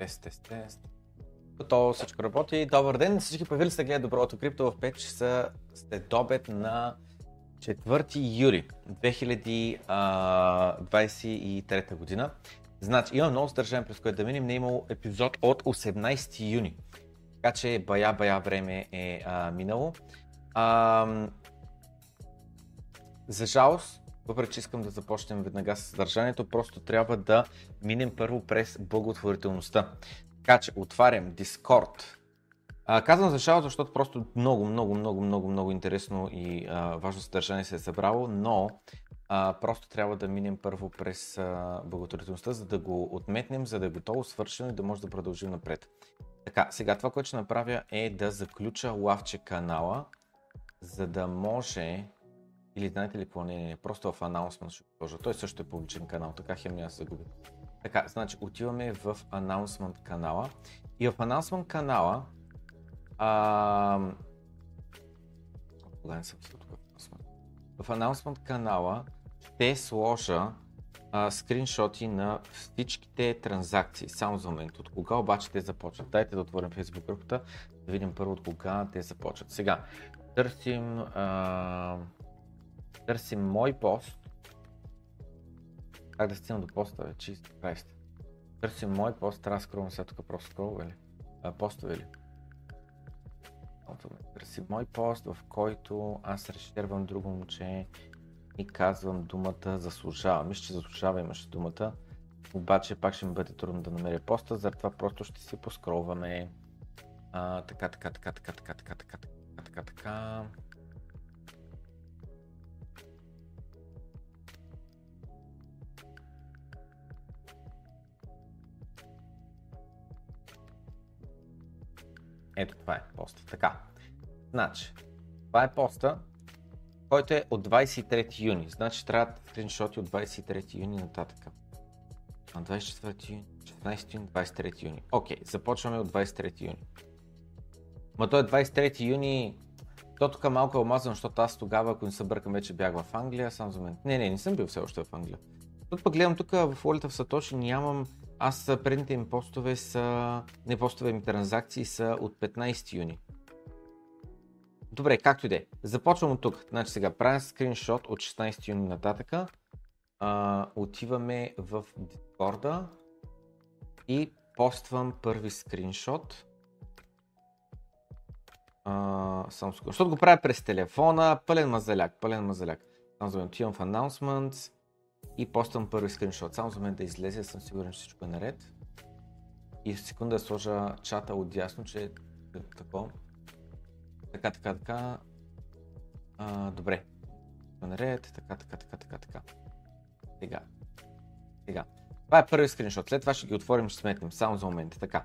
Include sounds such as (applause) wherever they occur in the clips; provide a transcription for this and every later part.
Тест, тест, тест. Готово, всичко работи. Добър ден, всички появили сте гледат Доброто крипто в 5 часа след обед на 4 юли 2023 година. Значи, има много съдържание, през което да минем. Не е имало епизод от 18 юни. Така че бая, бая време е а, минало. А, за жалост, въпреки че искам да започнем веднага с съдържанието, просто трябва да минем първо през благотворителността. Така че отварям Discord. А, казвам за жалост, защото просто много, много, много, много, много интересно и а, важно съдържание се е събрало, но а, просто трябва да минем първо през а, благотворителността, за да го отметнем, за да е готово, свършено и да може да продължим напред. Така, сега това, което ще направя е да заключа лавче канала, за да може или знаете ли какво? Не, не, не, просто в анонсмент ще го Той също е публичен канал, така хем да се загубя. Така, значи отиваме в анонсмент канала и в анонсмент канала а... Не в анонсмент канала ще сложа а, скриншоти на всичките транзакции. Само за момент. От кога обаче те започват? Дайте да отворим Facebook групата, да видим първо от кога те започват. Сега, търсим а, търсим мой пост. Как да стигна до поста, бе? Чист Christ. Търсим мой пост, трябва да скролвам сега тук просто скролва ли? А, постове ли? Търсим мой пост, в който аз решервам друго момче и казвам думата заслужава. Мисля, че заслужава имаше думата. Обаче пак ще ми бъде трудно да намеря поста, затова просто ще си поскролваме. А, така, така, така, така, така, така, така, така, така, така. Ето това е поста. Така. Значи, това е поста, който е от 23 юни. Значи трябва скриншоти от 23 юни нататък. На 24 юни, 16 юни, 23 юни. Окей, започваме от 23 юни. Ма той е 23 юни, то тук малко е омазано, защото аз тогава, ако не се бъркам, вече бях в Англия, сам за момент. Не, не, не съм бил все още в Англия. Тук пък гледам тук в Волята в Сатоши нямам аз предните им постове са, не постове ми транзакции са от 15 юни. Добре, както и да е. Започвам от тук. Значи сега правя скриншот от 16 юни нататъка. А, отиваме в Discord и поствам първи скриншот. А, само Защото го правя през телефона, пълен мазаляк, пълен мазаляк. Само отивам в Announcements и поствам първи скриншот. Само за мен да излезе, съм сигурен, че всичко е наред. И в секунда да сложа чата от дясно, че е такова. Така, така, така. А, добре. Е наред, така, така, така, така, така. Сега. Сега. Това е първи скриншот. След това ще ги отворим, ще сметнем. Само за момент. Така.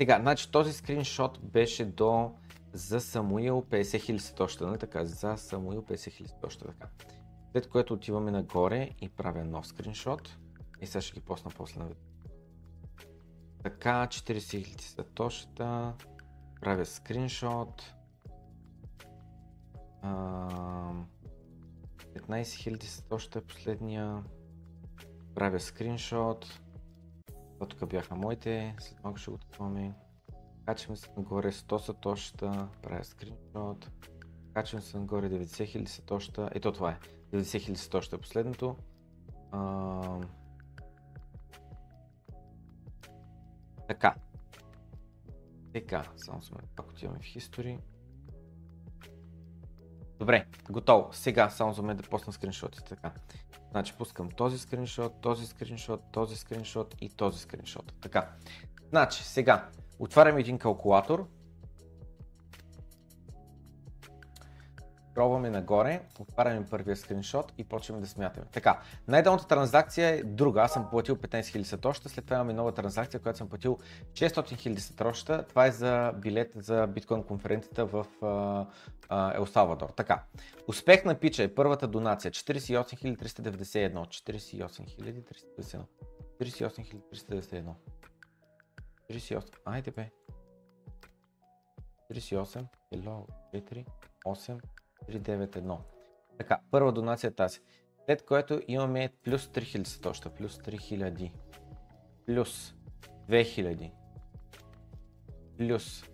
Сега, значи този скриншот беше до за Самуил 50 000 сетоща, нали така? За Самуил 50 000 сетоща, така. След което отиваме нагоре и правя нов скриншот. И сега ще ги посна после на Така, 40 000 сатошата. Правя скриншот. 15 000 сатошата е последния. Правя скриншот. Това тук бяха моите. След малко ще го такуваме. Качваме се нагоре 100 сатошата. Правя скриншот. Качвам се нагоре 90 000 сатошата. Ето това е. 90 хиляди са още последното. А... Така. Така, само сме пак отиваме в History. Добре, готово. Сега само за мен да посна скриншотите. Така. Значи пускам този скриншот, този скриншот, този скриншот и този скриншот. Така. Значи, сега отварям един калкулатор, Пробваме нагоре, отваряме първия скриншот и почваме да смятаме. Така, най-долната транзакция е друга. Аз съм платил 15 000 сатоща, след това имаме нова транзакция, която съм платил 600 000 сатоща. Това е за билет за биткоин конференцията в Ел Салвадор. Така, успех на пича е първата донация 48 391. 48 391. 48 391. 38. Айде бе. 38, 4, 8, 391. Така, първа донация е тази. След което имаме плюс 3000 сатоща, плюс 3000. Плюс 2000 плюс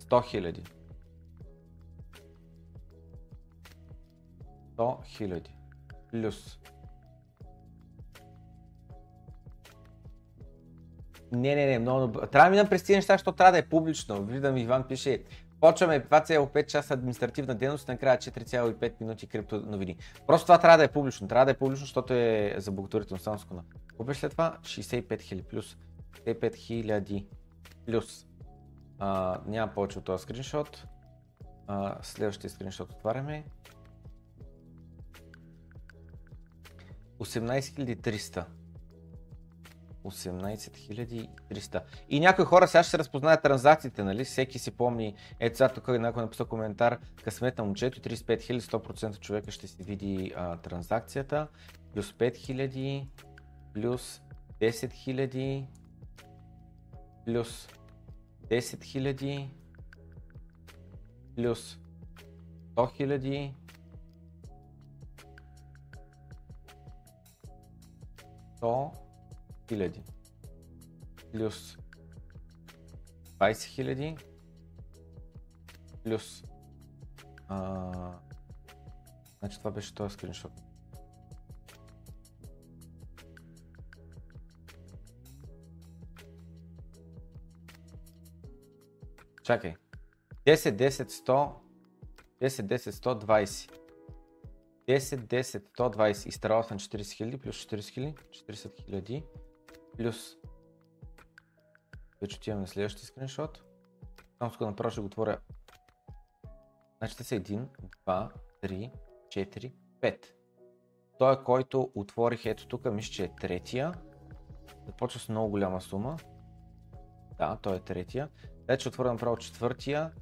100 хиляди. 100 хиляди плюс. Не, не, не, много Трябва да минам през тези неща, защото трябва да е публично. Виждам, Иван пише, почваме 2,5 часа административна дейност, накрая 4,5 минути крипто новини. Просто това трябва да е публично. Трябва да е публично, защото е за благотворително само секунда. Какво след това? 65 хиляди плюс. 65 хиляди плюс. А, няма повече от този скриншот. А, следващия скриншот отваряме. 18300. 18300. И някои хора сега ще се разпознаят транзакциите, нали? Всеки си помни, ето сега тук някой написал коментар, късмет на момчето, 35 000, 100% човека ще си види а, транзакцията, плюс 5000, плюс 10 000, плюс 10 000, плюс 100 000, хиляди плюс 20 хиляди плюс а, значи това беше този скриншот. Чакай. 10, 10, 100, 10, 10, 120. 10, 10, 120. Изтарал съм 40 000 плюс 40 000, 40 000 плюс. Вече отивам на следващия скриншот. Само сега направо ще го отворя. Значи те са 1, 2, 3, 4, 5. Той, който отворих ето тук, мисля, че е третия. Започва с много голяма сума. Да, той е третия. Сега ще отворя направо четвъртия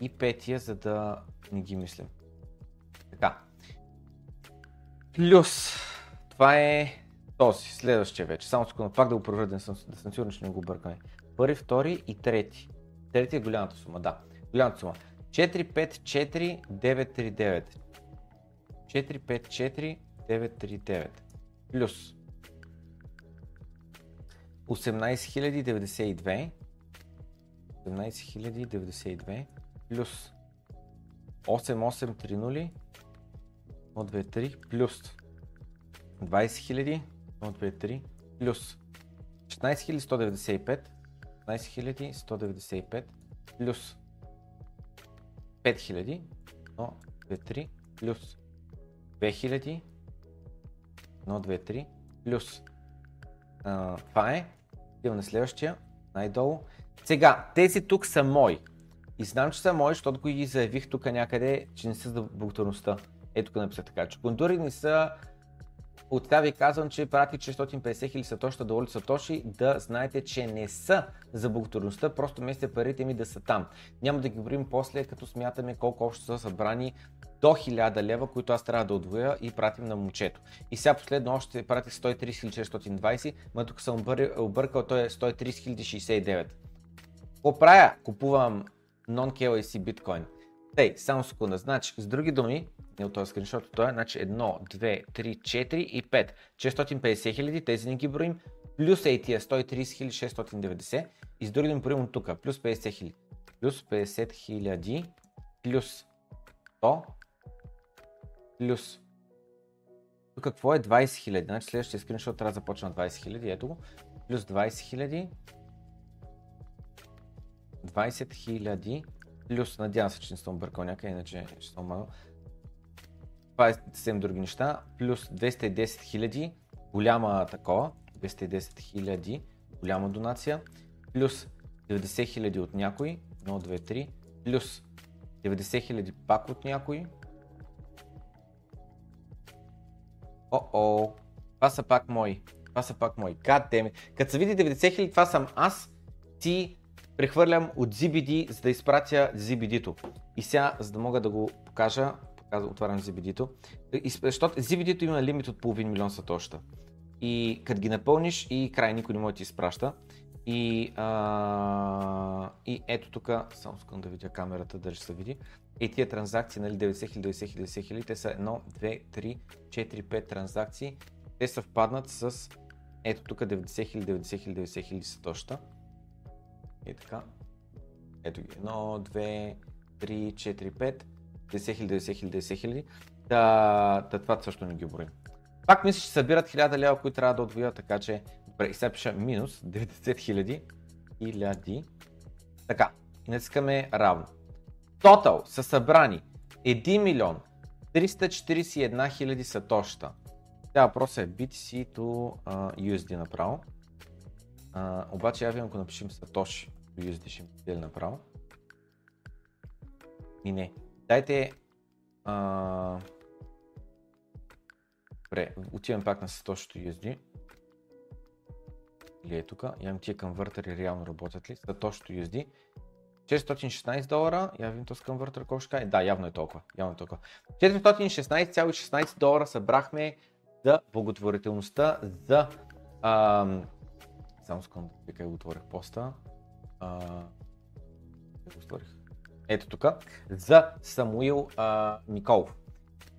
и петия, за да не ги мислим. Така. Плюс. Това е този, следващия вече. Само секунда, пак да го проверя, да съм, да съм сигурен, че не го бъркаме. Първи, втори и трети. Трети е голямата сума, да. Голямата сума. 4, 5, 4, 9, 3, 9. 4, 5, 4, 9, 3, 9. Плюс. 18 092. 18 092. Плюс. 8830. 1, 2, 3. Плюс. 20 000. 1, 2, 3, плюс 16195, 16195, плюс 5000, 1, 2, 3, плюс 2000, 1, 2, 3, плюс а, това е. Идем на следващия, най-долу. Сега, тези тук са мои. И знам, че са мои, защото ги заявих тук някъде, че не са за благотворността. Ето тук написах така, че контури не са от това ви казвам, че прати 650 хиляди сатоши, да са сатоши, да знаете, че не са за благотворността, просто месте парите ми да са там. Няма да ги говорим после, като смятаме колко общо са събрани до 1000 лева, които аз трябва да отвоя и пратим на момчето. И сега последно още пратих 130 620, но тук съм объркал, той е 130 069. Какво? Купувам non-KYC биткоин. Тей, само секунда. Значи, с други думи, отнел този скриншот, той е значи 1, 2, 3, 4 и 5. 650 хиляди, тези не ги броим, плюс е тия 130 690 и с други да ми броим от тук, плюс 50 хиляди. Плюс 50 хиляди, плюс 100, плюс тук какво е 20 хиляди? Значи следващия скриншот трябва да започна 20 хиляди, ето го. Плюс 20 хиляди. 20 хиляди плюс, надявам се, че не съм бъркал някъде, иначе ще съм мал. 27 други неща, плюс 210 хиляди, голяма такова, 210 хиляди, голяма донация, плюс 90 хиляди от някой, 1, 2, 3, плюс 90 хиляди пак от някой. О-о, това са пак мои, това са пак мои, god damn Като се види 90 хиляди, това съм аз, ти прехвърлям от ZBD, за да изпратя ZBD-то. И сега, за да мога да го покажа, отварям ZBD-то, защото ZBD-то има лимит от половин милион сатоща. И като ги напълниш и край никой не може да ти изпраща. И, а, и ето тук, само искам да видя камерата, дали ще се види. И тия транзакции, нали, 90 000, 90 000, 90 000, те са 1, 2, 3, 4, 5 транзакции. Те съвпаднат с Ето тук 90 хиляди, 90 хиляди, 90 хиляди са точно. И така. Ето ги. 1, 2, 3, 4, 5, 10 хиляди, 90 хиляди, 90 хиляди. Та, та това също не ги оборим. Пак мисля, че събират 1000 лева, които трябва да отвоят, така че добре, и сега пиша минус 90 хиляди хиляди. Така, и натискаме равно. Тотал са събрани 1 милион 341 хиляди сатоща. Тя въпрос е BTC to uh, USD направо. Uh, обаче я ви ако напишем Сатоши USD ще ми направо. И не. Дайте uh, Добре, отивам пак на Satoshi USD. Или е тук. Имам тия конвертери реално работят ли. Satoshi USD. 616 долара, я видим този конвертер колко ще Да, явно е толкова. Явно е толкова. 416,16 долара събрахме за благотворителността за... Ам... Само секунда, вика го отворих поста. А... го отворих? Ето тук. За Самуил а, Николов.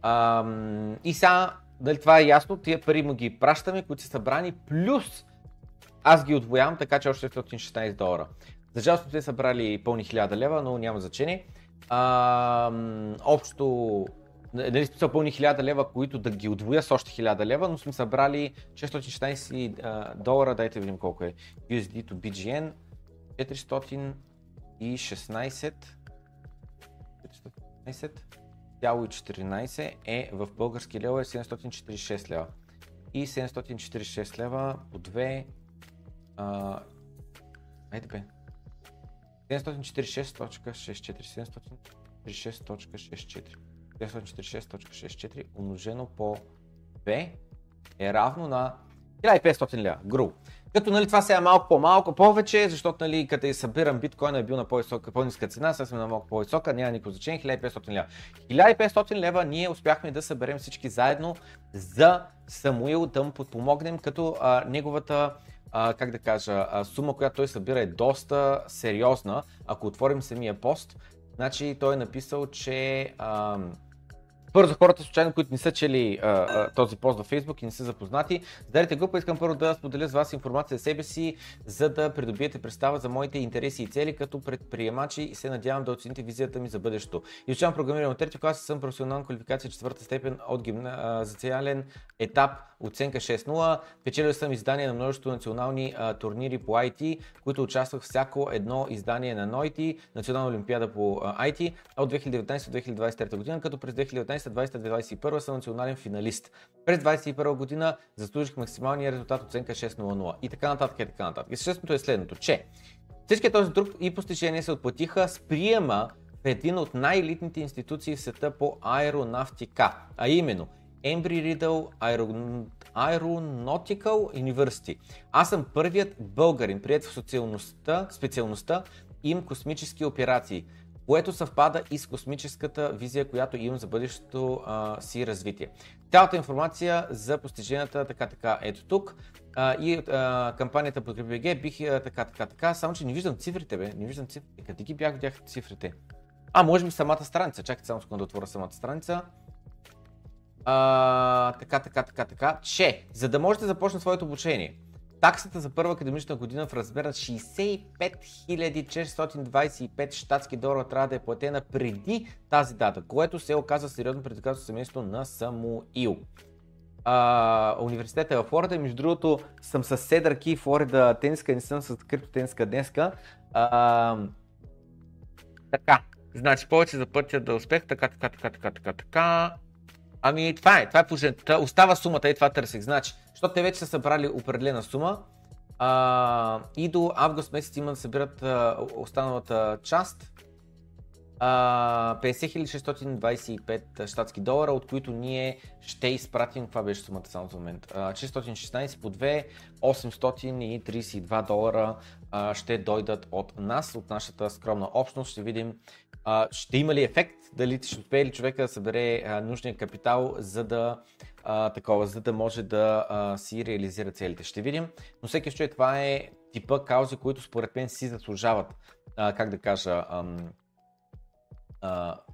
Ам... И сега дали това е ясно, тия пари му ги пращаме, които са събрани, плюс аз ги отвоявам, така че още 616 долара. За жалост сте събрали пълни 1000 лева, но няма значение. А, общо, нали сме пълни 1000 лева, които да ги отвоя с още 1000 лева, но сме събрали 616 долара, дайте видим колко е. USD to BGN 416 416 1,14 е в български лева е 746 лева. И 746 лева по 2... А... Айде бе. 746.64 746.64 746.64 умножено по 2 е равно на 1500 лева. Гру. Като нали, това сега е малко по-малко повече, защото нали, като и събирам биткоин е бил на по-висока, по-ниска цена, сега сме на малко по-висока, няма никакво значение, 1500 лева. 1500 лева ние успяхме да съберем всички заедно за Самуил да му подпомогнем, като а, неговата а, как да кажа, а, сума, която той събира е доста сериозна. Ако отворим самия пост, значи той е написал, че а, първо за хората случайно, които не са чели а, а, този пост във Facebook и не са запознати, задарите група, искам първо да споделя с вас информация за себе си, за да придобиете представа за моите интереси и цели като предприемачи и се надявам да оцените визията ми за бъдещето. Изучавам програмиране от трети клас, съм професионална квалификация четвърта степен от гимназиален етап оценка 6.0. Печелил съм издание на множество национални а, турнири по IT, които участвах всяко едно издание на NOIT, Национална олимпиада по а, IT от 2019-2023 година, като през 2019-2021 съм национален финалист. През 2021 година заслужих максималния резултат оценка 6.00 и така нататък и така нататък. И съществото е следното, че всички този друг и постижения се отплатиха с приема в един от най-елитните институции в света по аеронавтика, а именно Embry Riddle Aeronautical University. Аз съм първият българин, прият в специалността им космически операции, което съвпада и с космическата визия, която имам за бъдещето а, си развитие. Цялата информация за постиженията така така ето тук а, и а, кампанията по BG бих а, така така така, само че не виждам цифрите бе, не виждам цифрите. Къде ги бях видях цифрите? А, може би самата страница, чакайте само секунда да отворя самата страница. А, така, така, така, така, че за да можете да започнете своето обучение, таксата за първа академична година в размер на 65 425 щатски долара трябва да е платена преди тази дата, което се оказа сериозно предизвикателство семейство на Самуил. А, университета е в Флорида и между другото съм с Седър Ки Флорида тениска, не съм с криптотениска днеска. А, така, значи повече за пътя да успех, така, така, така, така, така, така. Ами това е, това е положението. Остава сумата и това търсих. Значи, защото те вече са събрали определена сума а, и до август месец има да събират а, останалата част. А, 50 625 щатски долара, от които ние ще изпратим, това беше сумата само за момент, 616 по 2, 832 долара ще дойдат от нас, от нашата скромна общност. Ще видим ще има ли ефект, дали ще успее ли човека да събере нужния капитал, за да, такова, за да може да си реализира целите. Ще видим, но всеки случай това е типа каузи, които според мен си заслужават, как да кажа,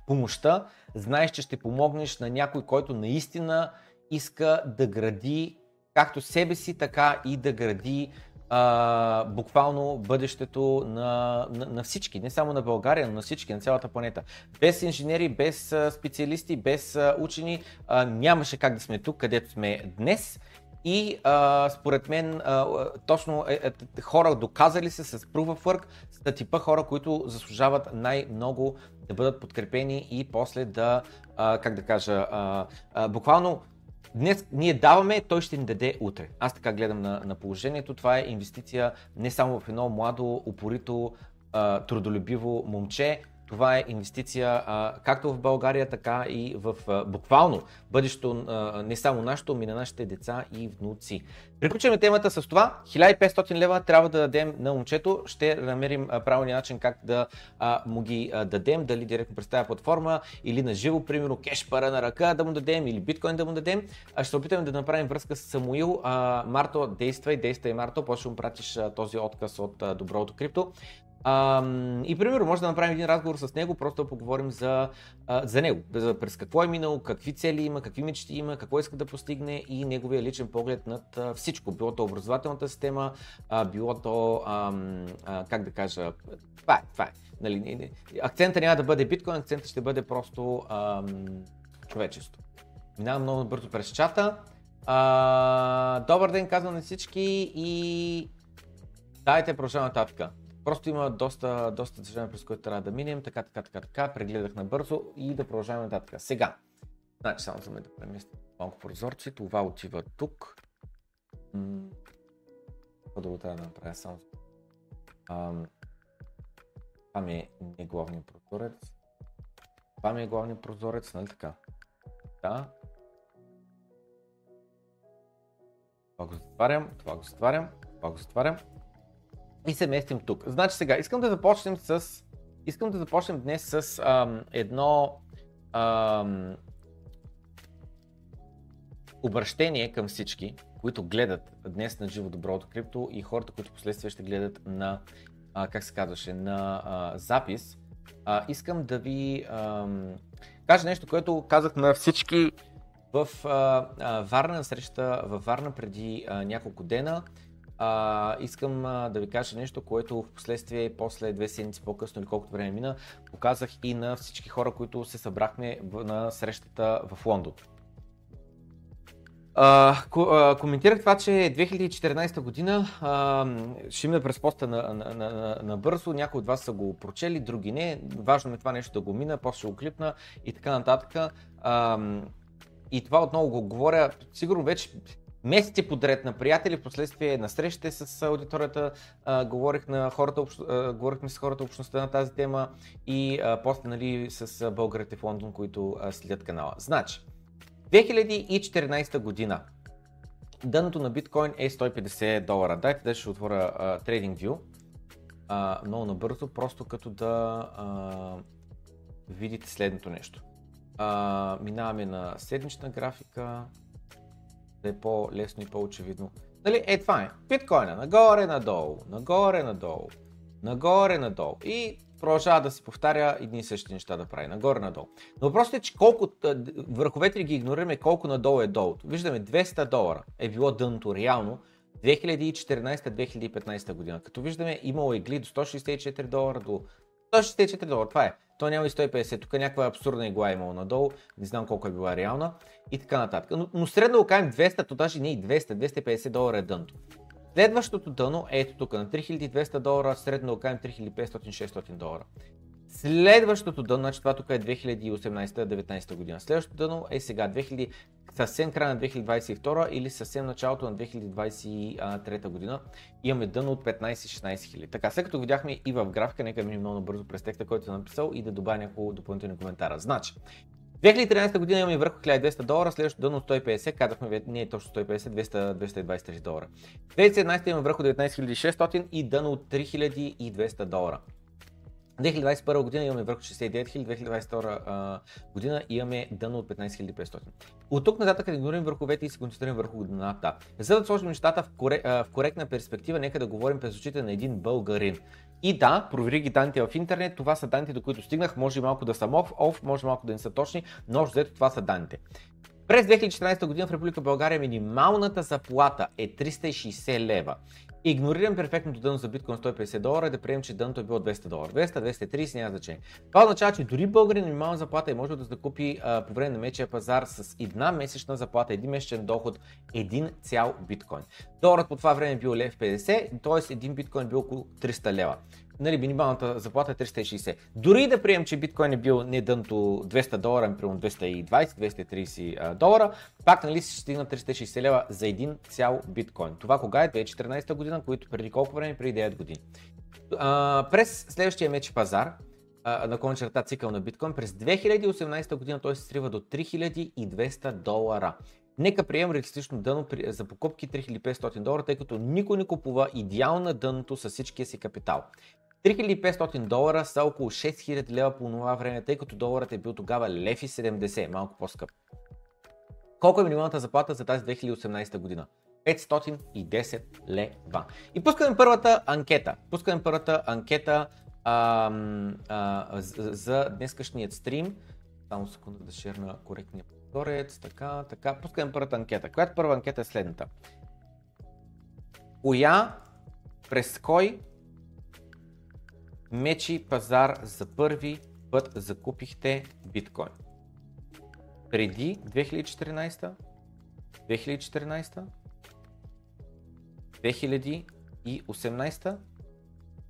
помощта. Знаеш, че ще помогнеш на някой, който наистина иска да гради както себе си, така и да гради а, буквално бъдещето на, на, на всички, не само на България, но на всички, на цялата планета. Без инженери, без специалисти, без учени а, нямаше как да сме тук, където сме днес. И а, според мен а, точно е, е, хора доказали се с proof of work са типа хора, които заслужават най-много да бъдат подкрепени и после да, а, как да кажа, а, а, буквално Днес ние даваме, той ще ни даде утре. Аз така гледам на, на положението. Това е инвестиция не само в едно младо, упорито, а, трудолюбиво момче, това е инвестиция а, както в България, така и в а, буквално бъдещето не само нашето, но и на нашите деца и внуци. Приключваме темата с това. 1500 лева трябва да дадем на момчето. Ще намерим правилния начин как да а, му ги а, дадем, дали директно през тази платформа или на живо, примерно кеш пара на ръка да му дадем или биткоин да му дадем. А ще се опитаме да направим връзка с Самуил. А, Марто, действай, действай Марто, после пратиш а, този отказ от а, доброто крипто. И примерно може да направим един разговор с него, просто да поговорим за, а, за него, за през какво е минал, какви цели има, какви мечти има, какво иска да постигне и неговия личен поглед над а, всичко. Било то образователната система, а, било то, а, а, как да кажа, това е, това е. Нали, акцента няма да бъде биткоин, акцента ще бъде просто а, човечество. Минавам много бързо през чата. А, добър ден, казвам на всички и дайте продължаваме нататък. Просто има доста, доста движение, през което трябва да минем, така, така, така, така, прегледах набързо и да продължаваме нататък. Сега, значи само за мен да преместя малко прозорци, това отива тук. Какво друго трябва да направя само? Ам, това ми е не главният прозорец. Това ми е главният прозорец, нали така? Да. Това го затварям, това го затварям, това го затварям и се местим тук. Значи сега, искам да започнем с... Искам да започнем днес с ам, едно ам, обращение към всички, които гледат днес на живо доброто крипто и хората, които последствие ще гледат на, а, как се казваше, на а, запис. А, искам да ви ам, кажа нещо, което казах на всички в а, а, Варна среща във Варна преди а, няколко дена. А, искам а, да ви кажа нещо, което в последствие, после две седмици по-късно или колкото време мина, показах и на всички хора, които се събрахме на срещата в Лондон. Uh, коментирах това, че 2014 година uh, ще има през поста на, на, на, на бързо, някои от вас са го прочели, други не. Важно е това нещо да го мина, после ще го клипна и така нататък. Uh, и това отново го говоря, сигурно вече месеци подред на приятели, в последствие на срещите с аудиторията, а, говорих на хората, а, говорихме с хората общността на тази тема и а, после нали, с българите в Лондон, които а, следят канала. Значи, 2014 година дъното на биткоин е 150 долара. Дайте да ще отворя а, TradingView а, много набързо, просто като да а, видите следното нещо. А, минаваме на седмична графика, е по-лесно и по-очевидно. Нали, е това е. Биткоина нагоре, надолу, нагоре, надолу, нагоре, надолу. И продължава да си повтаря едни и същи неща да прави, нагоре, надолу. Но въпросът е, че колко, върховете ги игнорираме, колко надолу е долото. Виждаме 200 долара е било дъното реално 2014-2015 година. Като виждаме, имало игли до 164 долара, до 164 долара, това е. То няма и 150, тук някаква абсурдна игла е имало надолу, не знам колко е била реална и така нататък. Но, но средно го кажем 200, то даже не и 200, 250 долара е дънто. Следващото дъно е ето тук на 3200 долара, средно го кажем 3500-600 долара. Следващото дъно, значи това тук е 2018-2019 година. Следващото дъно е сега 2000, съвсем края на 2022 или съвсем началото на 2023 година. Имаме дъно от 15-16 хиляди. Така, след като видяхме и в графика, нека минем много бързо през текста, който е написал и да добавя няколко допълнителни коментара. Значи, 2013 година имаме върху 1200 долара, следващото дъно 150, казахме не е точно 150, 200, 223 долара. 2017 имаме върху 19600 и дъно от 3200 долара. 2021 година имаме върху 69 000, 2022 година имаме дъно от 15 500. От тук нататък да игнорираме върховете и се концентрираме върху годината. За да сложим нещата в, корек, в коректна перспектива, нека да говорим през очите на един българин. И да, провери ги данните в интернет, това са данните, до които стигнах, може малко да са оф, може малко да не са точни, но взето това са данните. През 2014 година в Република България минималната заплата е 360 лева. Игнорирам перфектното дъно за биткоин 150 долара и да приемем, че дъното е било 200 долара. 200, 230 няма значение. Това означава, че дори българин на минимална заплата е може да закупи а, по време на мечия пазар с една месечна заплата, един месечен доход, един цял биткоин. Доларът по това време е бил лев 50, т.е. един биткоин е бил около 300 лева нали, минималната заплата е 360. Дори да приемем, че биткоин е бил не дънто 200 долара, ами примерно 220-230 долара, пак нали ще стигна 360 лева за един цял биткоин. Това кога е? 2014 година, които преди колко време? Преди 9 години. А, през следващия меч пазар, на кончерта цикъл на биткоин, през 2018 година той се стрива до 3200 долара. Нека приемем реалистично дъно за покупки 3500 долара, тъй като никой не купува идеално на дъното с всичкия си капитал. 3500 долара са около 6000 лева по това време, тъй като доларът е бил тогава лев и 70, малко по-скъп. Колко е минималната заплата за тази 2018 година? 510 лева. И пускаме първата анкета. Пускаме първата анкета а, а, за, за днескашният стрим. Само секунда да шерна коректния повторец. Така, така. Пускаме първата анкета. Която първа анкета е следната. Коя, през кой мечи пазар за първи път закупихте биткоин? Преди 2014, 2014, 2018,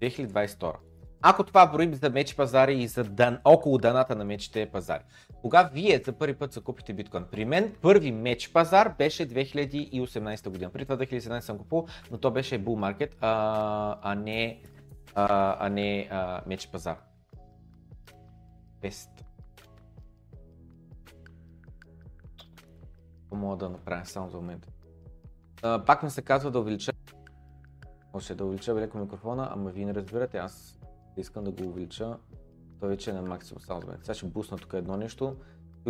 2022. Ако това броим за мечи пазари и за дан, около даната на мечите пазари. Кога вие за първи път закупите биткоин? При мен първи меч пазар беше 2018 година. При това 2017 съм купувал, но то беше bull market, а, а не а, а не а, меч пазар. Тест. Мога да направя само за момента. Пак ми се казва да увелича. Може да увелича велико микрофона, ама вие не разбирате, аз искам да го увелича. Той вече е на максимум само за мен. Сега ще бусна тук едно нещо.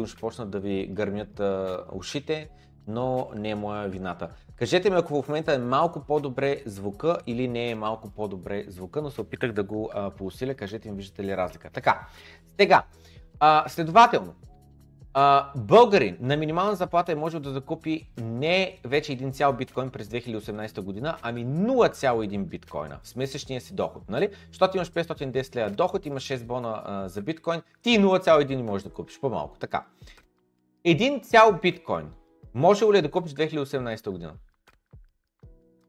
Ще почнат да ви гърмят а, ушите но не е моя вината. Кажете ми ако в момента е малко по-добре звука или не е малко по-добре звука, но се опитах да го а, поусиля, кажете ми виждате ли разлика. Така, сега, а, следователно, а, българин на минимална заплата е можел да закупи не вече един цял биткоин през 2018 година, ами 0,1 биткоина с месечния си доход. Нали? Защото имаш 510 лева доход, имаш 6 бона а, за биткоин, ти 0,1 можеш да купиш по-малко. Така. Един цял биткоин може ли да купиш 2018 година?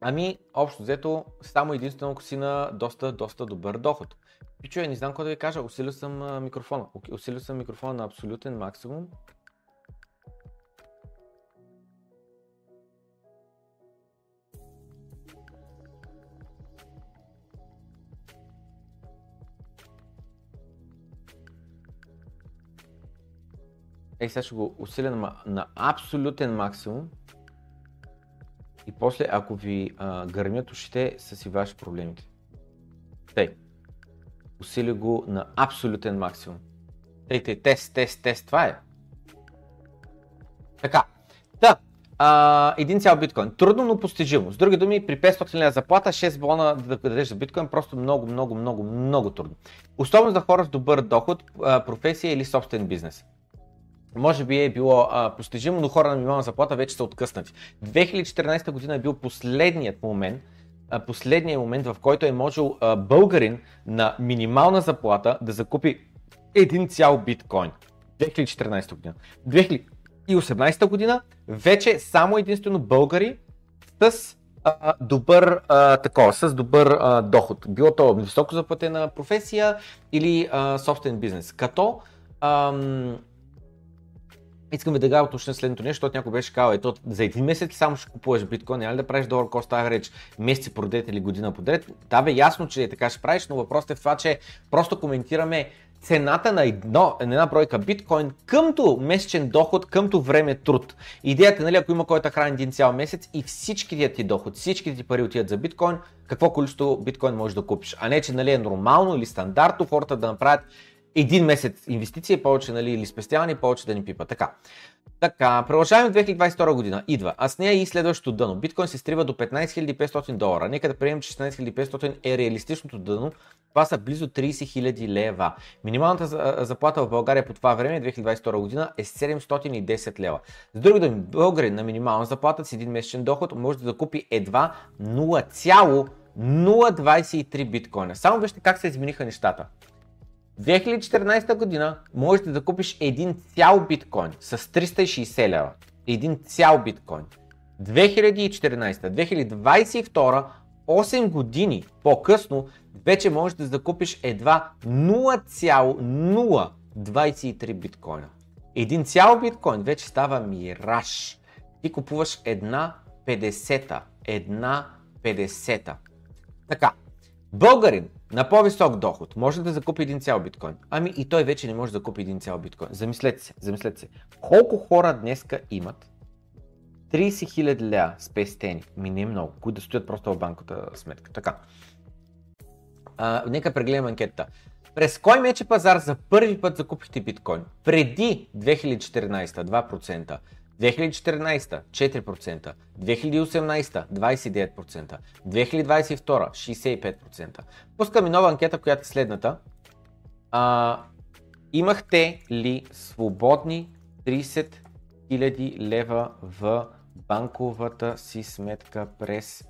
Ами, общо взето, само единствено ако си на доста, доста добър доход. Пичо, не знам какво да ви кажа, усилил съм микрофона. Усилил съм микрофона на абсолютен максимум. Ей, сега ще го усиля на, на абсолютен максимум. И после, ако ви а, гърмят ушите, са си ваши проблемите. Тъй. Усили го на абсолютен максимум. Тъй, тъй, тест, тест, тест, това е. Така. Да, а, един цял биткоин. Трудно, но постижимо. С други думи, при 500 лева заплата, 6 бона да дадеш за биткоин, просто много, много, много, много трудно. Особено за хора с добър доход, професия или собствен бизнес може би е било а, постижимо, но хора на минимална заплата вече са откъснати. 2014 година е бил последният момент, а, последният момент, в който е можел а, българин на минимална заплата да закупи един цял биткоин. 2014 година. 2018 година вече само единствено българи с а, добър, а, такова, с добър а, доход. Било то високо заплатена професия или а, собствен бизнес. Като ам, Искам го уточня следното нещо, защото някой беше казал, ето за един месец само ще купуваш биткоин, няма ли да правиш долар кост реч месеци подред или година подред. Да бе, ясно, че така ще правиш, но въпросът е в това, че просто коментираме цената на едно, една бройка биткоин къмто месечен доход, къмто време труд. Идеята, нали, ако има който храни един цял месец и всичките ти доход, всичките ти пари отиват за биткоин, какво количество биткоин можеш да купиш. А не, че нали, е нормално или стандартно хората да направят един месец инвестиция повече, нали, или спестяване повече да ни пипа. Така. Така, продължаваме 2022 година. Идва. А с нея и следващото дъно. Биткоин се стрива до 15 500 долара. Нека да приемем, че 16 500 е реалистичното дъно. Това са близо 30 000 лева. Минималната заплата в България по това време, 2022 година, е 710 лева. С други думи, българин на минимална заплата с един месечен доход може да закупи едва 0,023 биткоина. Само вижте как се измениха нещата. 2014 година можеш да закупиш един цял биткоин с 360 лева. Един цял биткоин. 2014, 2022, 8 години по-късно, вече можеш да закупиш едва 0,023 биткоина. Един цял биткоин вече става мираж. Ти купуваш една 50-та. Една 50-та. Така, българин на по-висок доход може да закупи един цял биткоин. Ами и той вече не може да купи един цял биткоин. Замислете се, замислете се. Колко хора днеска имат 30 000 ля спестени, ми не е много, които да стоят просто в банката сметка. Така. А, нека прегледам анкетата. През кой мече пазар за първи път закупихте биткоин? Преди 2014 2%, 2014 4%, 2018 29%, 2022 65%. Пускам и нова анкета, която е следната. А, имахте ли свободни 30 000 лева в банковата си сметка през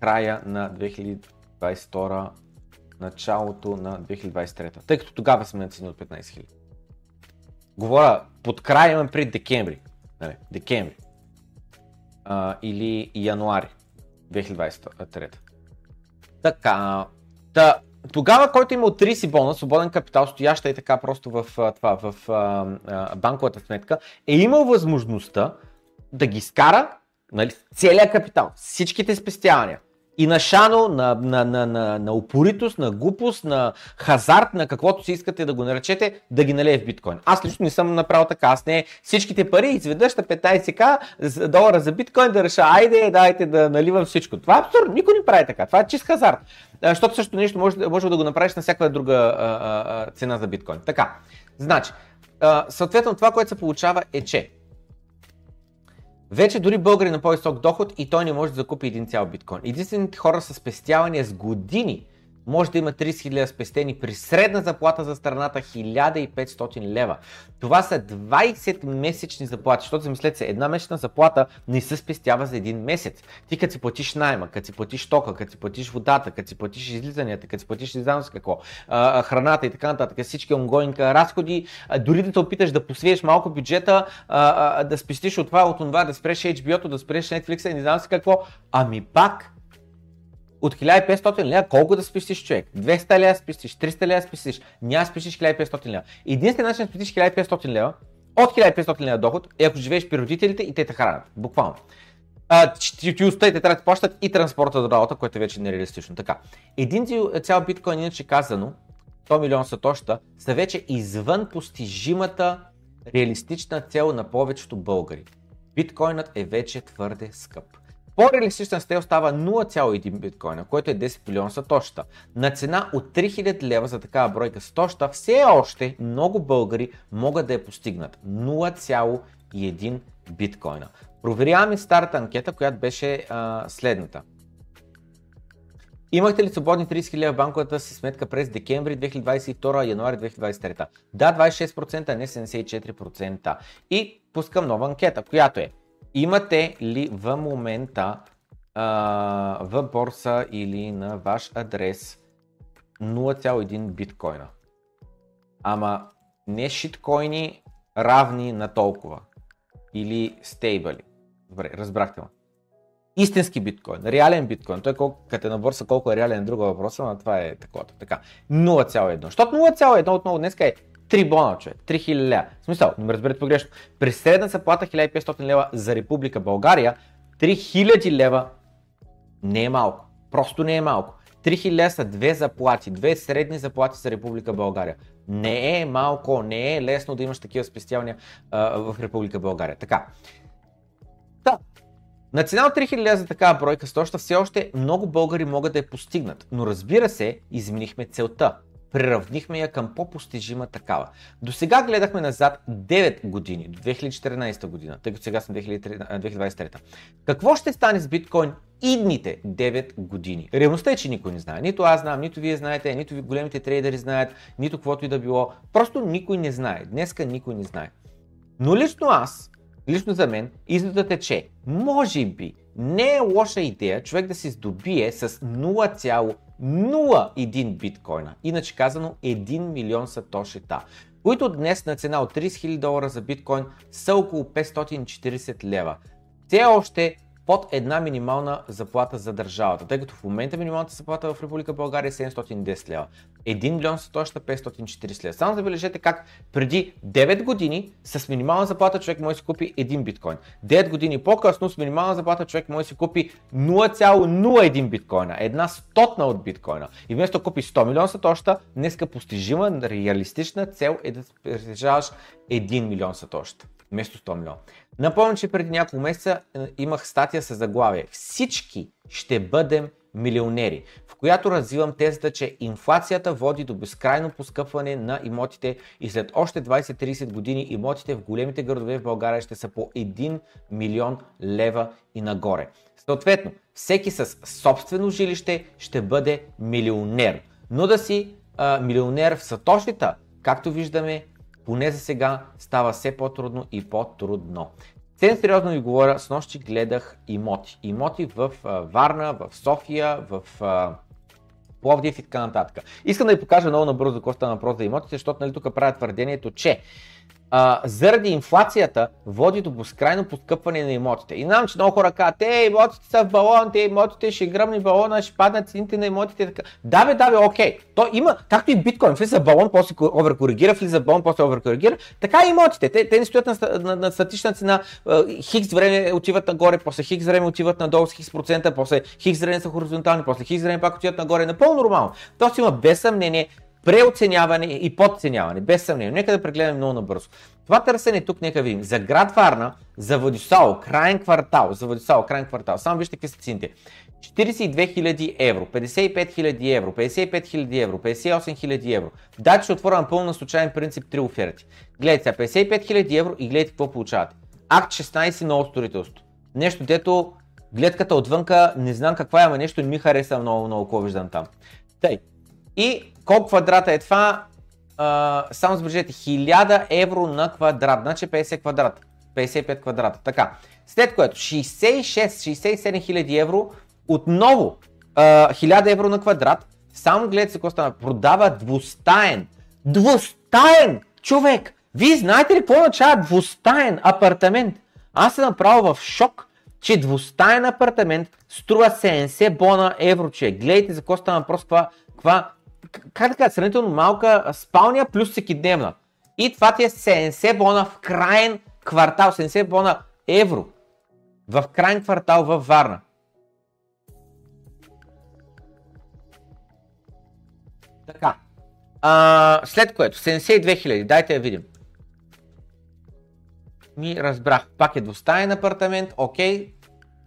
края на 2022 началото на 2023. Тъй като тогава сме на цени от 15 000. Говоря под края имам пред декември. Нали, декември. А, или януари 2023. Така. Та, тогава, който има от 30 бона, свободен капитал, стояща и така просто в, това, в а, банковата сметка, е имал възможността да ги скара нали, целият капитал, всичките спестявания, и на шано, на, на, на, на, на упоритост, на глупост, на хазарт, на каквото си искате да го наречете, да ги налее в биткоин. Аз лично не съм направил така. Аз не всичките пари изведнъж на 15к долара за биткоин да реша, айде, дайте да наливам всичко. Това е абсурдно. Никой не прави така. Това е чист хазарт. Защото също нещо може, може да го направиш на всяка друга а, а, цена за биткоин. Така. Значи, а, съответно това, което се получава е, че вече дори българи на по-висок доход и той не може да закупи един цял биткоин. Единствените хора с спестявания с години може да има 30 000 спестени при средна заплата за страната 1500 лева. Това са 20 месечни заплати, защото замислете се, една месечна заплата не се спестява за един месец. Ти като си платиш найма, като си платиш тока, като си платиш водата, като си платиш излизанията, като си платиш не какво, храната и така нататък, всички онгоинг разходи, дори да те опиташ да посвиеш малко бюджета, да спестиш от това, от това, да спреш HBO-то, да спреш Netflix и не знам с какво, ами пак от 1500 лева колко да спестиш човек? 200 лева спестиш, 300 лева спестиш, няма спестиш 1500 лева. Единственият начин да спестиш 1500 лева от 1500 лева доход е ако живееш при родителите и те те хранят. Буквално. А, ти, ти оставите трябва да плащат и транспорта до работа, което е вече нереалистично. Така. Един цял биткоин, иначе казано, 100 милиона сатоща, са вече извън постижимата реалистична цел на повечето българи. Биткоинът е вече твърде скъп. По-реалистичен стел става 0,1 биткоина, което е 10 милиона сатоща. На цена от 3000 лева за такава бройка сатоща, все още много българи могат да я постигнат. 0,1 биткоина. Проверяваме старата анкета, която беше а, следната. Имахте ли свободни 30 000 в банковата си сметка през декември 2022, януари 2023? Да, 26%, а не 74%. И пускам нова анкета, която е Имате ли в момента в борса или на ваш адрес 0,1 биткоина? Ама не шиткоини равни на толкова. Или стейбали. Добре, разбрахте ме. Истински биткоин, реален биткоин. Той колко, като е на борса колко е реален е друга въпроса, но това е такова. Така. 0,1. Защото 0,1 отново днес е 3 бона, човек, 3000 лева. В смисъл, не ме разберете погрешно. При средна заплата 1500 лева за Република България, 3000 лева не е малко. Просто не е малко. 3000 лева са две заплати, две средни заплати за Република България. Не е малко, не е лесно да имаш такива спестявания а, в Република България. Така. Та, на цена от 3000 лева за такава бройка стоща все още много българи могат да я постигнат. Но разбира се, изменихме целта преравнихме я към по-постижима такава. До сега гледахме назад 9 години, до 2014 година, тъй като сега съм 2023. Какво ще стане с биткоин идните 9 години? Реалността е, че никой не знае. Нито аз знам, нито вие знаете, нито ви големите трейдери знаят, нито каквото и да било. Просто никой не знае. Днеска никой не знае. Но лично аз, лично за мен, изводът е, че може би не е лоша идея човек да се здобие с 0,01 биткоина. Иначе казано 1 милион сатошита, които днес на цена от 30 000 долара за биткоин са около 540 лева. Все още под една минимална заплата за държавата, тъй като в момента минималната заплата в Република България е 710 лева. 1 милион са точно 540 лева. Само забележете как преди 9 години с минимална заплата човек може да си купи 1 биткоин. 9 години по-късно с минимална заплата човек може да си купи 0,01 биткоина, една стотна от биткоина. И вместо да купи 100 милиона сатоща, днеска постижима, реалистична цел е да притежаваш 1 милион сатоща вместо 100 милиона. Напомням, че преди няколко месеца е, имах статия с заглавие Всички ще бъдем милионери, в която развивам тезата, че инфлацията води до безкрайно поскъпване на имотите и след още 20-30 години имотите в големите градове в България ще са по 1 милион лева и нагоре. Съответно, всеки с собствено жилище ще бъде милионер. Но да си а, милионер в сатошита, както виждаме, поне за сега става все по-трудно и по-трудно. Съвсем сериозно ви говоря, с нощи гледах имоти. Имоти в Варна, в София, в Пловдив и така нататък. Искам да ви покажа много набързо за какво стана въпрос за имотите, защото нали, тук правят твърдението, че а, заради инфлацията води до безкрайно поскъпване на имотите. И знам, че много хора казват, те имотите са в балон, те имотите ще гръмни балона, ще паднат цените на имотите. Така. Да бе, да бе, окей. То има, както и биткоин, влиза балон, после оверкоригира, влиза балон, после оверкоригира. Така и имотите. Те, те не стоят на, на, на статична цена. Хикс време отиват нагоре, после хикс време отиват надолу с хикс процента, после хикс време са хоризонтални, после хикс време пак отиват нагоре. Напълно нормално. Тоест има без съмнение преоценяване и подценяване, без съмнение. Нека да прегледаме много набързо. Това търсене тук, нека видим. За град Варна, за Владисао, крайен квартал, за Владисао, крайен квартал. Само вижте какви са цените. 42 000 евро, 55 000 евро, 55 000 евро, 58 000 евро. Дайте ще отворя на пълно случайен принцип три оферти. Гледайте сега, 55 000 евро и гледайте какво получавате. Акт 16 ново строителство. Нещо, дето гледката отвънка, не знам каква е, ама нещо не ми хареса много, много, какво виждам там. Тъй. И колко квадрата е това? А, само забележете, 1000 евро на квадрат, значи 50 квадрата, 55 квадрата. Така. След което 66-67 хиляди евро, отново а, 1000 евро на квадрат, само гледайте се какво става, продава двустаен, двустаен човек! Вие знаете ли какво означава двустаен апартамент? Аз съм направо в шок, че двустаен апартамент струва 70 бона евро, че гледайте за какво става въпрос, каква как така, сравнително малка спалня плюс всекидневна. И това ти е 70 бона в крайен квартал, 70 бона евро в крайен квартал във Варна. Така. А, след което, 72 хиляди, дайте я видим. Ми разбрах, пак е двустаен апартамент, окей,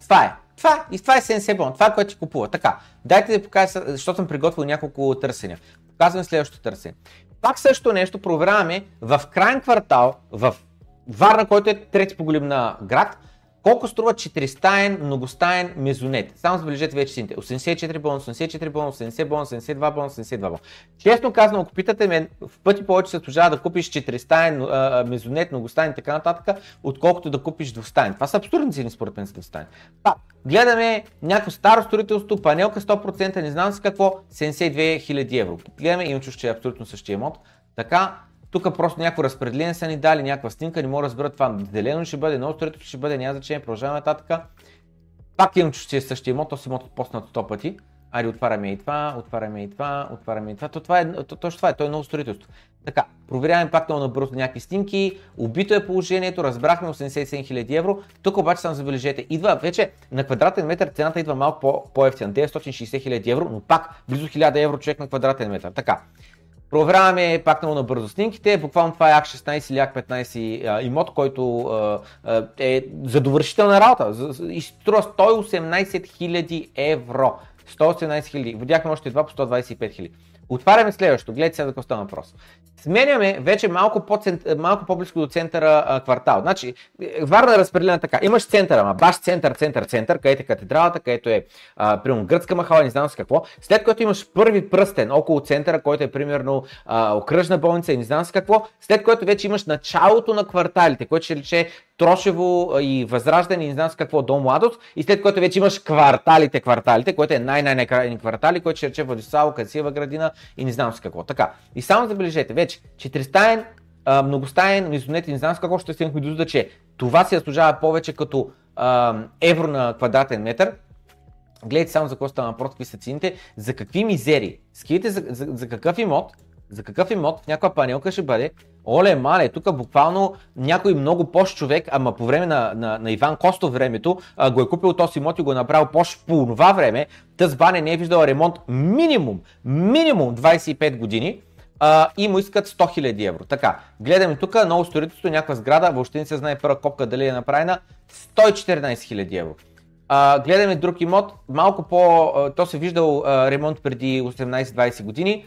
това е. Това, и това е Сенсебон, това е което ти купува. Така, дайте да покажа, защото съм приготвил няколко търсения. Показвам следващото търсене. Пак също нещо проверяваме в крайен квартал, в Варна, който е трети по големина град, колко струва 4-стаен, многостаен мезонет? Само забележете вече сините. 84 бон, 84 бон, 80 бон, 72 бон, 72 бон. Честно казано, ако питате мен, в пъти повече се служава да купиш 4-стаен мезонет, многостаен и така нататък, отколкото да купиш двустаен. Това са абсурдни цени според мен за двустаен. Пак, гледаме някакво старо строителство, панелка 100%, не знам с какво, 72 000 евро. Гледаме, иначе ще е абсолютно същия имот. Така, тук просто някакво разпределение са ни дали, някаква снимка, не мога да разбера това. Делено ще бъде, ново строителство ще бъде, няма значение, продължаваме нататък. Пак имам, че е същия имот, този имот е поснат 100 пъти. Айде, отваряме и това, отваряме и това, отваряме и това. То, това е, то, точно това е, то е ново строителство. Така, проверяваме пак много набързо някакви снимки, убито е положението, разбрахме 87 000 евро. Тук обаче само забележете, идва вече на квадратен метър цената идва малко по, по-ефтина, 960 000 евро, но пак близо 1000 евро човек на квадратен метър. Така, Проверяваме пак много набързо снимките. Буквално това е АК-16 или АК-15 имот, който е за довършителна работа. И струва 118 000 евро. 118 000. Видяхме още два по 125 000. Отваряме следващото. Гледайте сега за какво става въпрос. Сменяме вече малко, по малко по-близко до центъра а, квартал. Значи, Варна е разпределена така. Имаш центъра, ама баш център, център, център, където е катедралата, където е а, примерно гръцка махала, не знам с какво. След което имаш първи пръстен около центъра, който е примерно а, окръжна болница и не знам с какво. След което вече имаш началото на кварталите, което ще рече Трошево и Възраждане не знам с какво до младост. И след което вече имаш кварталите, кварталите, което е най-най-най квартали, което ще рече Владиславо, Касиева градина и не знам с какво. Така. И само забележете, вече четиристаен, многостаен, мизонет и не знам с какво ще стигнахме до че това се заслужава повече като евро на квадратен метър. Гледайте само за какво става въпрос, какви са цените, за какви мизери. Скидите за, за, за какъв имот, за какъв имот в някаква панелка ще бъде Оле, мале, тук буквално някой много пош човек, ама по време на, на, на Иван Костов времето, а, го е купил този имот и го е направил пош по това време. Тъс Бане не е виждал ремонт минимум, минимум 25 години а, и му искат 100 000 евро. Така, гледаме тук ново строителство, някаква сграда, въобще не се знае първа копка дали е направена, 114 000 евро. А, гледаме друг имот, малко по, то се виждал а, ремонт преди 18-20 години,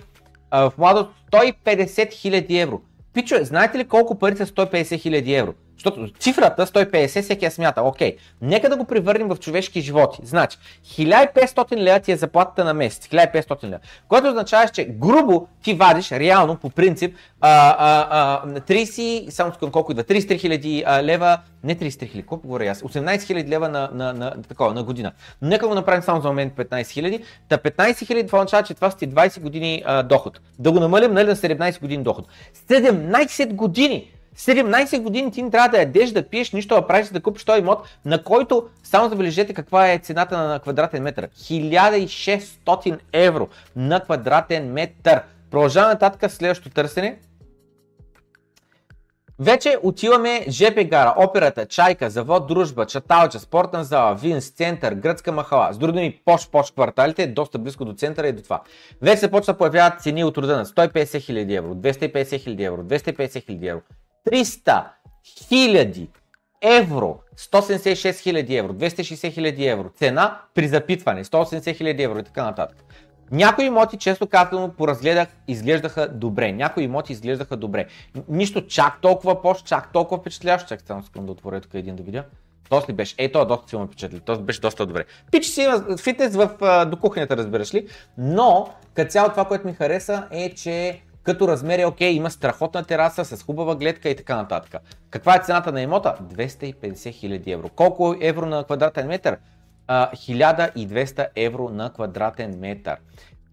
в младост 150 000 евро. Пичо, знаете ли колко пари са 150 хиляди евро? Защото цифрата 150 всеки я смята. Окей, нека да го превърнем в човешки животи. Значи, 1500 лева ти е заплатата на месец. 1500 лева. Което означава, че грубо ти вадиш, реално, по принцип, а, а, а, 30, само скъм колко идва, 33 хиляди лева, не 33 хиляди, колко говоря аз, 18 хиляди лева на, на, на, такова, на година. Нека го направим само за момент 15 хиляди. Та 15 хиляди, това означава, че това сте 20 години а, доход. Да го намалим нали, на 17 години доход. 17 години! 17 години ти не трябва да ядеш, да пиеш, нищо да правиш, да купиш този имот, на който, само забележете каква е цената на квадратен метър. 1600 евро на квадратен метър. Продължаваме нататък следващото търсене. Вече отиваме ЖП гара, операта, чайка, завод, дружба, чаталча, спортна зала, винс, център, гръцка махала. С други думи, пош-пош кварталите, доста близко до центъра и до това. Вече се почва появяват цени от рода на 150 хиляди евро, 250 хиляди евро, 250 хиляди евро, 300 хиляди евро, 176 хиляди евро, 260 хиляди евро, цена при запитване, 180 хиляди евро и така нататък. Някои имоти, често казано, поразгледах, изглеждаха добре. Някои имоти изглеждаха добре. Нищо чак толкова пош, чак толкова впечатляващо. Чак само секунда да отворя тук един да видя. Тоест ли беше? Ей, това доста силно впечатли. То беше доста добре. Пич си има фитнес в, до кухнята, разбираш ли. Но, като цяло това, което ми хареса е, че като размер е окей, има страхотна тераса с хубава гледка и така нататък. Каква е цената на имота? 250 хиляди евро. Колко евро на квадратен метър? 1200 евро на квадратен метър.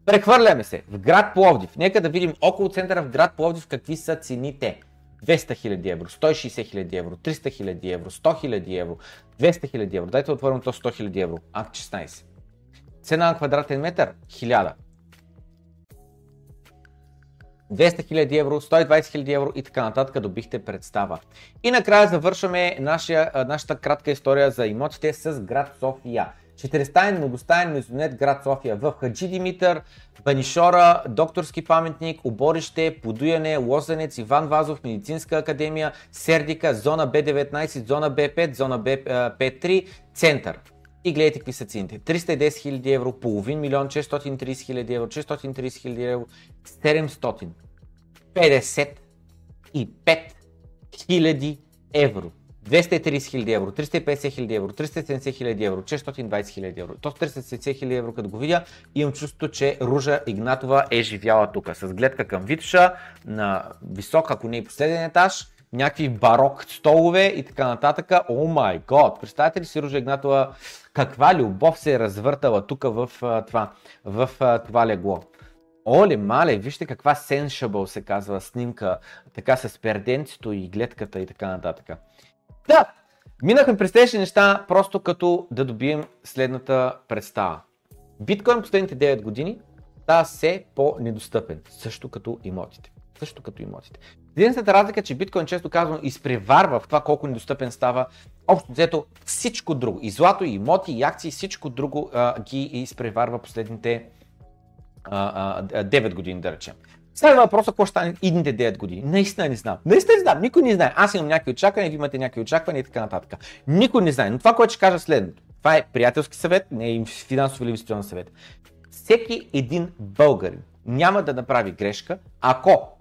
Прехвърляме се в град Пловдив. Нека да видим около центъра в град Пловдив какви са цените. 200 000 евро, 160 000 евро, 300 000 евро, 100 000 евро, 200 000 евро. Дайте отворим то 100 000 евро. Акт 16. Цена на квадратен метър 1000. 200 000 евро, 120 000 евро и така нататък добихте представа. И накрая завършваме нашия, нашата кратка история за имотите с град София. Четиристаен, многостаен мезонет град София в Хаджи Димитър, Банишора, докторски паметник, оборище, подуяне, лозенец, Иван Вазов, медицинска академия, Сердика, зона Б19, зона Б5, зона Б3, център. И гледайте какви са цените. 310 000 евро, половин милион, 630 000 евро, 630 000 евро, 755 000 евро. 230 000 евро, 350 000 евро, 370 000 евро, 620 000 евро. То 370 000 евро, като го видя, имам чувството, че Ружа Игнатова е живяла тук с гледка към Витша на висок, ако не и последен етаж, някакви барок столове и така нататък. О май год! Представете ли си Ружа Игнатова каква любов се е развъртала тук в, това, в това легло? Оле, мале, вижте каква sensible се казва снимка, така с перденцето и гледката и така нататък. Да, минахме през тези неща просто като да добием следната представа. Биткоин последните 9 години става все по-недостъпен, също като имотите. Също като имотите. Единствената разлика е, че биткоин често казвам изпреварва в това колко недостъпен става общо взето всичко друго. И злато, и имоти, и акции, всичко друго а, ги изпреварва последните а, а, 9 години, да речем. Следва въпроса, какво ще стане идните 9 години. Наистина не знам. Наистина не знам. Никой не знае. Аз имам някакви очаквания, вие имате някакви очаквания и така нататък. Никой не знае. Но това, което ще кажа следното. Това е приятелски съвет, не е финансов или инвестиционен съвет. всеки един българин няма да направи грешка, ако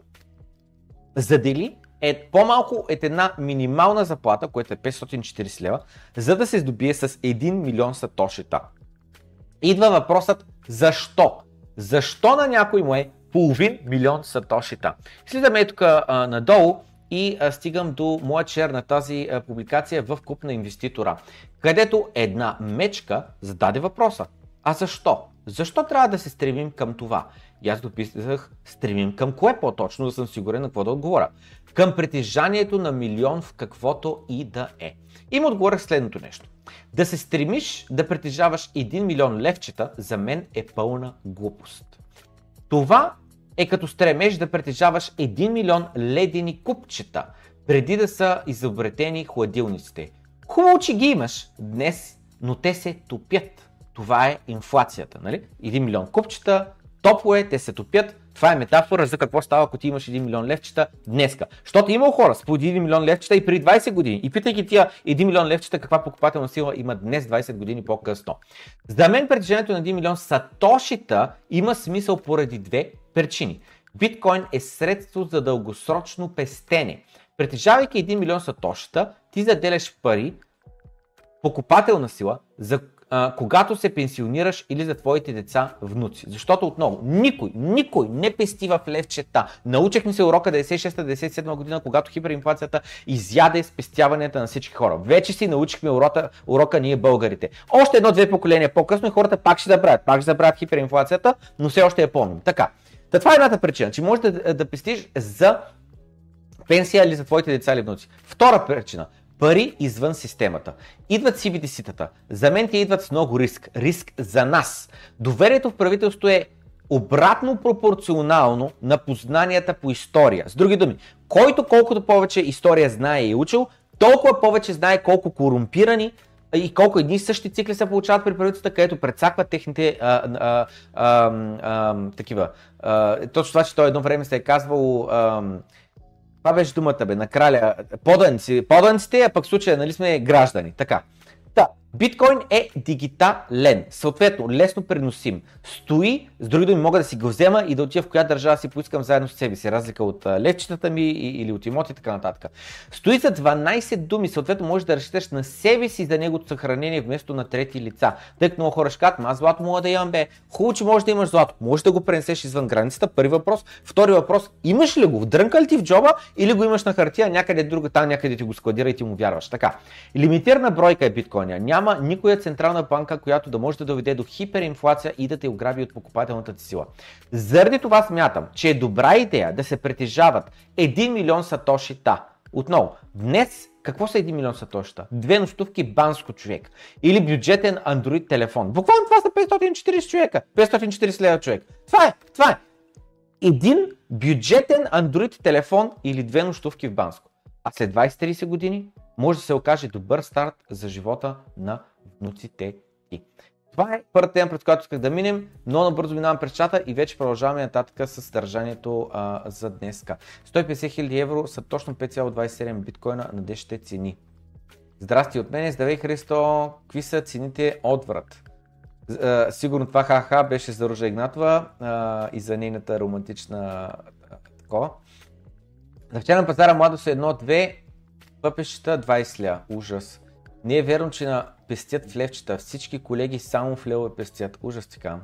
задели е по-малко от една минимална заплата, което е 540 лева, за да се здобие с 1 милион сатошита. Идва въпросът защо? Защо на някой му е половин милион сатошита? Слизаме тук надолу и а, стигам до моя чер на тази а, публикация в Куп на инвеститора, където една мечка зададе въпроса. А защо? Защо трябва да се стремим към това? И аз дописах стремим към кое по-точно, да съм сигурен на какво да отговоря. Към притежанието на милион в каквото и да е. И му отговорях следното нещо. Да се стремиш да притежаваш 1 милион левчета, за мен е пълна глупост. Това е като стремеш да притежаваш 1 милион ледени купчета, преди да са изобретени хладилниците. Хубаво, че ги имаш днес, но те се топят. Това е инфлацията, нали? 1 милион купчета, топло е, те се топят. Това е метафора за какво става, ако ти имаш 1 милион левчета днеска. Защото има хора с по 1 милион левчета и при 20 години. И питайки тия 1 милион левчета каква покупателна сила има днес 20 години по-късно. За мен притежанието на 1 милион сатошита има смисъл поради две причини. Биткоин е средство за дългосрочно пестене. Притежавайки 1 милион сатошита, ти заделяш пари, покупателна сила, за когато се пенсионираш или за твоите деца внуци. Защото отново, никой, никой не пести в левчета. Научихме се урока 96-97 година, когато хиперинфлацията изяде спестяванията на всички хора. Вече си научихме урока, урока ние българите. Още едно-две поколения по-късно и хората пак ще забравят. Пак ще забравят хиперинфлацията, но все още я помним. Така. Та това е едната причина, че можеш да, да пестиш за пенсия или за твоите деца или внуци. Втора причина пари извън системата. Идват CBDC-тата. За мен те идват с много риск. Риск за нас. Доверието в правителството е обратно пропорционално на познанията по история. С други думи, който колкото повече история знае и е учил, толкова повече знае колко корумпирани и колко едни същи цикли се получават при правителствата, където предсакват техните а, а, а, а, такива. А, точно това, че той едно време се е казвал а, това беше думата бе, на краля. Поданци, поданците, а пък случая нали сме граждани. Така. Та, биткоин е дигитален, съответно лесно преносим. Стои, с други думи мога да си го взема и да отида в коя държава си поискам заедно с себе си, разлика от левчетата ми или от имоти и така нататък. Стои за 12 думи, съответно можеш да разчиташ на себе си за неговото съхранение вместо на трети лица. Тъй като много хора ще кажат, аз злато мога да имам бе. Хубаво, че можеш да имаш злато. Можеш да го пренесеш извън границата. Първи въпрос. Втори въпрос, имаш ли го? Дрънка ли ти в джоба или го имаш на хартия някъде друга, там някъде ти го складира и ти му вярваш. Така. Лимитирана бройка е биткоина. Няма никоя централна банка, която да може да доведе до хиперинфлация и да те ограби от покупателната ти сила. Заради това смятам, че е добра идея да се притежават 1 милион сатошита. Отново, днес какво са 1 милион сатошита? Две нощувки банско човек. Или бюджетен Android телефон. Буквално това са 540 човека. 540 лева човек. Това е, това е. Един бюджетен Android телефон или две нощувки в Банско. А след 20-30 години може да се окаже добър старт за живота на внуците ти. Това е първата тема, пред която исках да минем. Много набързо минавам през чата и вече продължаваме нататък с съдържанието а, за днеска. 150 000 евро са точно 5,27 биткоина на днешните цени. Здрасти от мен, здравей Христо, какви са цените отврат? Сигурно това ха-ха беше за Ружа Игнатова uh, и за нейната романтична такова. На вчера на пазара младост е 1-2, пъпещата 20 ля. Ужас. Не е верно, че на пестят в левчета. Всички колеги само в лева пестят. Ужас така.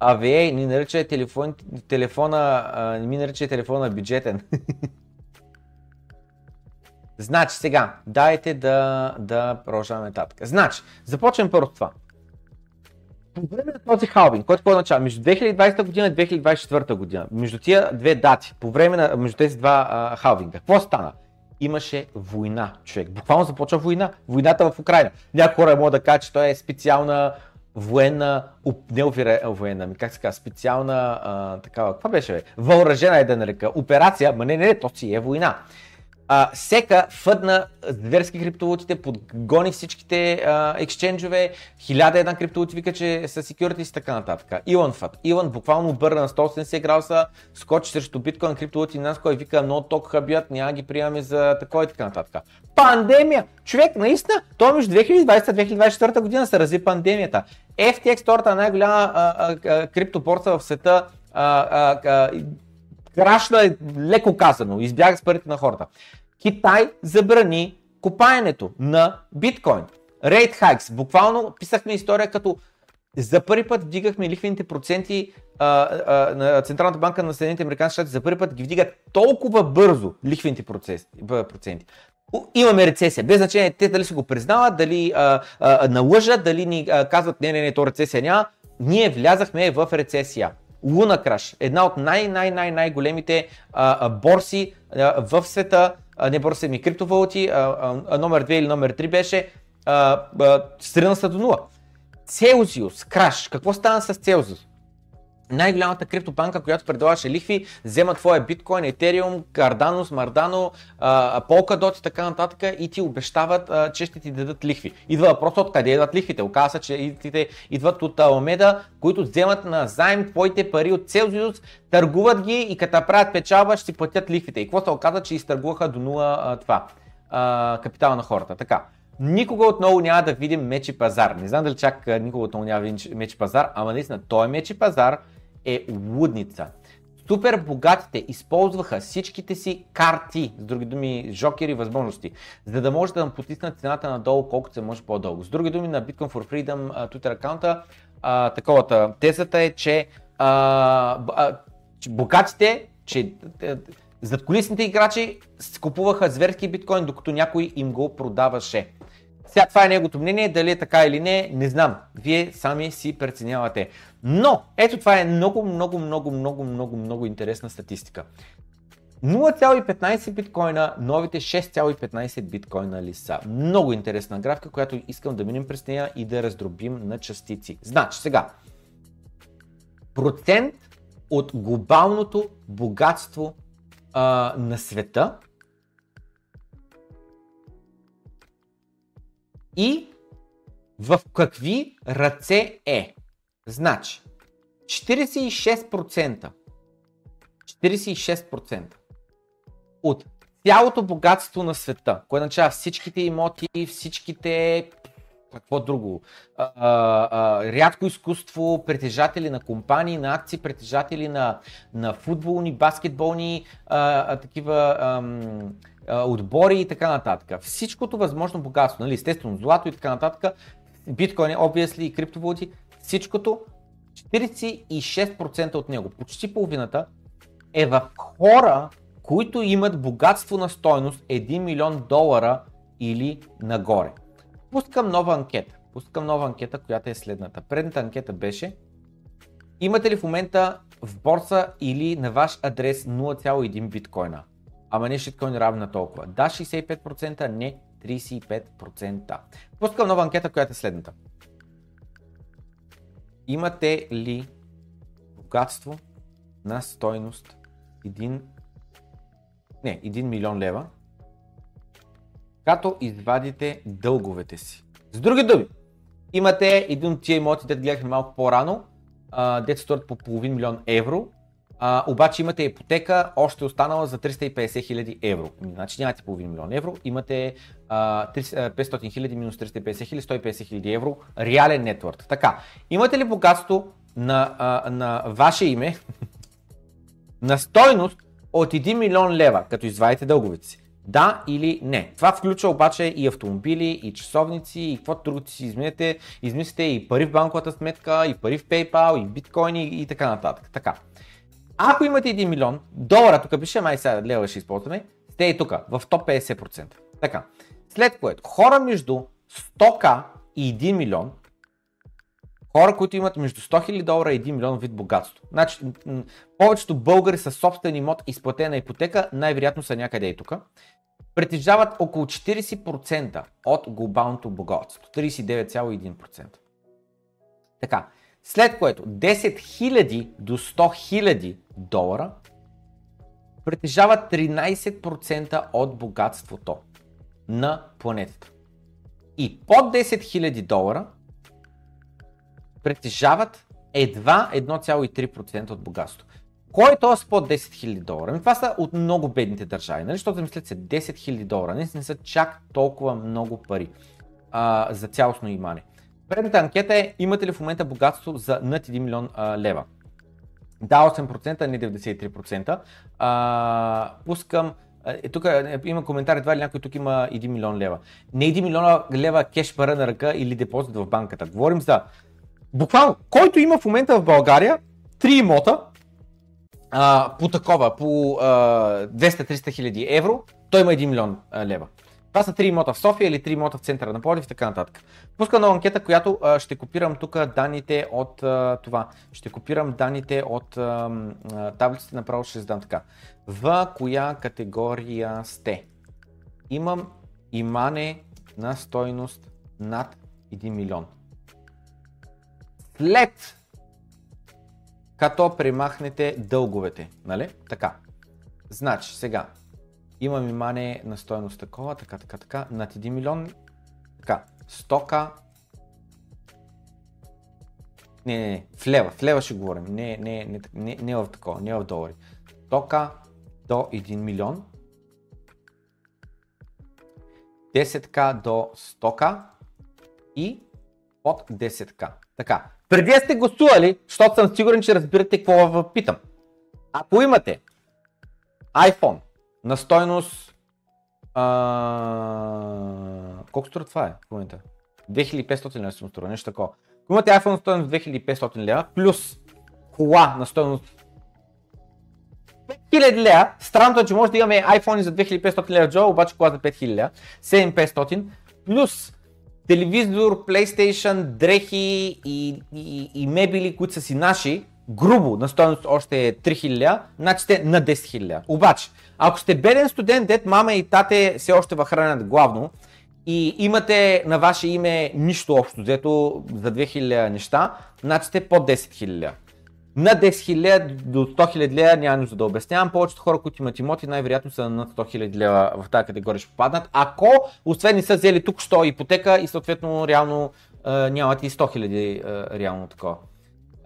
А вие ни нарича телефон, телефона, а, не ми нарича телефона бюджетен. (laughs) значи сега, дайте да, да продължаваме нататък. Значи, започнем първо това. По време на този халвинг, който по-начало, между 2020 година и 2024 година, между тия две дати, по време на, между тези два а, халвинга, какво стана? Имаше война, човек. Буквално започва война. Войната в Украина. Някои хора могат да кажат, че той е специална военна, не военна, ми как се казва, специална а, такава, каква беше бе? Въоръжена е да нарека. Операция, ма не, не, то си е война. А, Сека фъдна зверски криптовалутите, подгони всичките а, ексченджове, хиляда една криптовалути вика, че са securities и така нататък. Илон фът. Илон буквално обърна на 180 градуса, скочи срещу биткоин, криптовалути нас, кой вика, много ток хабят, няма ги приемаме за такова и така нататък. Пандемия! Човек, наистина, то между 2020-2024 година се разви пандемията. FTX, втората най-голяма криптоборса в света, а, а, а, крашна е леко казано, избяга с парите на хората. Китай забрани копаенето на биткоин. Rate hikes. Буквално писахме история като за първи път вдигахме лихвените проценти а, а, на Централната банка на Съединените Американски щати, за първи път ги вдигат толкова бързо лихвените проценти. Имаме рецесия, без значение те дали се го признават, дали а, а, налъжат, дали ни а, казват не, не, не, то рецесия няма. Ние влязахме в рецесия. Луна Краш, една от най-най-най-най-големите борси а, в света, а, не борси ми криптовалути, а, а, номер 2 или номер 3 беше, стрина се до 0. Целзиус, Краш, какво стана с Целзиус? Най-голямата криптобанка, която предлагаше лихви, взема твоя биткоин, етериум, Cardano, Mardano, Polkadot и така нататък и ти обещават, че ще ти дадат лихви. Идва въпрос от къде идват лихвите. Оказва се, че лихвите идват от Alameda, които вземат на заем твоите пари от Celsius, търгуват ги и като правят печалба ще си платят лихвите. И какво се оказа, че изтъргуваха до нула това капитала на хората. Така. Никога отново няма да видим мечи пазар. Не знам дали чак никога отново няма да видим мечи пазар, ама наистина той е мечи пазар е лудница. Супер богатите използваха всичките си карти, с други думи, жокери, възможности, за да може да потиснат цената надолу колкото се може по-дълго. С други думи, на Bitcoin for Freedom Twitter аккаунта, таковата тезата е, че а, а, богатите, че задколисните играчи купуваха зверски биткоин, докато някой им го продаваше. Сега това е неговото мнение, дали е така или не, не знам. Вие сами си преценявате. Но, ето това е много, много, много, много, много, много интересна статистика. 0,15 биткоина, новите 6,15 биткоина ли са? Много интересна графика, която искам да минем през нея и да раздробим на частици. Значи сега, процент от глобалното богатство а, на света и в какви ръце е. Значи, 46%, 46% от цялото богатство на света, което означава всичките имоти, всичките какво друго, а, а, рядко изкуство, притежатели на компании, на акции, притежатели на, на футболни, баскетболни, а, а, такива ам, а, отбори и така нататък. Всичкото възможно богатство, нали, естествено злато и така нататък, биткоини, obviously и криптовалути, всичкото 46% от него, почти половината, е в хора, които имат богатство на стойност 1 милион долара или нагоре. Пускам нова анкета. Пускам нова анкета, която е следната. Предната анкета беше Имате ли в момента в борса или на ваш адрес 0,1 биткоина? Ама не шиткоин равен на толкова. Да, 65%, не 35%. Пускам нова анкета, която е следната. Имате ли богатство на стойност 1, не, 1 милион лева, като извадите дълговете си. С други думи, имате един от тия имоти, дето гледахме малко по-рано, дето стоят по половин милион евро, а, обаче имате ипотека, още останала за 350 хиляди евро. Значи нямате половин милион евро, имате а, 500 хиляди минус 350 хиляди, 150 хиляди евро, реален нетворк. Така, имате ли богатство на, а, на ваше име (laughs) на стойност от 1 милион лева, като извадите дълговете си? Да или не. Това включва обаче и автомобили, и часовници, и каквото другото си измислите, измислите и пари в банковата сметка, и пари в PayPal, и биткоини и така нататък. Така. Ако имате 1 милион долара, тук пише, май сега лева ще използваме, сте и тук, в топ 50%. Така. След което, хора между 100к и 1 милион, хора, които имат между 100 000 долара и 1 милион вид богатство. Значи, повечето българи с собствен имот, изплатена ипотека, най-вероятно са някъде и тук, притежават около 40% от глобалното богатство. 39,1%. Така, след което 10 000 до 100 000 долара притежават 13% от богатството на планетата. И под 10 000 долара притежават едва 1,3% от богатството. Кой е този под 10 000 долара? Ами това са от много бедните държави, нали? Защото замислете се, 10 000 долара не, не са чак толкова много пари а, за цялостно имане. Предната анкета е, имате ли в момента богатство за над 1 милион а, лева? Да, 8%, не 93%. А, пускам е, тук е, има коментар, едва ли някой тук има 1 милион лева. Не 1 милиона лева кеш пара на ръка или депозит в банката. Говорим за буквално, който има в момента в България 3 имота а, по такова, по 200-300 хиляди евро, той има 1 милион а, лева. Това са 3 имота в София или 3 имота в центъра на Пловдив и така нататък. Пуска нова анкета, която а, ще копирам тук данните от а, това. Ще копирам данните от а, таблиците, направо ще задам така. В коя категория сте? Имам имане на стойност над 1 милион. След като премахнете дълговете, нали? Така. Значи, сега, имам имане на стоеност такова, така, така, така, над 1 милион, така, стока, не, не, не, в лева, в лева ще говорим, не, не, не, не, не в такова, не в долари. Стока до 1 милион, 10к до 100к и под 10к. Така, преди сте гласували, защото съм сигурен, че разбирате какво питам. Ако имате iPhone на стойност... А... Колко струва това е в момента? 2500 лева съм струва, нещо такова. Ако имате iPhone на стойност 2500 лева, плюс кола на стойност 5000 лева, странното е, че може да имаме iPhone за 2500 лева Джо, обаче кола за 5000 лева, 7500, плюс телевизор, PlayStation, дрехи и, и, и мебели, които са си наши, грубо на стоеност още 3000, значи сте на 10 000. Обаче, ако сте беден студент, дет мама и тате се още въхранят главно и имате на ваше име нищо общо, взето за 2000 неща, значи сте под 10 000. На 10 000 до 100 000 лева няма нужда да обяснявам. Повечето хора, които имат имоти, най-вероятно са над 100 000 лева в тази категория ще попаднат. Ако, освен не са взели тук що ипотека и съответно реално нямат и 100 000 реално такова.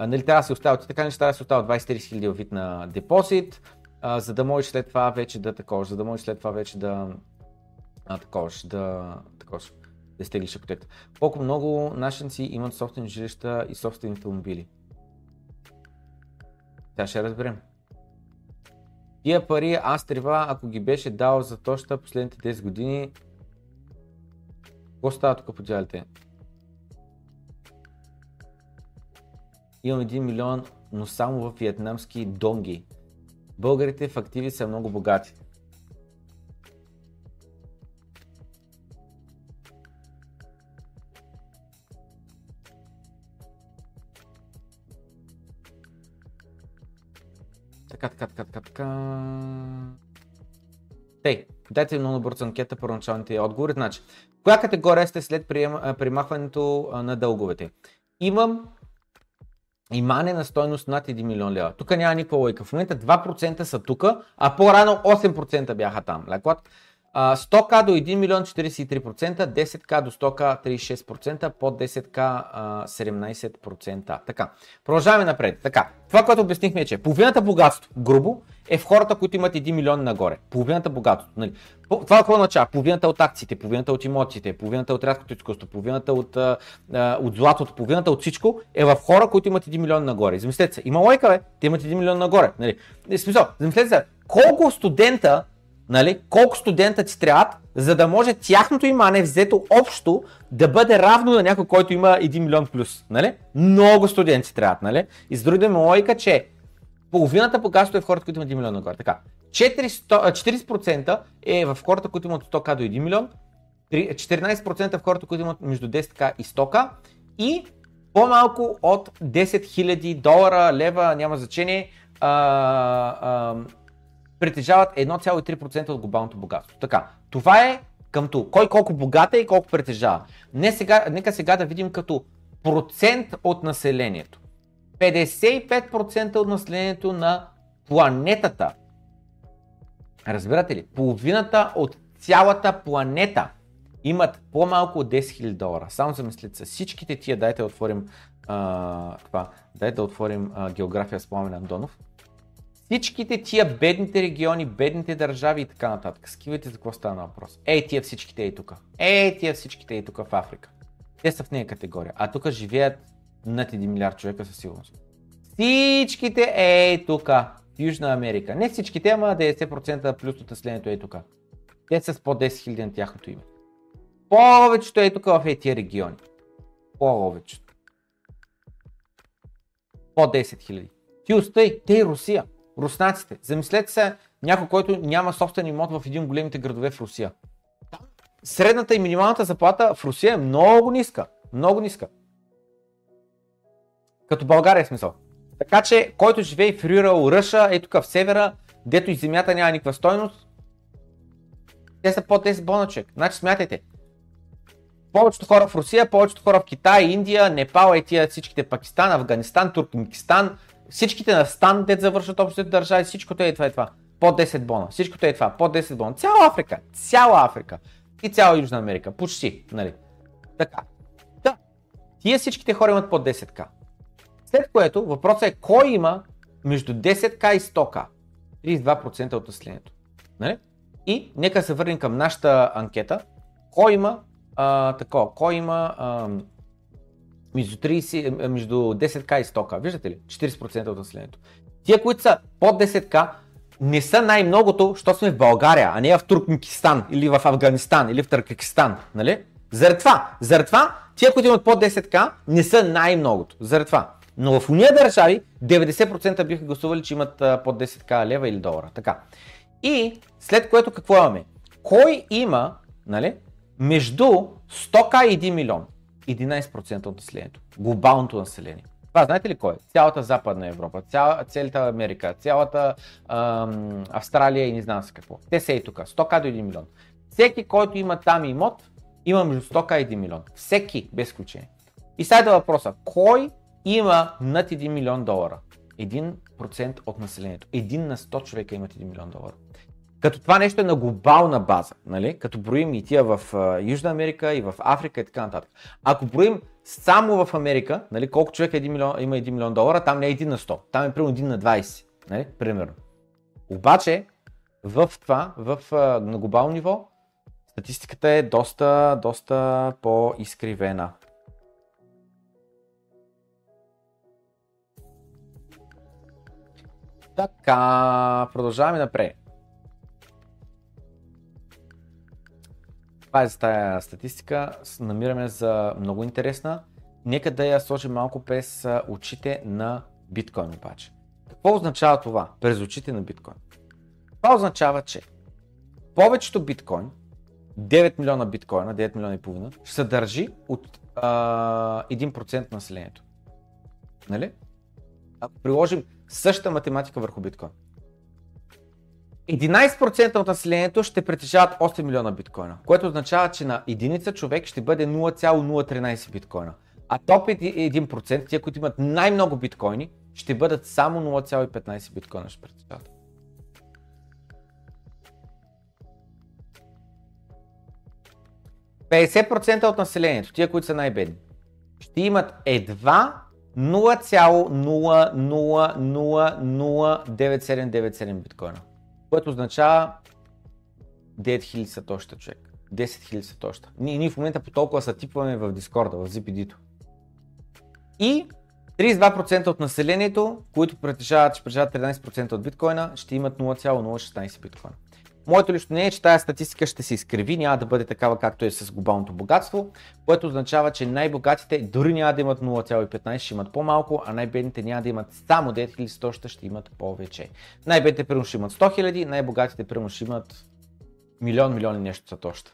Нали трябва да се оставят така неща, трябва да се оставят 20-30 000 вид на депозит, а, за да можеш след това вече да такова, за да можеш след това вече да а, такова, да, такова, да стеглиш ипотека. Колко много нашенци имат собствени жилища и собствени автомобили. Тя ще разберем. Тия пари аз трябва, ако ги беше дал за тоща последните 10 години, какво става тук по дялите? Имам 1 милион, но само в вьетнамски донги. Българите в активи са много богати. Така, така, така, така, така. Тей, дайте много бързо анкета първоначалните отговори. Значи, коя категория сте след примахването на дълговете? Имам имане на стойност над 1 милион лева. Тук няма никаква лойка. В момента 2% са тук, а по-рано 8% бяха там. Like 100к до 1 милион 43%, 10к до 100к 36%, под 10к 17%. Така, продължаваме напред. Така, това, което обяснихме е, че половината богатство, грубо, е в хората, които имат 1 милион нагоре. Половината богатство. Нали? Това какво означава? Половината от акциите, половината от имотите, половината от рядкото изкуство, половината от, от златото, половината от всичко е в хора, които имат 1 милион нагоре. Замислете се, има лойка, бе, те имат 1 милион нагоре. Нали? Смисъл, замислете се, колко студента нали, колко студента ти трябват, за да може тяхното имане взето общо да бъде равно на някой, който има 1 милион плюс. Нали? Много студенти трябват. Нали? И с други думи, логика, че половината богатство е в хората, които имат 1 милион нагоре. Така, 40% е в хората, които имат 100к до 1 милион, 14% е в хората, които имат между 10к и 100к и по-малко от 10 000 долара, лева, няма значение, а, а, притежават 1,3% от глобалното богатство. Така, това е къмто кой колко богат е и колко притежава. Не сега, нека сега да видим като процент от населението. 55% от населението на планетата Разбирате ли? Половината от цялата планета имат по-малко от 10 000 долара. Само замислете се. Всичките тия, дайте да отворим а, това, дайте да отворим а, география с Пламен Андонов. Всичките тия бедните региони, бедните държави и така нататък. Скивайте за какво стана въпрос. Ей, тия всичките и тук. Ей, тия всичките и тук в Африка. Те са в нея категория. А тук живеят над 1 милиард човека със сигурност. Всичките ей тук в Южна Америка. Не всичките, ама 90% плюс от населението е тук. Те са с по 10 000 на тяхното име. Повечето е тук в тези региони. Повечето. По 10 000. Ти остай, те и Русия. Руснаците. Замислете се някой, който няма собствен имот в един от големите градове в Русия. Средната и минималната заплата в Русия е много ниска. Много ниска. Като България е смисъл. Така че, който живее в Рюрал, Ръша, е тук в севера, дето и земята няма никаква стойност, те са под 10 бона човек. Значи смятайте, повечето хора в Русия, повечето хора в Китай, Индия, Непал, е тия всичките Пакистан, Афганистан, Туркменистан, всичките на Стан, дет завършат общите държави, всичкото е това и това. По 10 бона. Всичкото е това. По 10 бона. Цяла Африка. Цяла Африка. И цяла Южна Америка. Почти. Нали? Така. Да. Тия всичките хора имат по 10к. След което въпросът е кой има между 10к и 100к. 32% от населението. Нали? И нека се върнем към нашата анкета. Кой има а, такова, кой има а, между, 30, между 10к и 100к, виждате ли? 40% от населението. Тия, които са под 10к, не са най-многото, защото сме в България, а не в Туркменистан или в Афганистан или в Търкакистан, нали? Заради това, заради това, тия, които имат под 10к, не са най-многото. Заради това. Но в уния държави 90% биха гласували, че имат под 10к лева или долара. Така. И след което какво имаме? Кой има нали, между 100к и 1 милион? 11% от населението. Глобалното население. Това знаете ли кой е? Цялата Западна Европа, цяла, цялата Америка, цялата ам, Австралия и не знам с какво. Те са и тук. 100к до 1 милион. Всеки, който има там имот, има между 100к и 1 милион. Всеки, без изключение. И сега въпроса. Кой има над 1 милион долара? 1% от населението. Един на 100 човека имат 1 милион долара. Като това нещо е на глобална база, нали? като броим и тия в Южна Америка и в Африка и така нататък. Ако броим само в Америка, нали, колко човек е 1 милион, има 1 милион долара, там не е 1 на 100, там е примерно 1 на 20, нали? примерно. Обаче, в това, в, на глобално ниво, статистиката е доста, доста по-изкривена. Така, продължаваме напред. За тази статистика. Намираме за много интересна. Нека да я сложим малко през очите на биткоин обаче. Какво означава това през очите на биткоин? Това означава, че повечето биткоин, 9 милиона биткоина, 9 милиона и половина, ще се държи от а, 1% населението. Нали? Ако приложим същата математика върху биткоин. 11% от населението ще притежават 8 милиона биткоина, което означава, че на единица човек ще бъде 0,013 биткоина. А топ 1%, тия, които имат най-много биткоини, ще бъдат само 0,15 биткоина ще притежават. от населението, тия, които са най-бедни, ще имат едва 0,00009797 биткоина. Което означава 9000 са точно човек. 10 000 са точно. Ние, ние в момента по толкова са типваме в Дискорда, в ZPD-то. И 32% от населението, които притежават, ще притежават 13% от биткоина, ще имат 0,016 биткоина. Моето лично мнение е, че тази статистика ще се изкриви, няма да бъде такава както е с глобалното богатство, което означава, че най-богатите дори няма да имат 0,15, ще имат по-малко, а най-бедните няма да имат само 9100, ще имат повече. Най-бедните примерно ще имат 100 000, най-богатите примерно ще имат милион, милион и нещо са точно.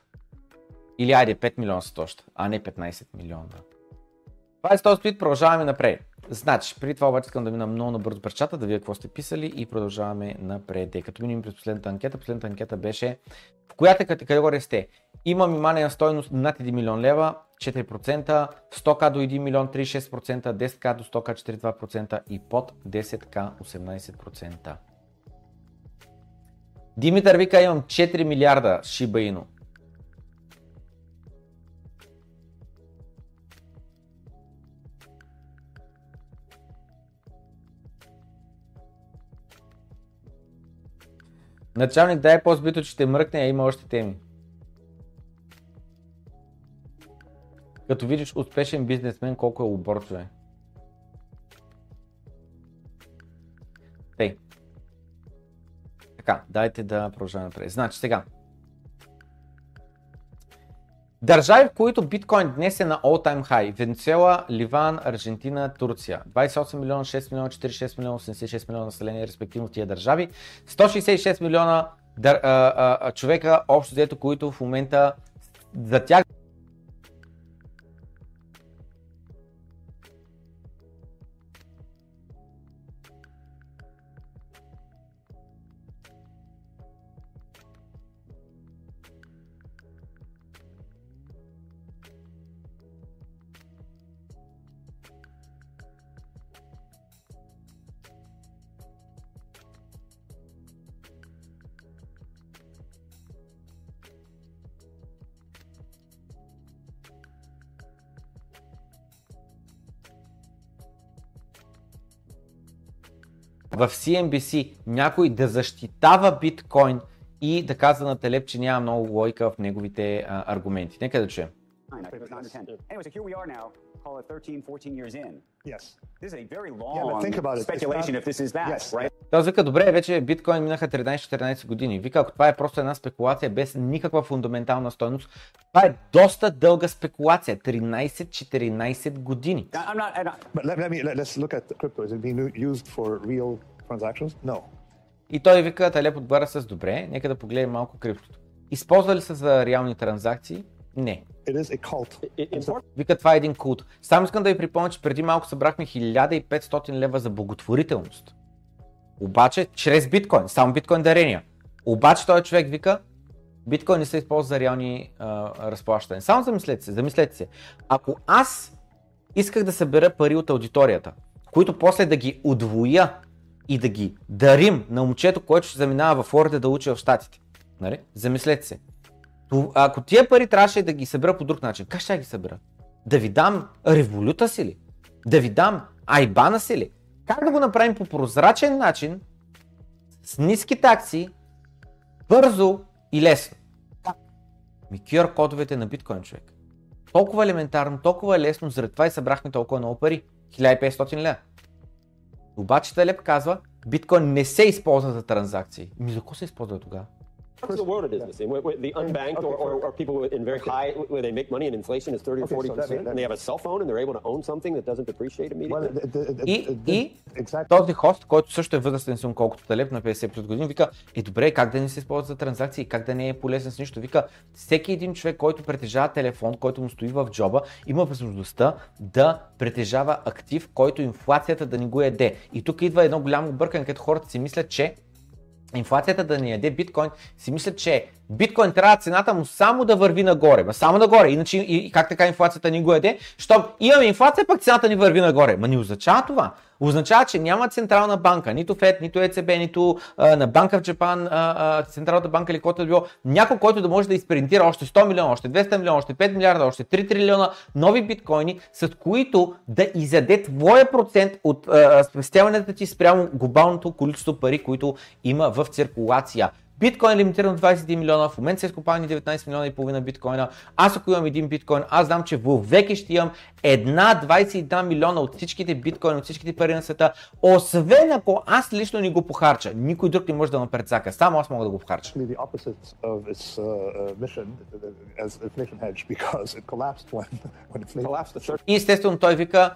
Или айде 5 милиона са точно, а не 15 милиона. Това е този твит, продължаваме напред. Значи, преди това обаче искам да мина много набързо през чата, да видя какво сте писали и продължаваме напред. Като минем през последната анкета, последната анкета беше в която категория сте? Има минимална стойност над 1 милион лева, 4%, 100к до 1 милион 36%, 10к до 100к 42% и под 10к 18%. Димитър вика имам 4 милиарда Шиба Началник, дай по-збито, че ще мръкне, а има още теми. Като видиш успешен бизнесмен, колко е оборчове. Тей. Така, дайте да продължаваме напред. Значи сега. Държави, в които биткоин днес е на all-time high. Венецуела, Ливан, Аржентина, Турция. 28 милиона, 6 милиона, 46 милиона, 86 милиона население, респективно тия държави. 166 милиона дър, а, а, човека, общо взето, които в момента за тях в CNBC някой да защитава биткоин и да казва на Телеп, че няма много логика в неговите а, аргументи. Нека да чуем. Anyway, so here we are now, call it 13, 14 years in. Yes. This is a very long yeah, think about it. speculation not... if this is that, yes. right? Той вика, добре, вече биткоин минаха 13-14 години. Вика, ако това е просто една спекулация без никаква фундаментална стойност, това е доста дълга спекулация. 13-14 години. I'm not, I'm not... But let, let me, let, let's look at crypto. Is it being used for real transactions? No. И той вика, Талеп отбара с добре, нека да погледнем малко криптото. Използва ли се за реални транзакции? Не. It is a cult. It, Вика, това е един култ. Само искам да ви припомня, че преди малко събрахме 1500 лева за благотворителност. Обаче, чрез биткоин, само биткоин дарения. Обаче този човек вика, биткоин не се използва за реални а, разплащания. Само замислете се, замислете се. Ако аз исках да събера пари от аудиторията, които после да ги удвоя и да ги дарим на момчето, което ще заминава в Флорида да учи в Штатите. Нали? Замислете се. Ако тия пари трябваше да ги събера по друг начин, как ще ги събера? Да ви дам революта си ли? Да ви дам айбана си ли? Как да го направим по прозрачен начин, с ниски такси, бързо и лесно? Ми QR кодовете на биткоин човек. Толкова елементарно, толкова лесно, заради това и събрахме толкова много пари. 1500 лева. Обаче Талеб казва, биткоин не се използва за транзакции. Ми за какво се използва тогава? Parts of the world it is the same. The unbanked or, or, or people in very high, where they make money and inflation is 30 or 40 percent, and they have a cell phone and they're able to own something that doesn't depreciate immediately. И, и този хост, който също е възрастен съм колкото Талеб на 50 години, вика, е добре, как да не се използва за транзакции, как да не е полезен с нищо. Вика, всеки един човек, който притежава телефон, който му стои в джоба, има възможността да притежава актив, който инфлацията да ни го еде. И тук идва едно голямо объркане, като хората си мислят, че инфлацията да ни яде биткоин, си мислят, че биткоин трябва цената му само да върви нагоре. Ма само нагоре. Иначе и, как така инфлацията ни го яде? Щом имаме инфлация, пък цената ни върви нагоре. Ма не означава това означава, че няма централна банка, нито ФЕД, нито ЕЦБ, нито а, на Банка в Джапан, а, а, Централната банка или който е било, някой, който да може да изпринтира още 100 милиона, още 200 милиона, още 5 милиарда, още 3 трилиона нови биткоини, с които да изяде твоя процент от спестяването ти спрямо глобалното количество пари, които има в циркулация. Биткоин е лимитиран 21 милиона, в момента са изкопани 19 милиона и половина биткоина. Аз ако имам един биткоин, аз знам, че в веки ще имам една 22 милиона от всичките биткоини, от всичките пари на света, освен ако аз лично ни го похарча. Никой друг не може да ме предсака, само аз мога да го похарча. И естествено той вика,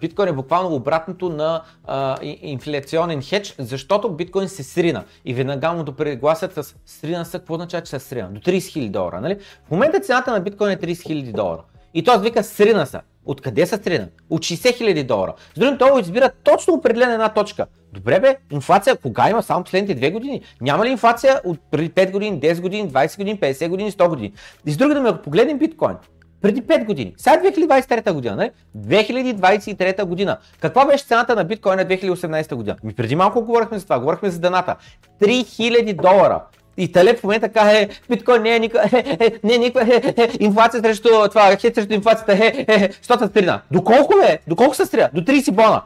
биткоин е буквално обратното на а, инфлационен хедж, защото биткоин се срина. И веднага му допрегласят с срина са, какво означава, че се срина? До 30 000 долара. Нали? В момента цената на биткоин е 30 000 долара. И той вика срина са. Откъде са срина? От 60 000 долара. С другим той избира точно определена една точка. Добре бе, инфлация кога има? Само последните две години. Няма ли инфлация от преди 5 години, 10 години, 20 години, 50 години, 100 години? И с други да ме погледнем биткоин. Преди 5 години. Сега 2023 година, не? 2023 година. Каква беше цената на биткоина 2018 година? Ми преди малко говорихме за това, говорихме за даната. 3000 долара. И Талеб в момента каза, е, биткоин не е никаква, е, е, не е никаква, е, инфлация срещу това, хет срещу инфлацията, е, е, що се стрина? Доколко е? Доколко се стрина? До 30 бона.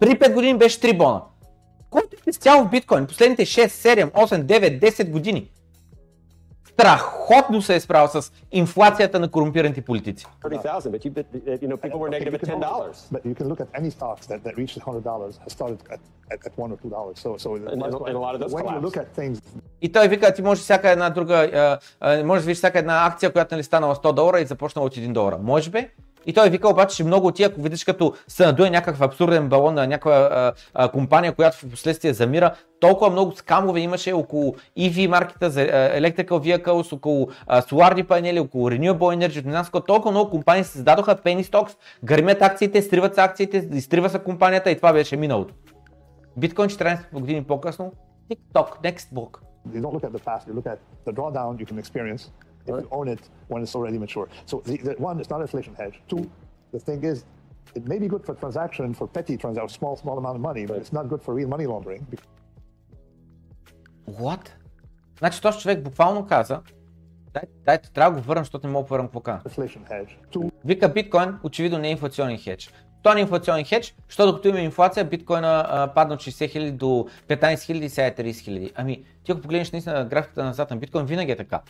Преди 5 години беше 3 бона. Колко е цяло в биткоин? Последните 6, 7, 8, 9, 10 години страхотно се е справил с инфлацията на корумпираните политици. 30,000, but you, but, uh, you know, people were negative at ten dollars. But you can look at any stocks that, that reached hundred dollars has started at, at, at one or two dollars. So, so And- and- and a lot of those when you collapsed. look at things, И той вика, ти можеш всяка една друга, можеш да видиш всяка една акция, която нали станала 100 долара и започнала от 1 долара. Може би? И той вика обаче, че много от тия, ако видиш като се надуе някакъв абсурден балон на някаква а, а, компания, която в последствие замира, толкова много скамове имаше около EV маркета за Electrical Vehicles, около а, соларни панели, около Renewable Energy, какво, толкова много компании се създадоха, penny stocks, гърмят акциите, стриват се акциите, изтрива се компанията и това беше миналото. Биткоин 14 години по-късно, TikTok, next book. you don't look at the past, you look at the drawdown you can experience if you own it when it's already mature. So the, the, one, it's not an inflation hedge. Two, the thing is, it may be good for transaction for petty transactions, small, small amount of money, but it's not good for real money laundering. What? Значи този човек буквално каза, дай, дайте, трябва да го върна, защото не мога да какво каза. Hedge. Two, Вика биткоин, очевидно не е инфлационен хедж. То не е инфлационен хедж, защото докато има инфлация, биткоина а, падна от 60 000 до 15 000 и сега е 30 000. Ами, ти ако погледнеш наистина графиката назад на биткоин, винаги е така.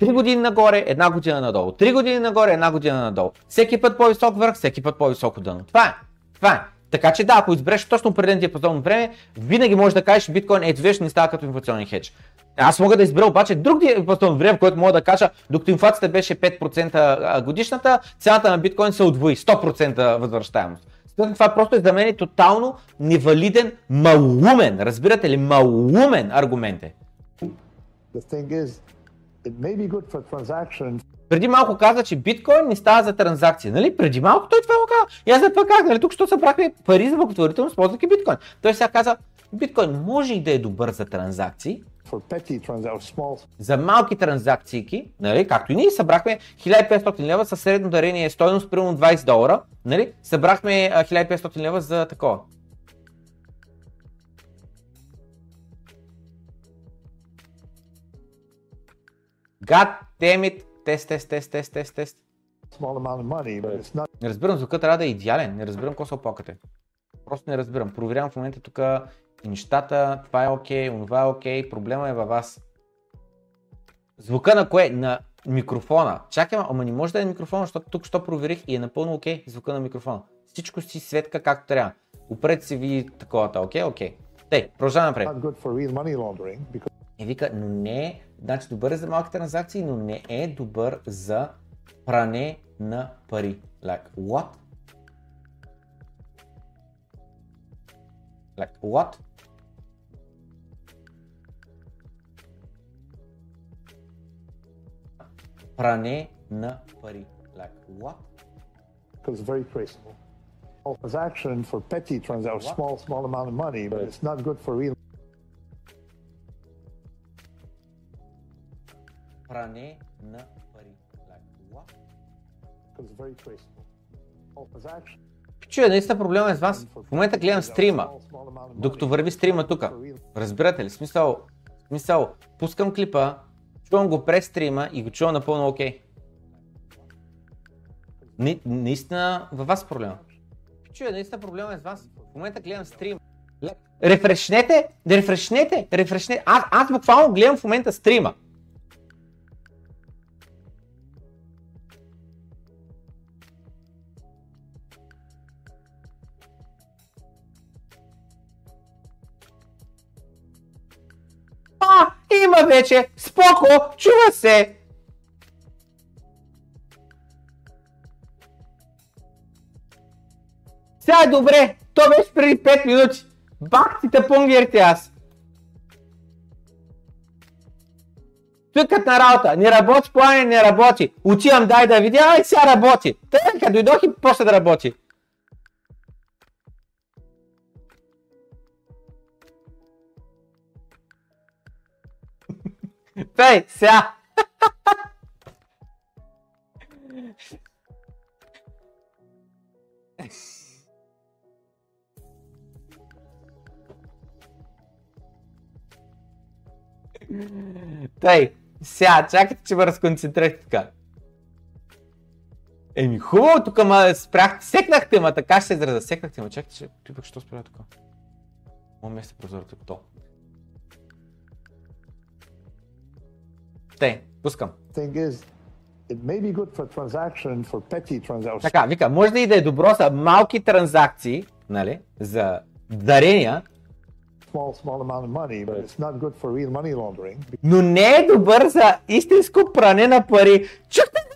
Три години нагоре, една година надолу. Три години нагоре, една година надолу. Всеки път по-висок върх, всеки път по-високо дъно. Това е. Това е. Така че да, ако избереш точно определен диапазон време, винаги можеш да кажеш биткоин ето виж не става като инфлационен хедж. Аз мога да избера обаче друг диапазон време, в който мога да кажа, докато инфлацията беше 5% годишната, цената на биткоин се удвои, 100% възвръщаемост. Това просто е за мен тотално невалиден, малумен, разбирате ли, малумен аргумент е. the thing is, Преди малко каза, че биткоин не става за транзакции. Нали? Преди малко той това го каза. И аз за това казах, нали? тук що събрахме пари за благотворителност, използвайки биткоин. Той сега каза, биткоин може и да е добър за транзакции, for petty transactions, small, за малки транзакции, нали, както и ние събрахме 1500 лева със средно дарение стойност примерно 20 долара, нали, събрахме а, 1500 лева за такова. God damn it! Тест, тест, тест, тест, тест, тест. Не разбирам, звукът трябва да е идеален, не разбирам какво се опакате. Просто не разбирам. Проверявам в момента тук нещата, това е окей, онова е окей, проблема е във вас. Звука на кое? На микрофона. Чакай, ама не може да е микрофона, защото тук що проверих и е напълно окей звука на микрофона. Всичко си светка както трябва. Опрете си ви таковата, окей, окей. Тей, продължаваме напред. because И вика, но не е, значи добър е за малки транзакции, но не е добър за пране на пари. Like, what? Like, what? Пране на пари. Like, what? because it's very traceable. Small transaction for petty transactions, What? small, small amount of money, but it's not good for real Пране на пари. Like, what? because it's very traceable. Small transaction Чуя, наистина проблема е с вас. В момента гледам стрима. Докато върви стрима тук. Разбирате ли? Смисъл, смисъл, пускам клипа, чувам го през стрима и го чувам напълно окей. Не, наистина във вас проблема. Чуя, наистина проблема е с вас. В момента гледам стрим. Ле- Рефрешнете, рефрешнете, рефрешнете. Аз, аз буквално гледам в момента стрима. Има вече! Споко! Чува се! Сега е добре! То беше преди 5 минути! Бах ти тъпунгерите аз! Тъкът на работа! Не работи, плане не работи! Отивам дай да видя, ай сега работи! Тъка, дойдох и после да работи! Пей, сега! Тъй, сега, чакайте, че ме разконцентрирахте така. Еми, хубаво, тук ма спряхте, секнахте ма, така ще се израза, секнахте ма, чакайте, че ти що спря тук? Моя место е прозорът е то. Petty transactions. Така, вика, може да и да е добро за малки транзакции, нали, за дарения, но не е добър за истинско пране на пари.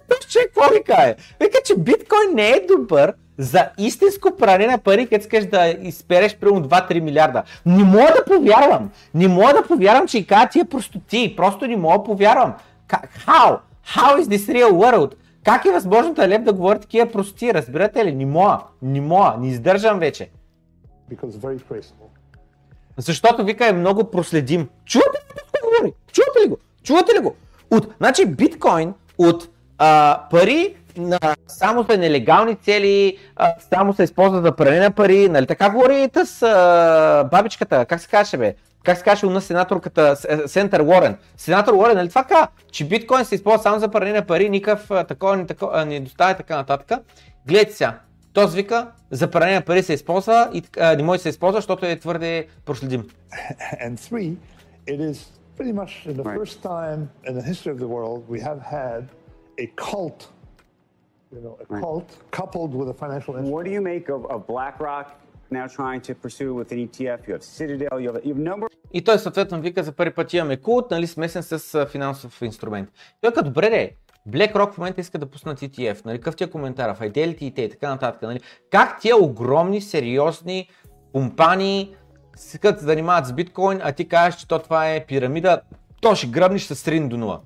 Този човек какво ви каже? Вика, че биткоин не е добър за истинско пране на пари, като искаш да изпереш примерно 2-3 милиарда. Не мога да повярвам. Не мога да повярвам, че и казва тия простоти. Просто не мога да повярвам. How? How is this real world? Как е възможно Талеб да говори такива простоти? Разбирате ли? Не мога. Не мога. Не издържам вече. Защото вика е много проследим. Чувате ли какво говори? Чувате ли го? Чувате ли го? От, значи биткоин от а, пари само за нелегални цели, а, само се използва за пране на пари, нали така говори с а, бабичката, как се казваше бе? Как се казваше на сенаторката Сентър Уорен? Сенатор Уорен, нали това казва, че биткоин се използва само за пране на пари, никакъв такова, не, такова, не доставя и така нататък. Гледайте сега, този вика, за пране на пари се използва и а, не може да се използва, защото е твърде проследим. (laughs) And three, it is pretty much the first time in the history of the world we have had a cult, you know, a Right. cult coupled with a financial instrument. What do you make of, of BlackRock now trying to pursue with an ETF? You have Citadel, you have, you have number И той съответно вика за първи път имаме култ, нали, смесен с финансов инструмент. Той като добре де, BlackRock в момента иска да пуснат ETF, нали, какъв ти е коментара, Fidelity и те и така нататък, нали. Как тия огромни, сериозни компании се искат да се занимават с биткоин, а ти кажеш, че то това е пирамида, то ще гръбнеш с рин до нула.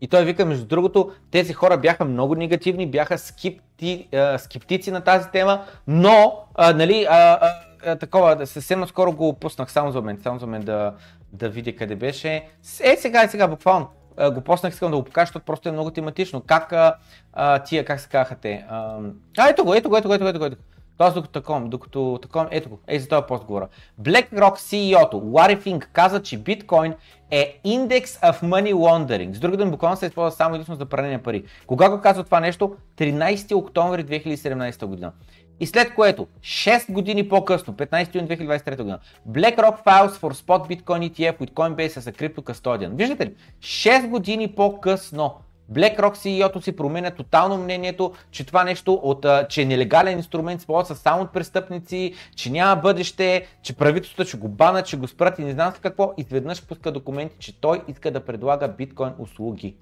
И той вика, между другото, тези хора бяха много негативни, бяха скепти, а, скептици на тази тема, но, а, нали, а, а, а, такова, съвсем наскоро го пуснах само за момент, само за момент да, да видя къде беше. Е, сега, е, сега, буквално. Го поснах, искам да го покажа, защото просто е много тематично. Как а, а, тия, как се казаха те? А, а, ето го, ето го, ето го, ето го, ето го. Тоест докато таком, докато таком, ето го, ей за този пост говоря. BlackRock CEO-то Лари Финк каза, че биткоин е Index of Money Laundering. С други думи, буквално се използва само единствено за пране на пари. Кога го казва това нещо? 13 октомври 2017 година. И след което, 6 години по-късно, 15 юни 2023 година, BlackRock files for spot Bitcoin ETF with Coinbase as a crypto custodian. Виждате ли? 6 години по-късно BlackRock CEO-то си променя тотално мнението, че това нещо, от, че е нелегален инструмент, се ползва само от престъпници, че няма бъдеще, че правителството ще го бана, че го спрат и не знам с какво. Изведнъж пуска документи, че той иска да предлага биткоин услуги.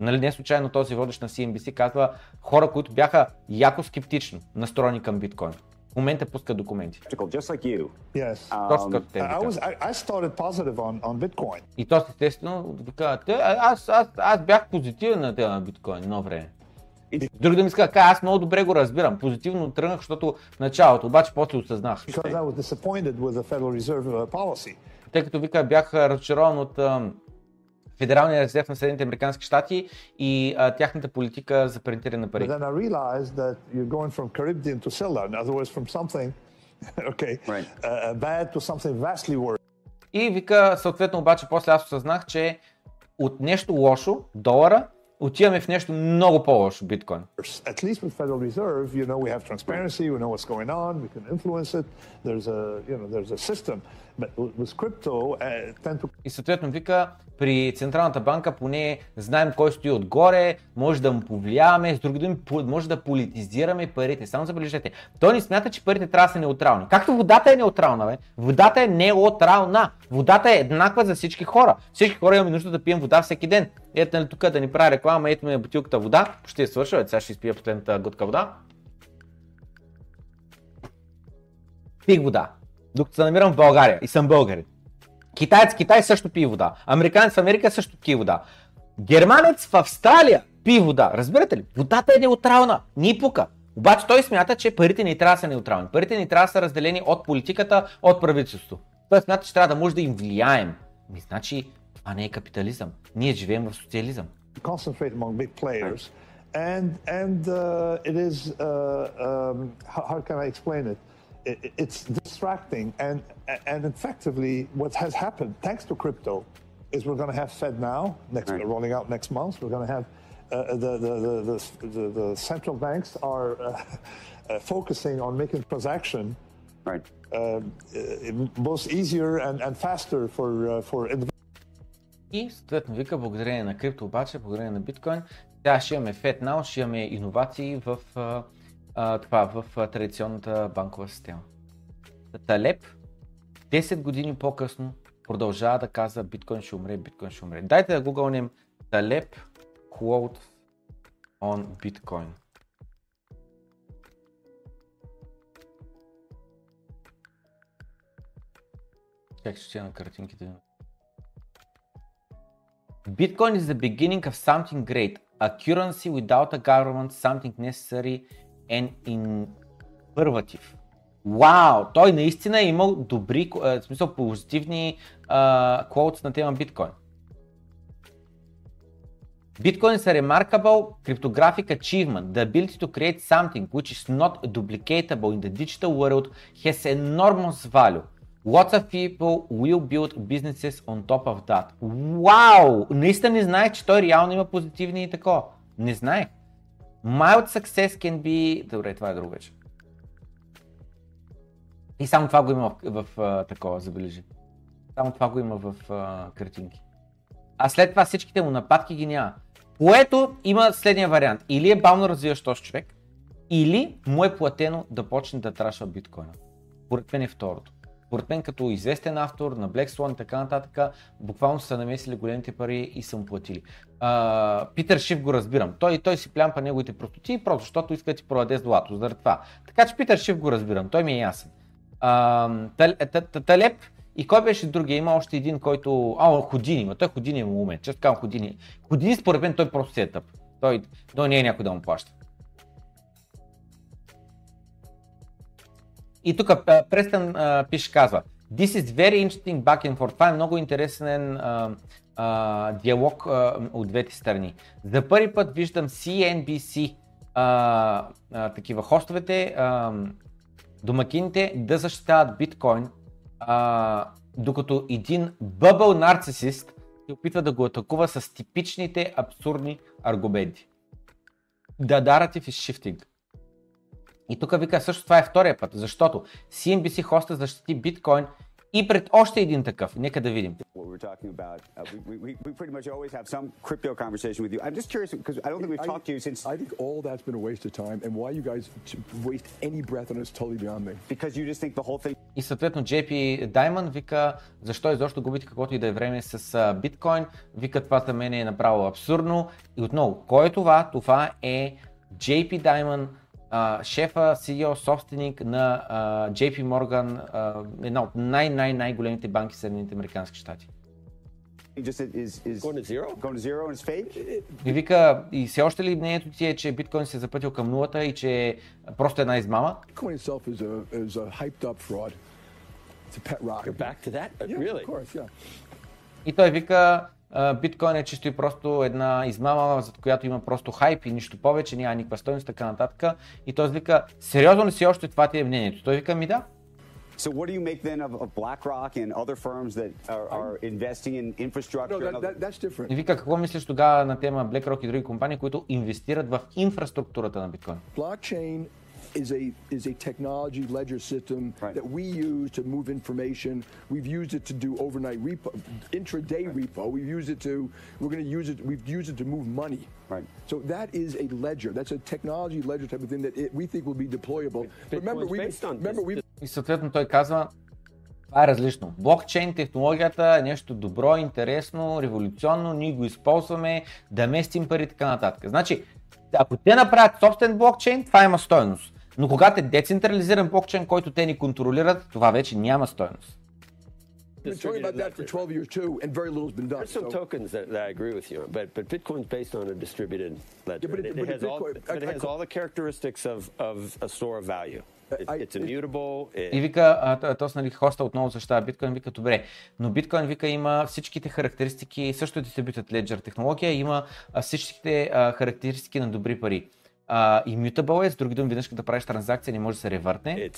Нали, не случайно този водещ на CNBC казва хора, които бяха яко скептично настроени към биткоин. В момента пускат документи. just like you. Yes. Точно като те I, I вика. was I, I started positive on, on Bitcoin. И то естествено вика, «Те, а- аз, аз, аз бях позитивен на тези на биткоин едно време. Други да ми иска, аз много добре го разбирам. Позитивно тръгнах, защото в началото, обаче после осъзнах. Because I was disappointed with the Federal Reserve uh, policy. Тъй като вика, бях разочарован от Федералния резерв на Съединените Американски щати и а, тяхната политика за принтиране на But пари. then I realized that you're going from Caribbean to Silla. In other words, from something, okay, Right. uh, bad to something vastly worse. И вика, съответно обаче после аз осъзнах, че от нещо лошо, долара, отиваме в нещо много по-лошо, биткоин. At least with Federal Reserve, you know, we have transparency. We know what's going on. We can influence it. There's a, you know, there's a system. Uh, И съответно вика, при Централната банка поне знаем кой стои отгоре, може да му повлияваме, с други думи, може да политизираме парите. Само забележете, той не смята, че парите трябва да са неутрални. Както водата е неутрална, бе. Водата е неутрална. Водата е еднаква за всички хора. Всички хора имаме нужда да пием вода всеки ден. Ето нали тук да ни правя реклама, ето ми е бутилката вода, почти е свършила, сега ще изпия последната глътка вода. Пих вода. Докато се намирам в България и съм българин. Китаец Китай също пие вода. Американец в Америка също пие вода. Германец в Австралия пие вода. Разбирате ли? Водата е неутрална. Ни пука. Обаче той смята, че парите не трябва да са неутрални. Парите не трябва да са разделени от политиката, от правителството. Той смята, че трябва да може да им влияем. Ми, значи, това не е капитализъм. Ние живеем в социализъм. and and uh, it is uh, um, how can I explain it? it? It's distracting, and and effectively, what has happened thanks to crypto is we're going to have Fed now next Right. rolling out next month. We're going to have uh, the, the, the, the, the the central banks are uh, uh, focusing on making transaction Right. uh, uh, both easier and, and faster for uh, for individuals. И съответно вика, благодарение на крипто обаче, благодарение на биткоин, сега ще имаме FedNow, ще имаме иновации в, а, това, в а, традиционната банкова система. Талеб 10 години по-късно продължава да казва биткоин ще умре, биткоин ще умре. Дайте да гугълнем Талеб quote on биткоин. Как ще чета на картинките? Bitcoin is the beginning of something great, a currency without a government, something necessary and innovative. Вау! Той наистина е имал добри, в смисъл позитивни quotes на тема биткоин. Bitcoin is a remarkable cryptographic achievement. The ability to create something which is not duplicatable in the digital world has enormous value. Lots of people will build businesses on top of that. Вау! Наистина не знаех, че той реално има позитивни и такова. Не знаех. Mild success can be... Добре, това е друго вече. И само това го има в, в, в такова, забележи. Само това го има в а, картинки. А след това всичките му нападки ги няма. Което има следния вариант. Или е бавно развиващ този човек, или му е платено да почне да трашва биткоина. Поред мен е второто. Поред мен като известен автор на Black Swan и така нататък, буквално са намесили големите пари и са му платили. А, Питър Шиф го разбирам. Той, той си плямпа неговите простоти, просто защото иска да ти продаде злато. Заради това. Така че Питър Шиф го разбирам. Той ми е ясен. А, Тал- Та- Та- Талеб и кой беше другия? Има още един, който... А, Ходини има. Той Ходини е умен. Често казвам Ходини. Ходини според мен той просто си е тъп. Той, той не е някой да му плаща. И тук Престън пише, казва This is very interesting back and forth. Това е много интересен а, а, диалог а, от двете страни. За първи път виждам CNBC, а, а, такива хостовете, а, домакините да защитават биткоин, а, докато един бъбъл нарцисист се опитва да го атакува с типичните абсурдни аргументи. The narrative is shifting. И тук вика също това е втория път, защото CNBC хоста защити биткоин и пред още един такъв. Нека да видим. Uh, И съответно JP Diamond вика, защо изобщо губите каквото и да е време с биткоин. Вика, това за мен е направо абсурдно. И отново, кой е това? Това е JP Diamond, а, шефа, CEO, собственик на а, JP Morgan, а, една от най-най-най големите банки в Съединените Американски щати. И вика, и все още ли мнението ти е, че биткоин се е запътил към нулата и че е просто една измама? И той вика, биткоин е чисто и просто една измама, за която има просто хайп и нищо повече, няма никаква стойност, така нататък. И той вика, сериозно ли си още това ти е мнението? Той вика, ми да. So what do you make then of, of BlackRock and other firms that are, are investing in infrastructure? No, that, that, that's different. И вика, какво мислиш тогава на тема BlackRock и други компании, които инвестират в инфраструктурата на биткоин? Blockchain is a is a technology ledger system Right. that we use to move information. We've used it to do overnight repo, intraday repo. We've used it to we're going to use it. We've used it to move money. Right. So that is a ledger. That's a technology ledger type of thing that it, we think will be deployable. remember, Bitcoin's we remember we И съответно той казва, това е различно. Блокчейн технологията е нещо добро, интересно, революционно, ние го използваме да местим пари и така нататък. Значи, ако те направят собствен блокчейн, това има стойност. Но когато е децентрализиран блокчейн, който те ни контролират, това вече няма стойност. We've been talking about that for 12 years too, and very little's been done. There's some So- tokens that, that I agree with you on, but but Bitcoin's based on a distributed ledger. but it- it, but it has all, Bitcoin- but it I- I has co- all the characteristics of, of a store of value. It, I- it's immutable. It, И вика, а, т- то нали, хоста отново защитава биткоин, вика, добре, но биткоин вика има всичките характеристики, също е distributed ledger технология, има всичките а, характеристики на добри пари. А, immutable е, с други думи, веднъж като правиш транзакция, не може да се ревъртне.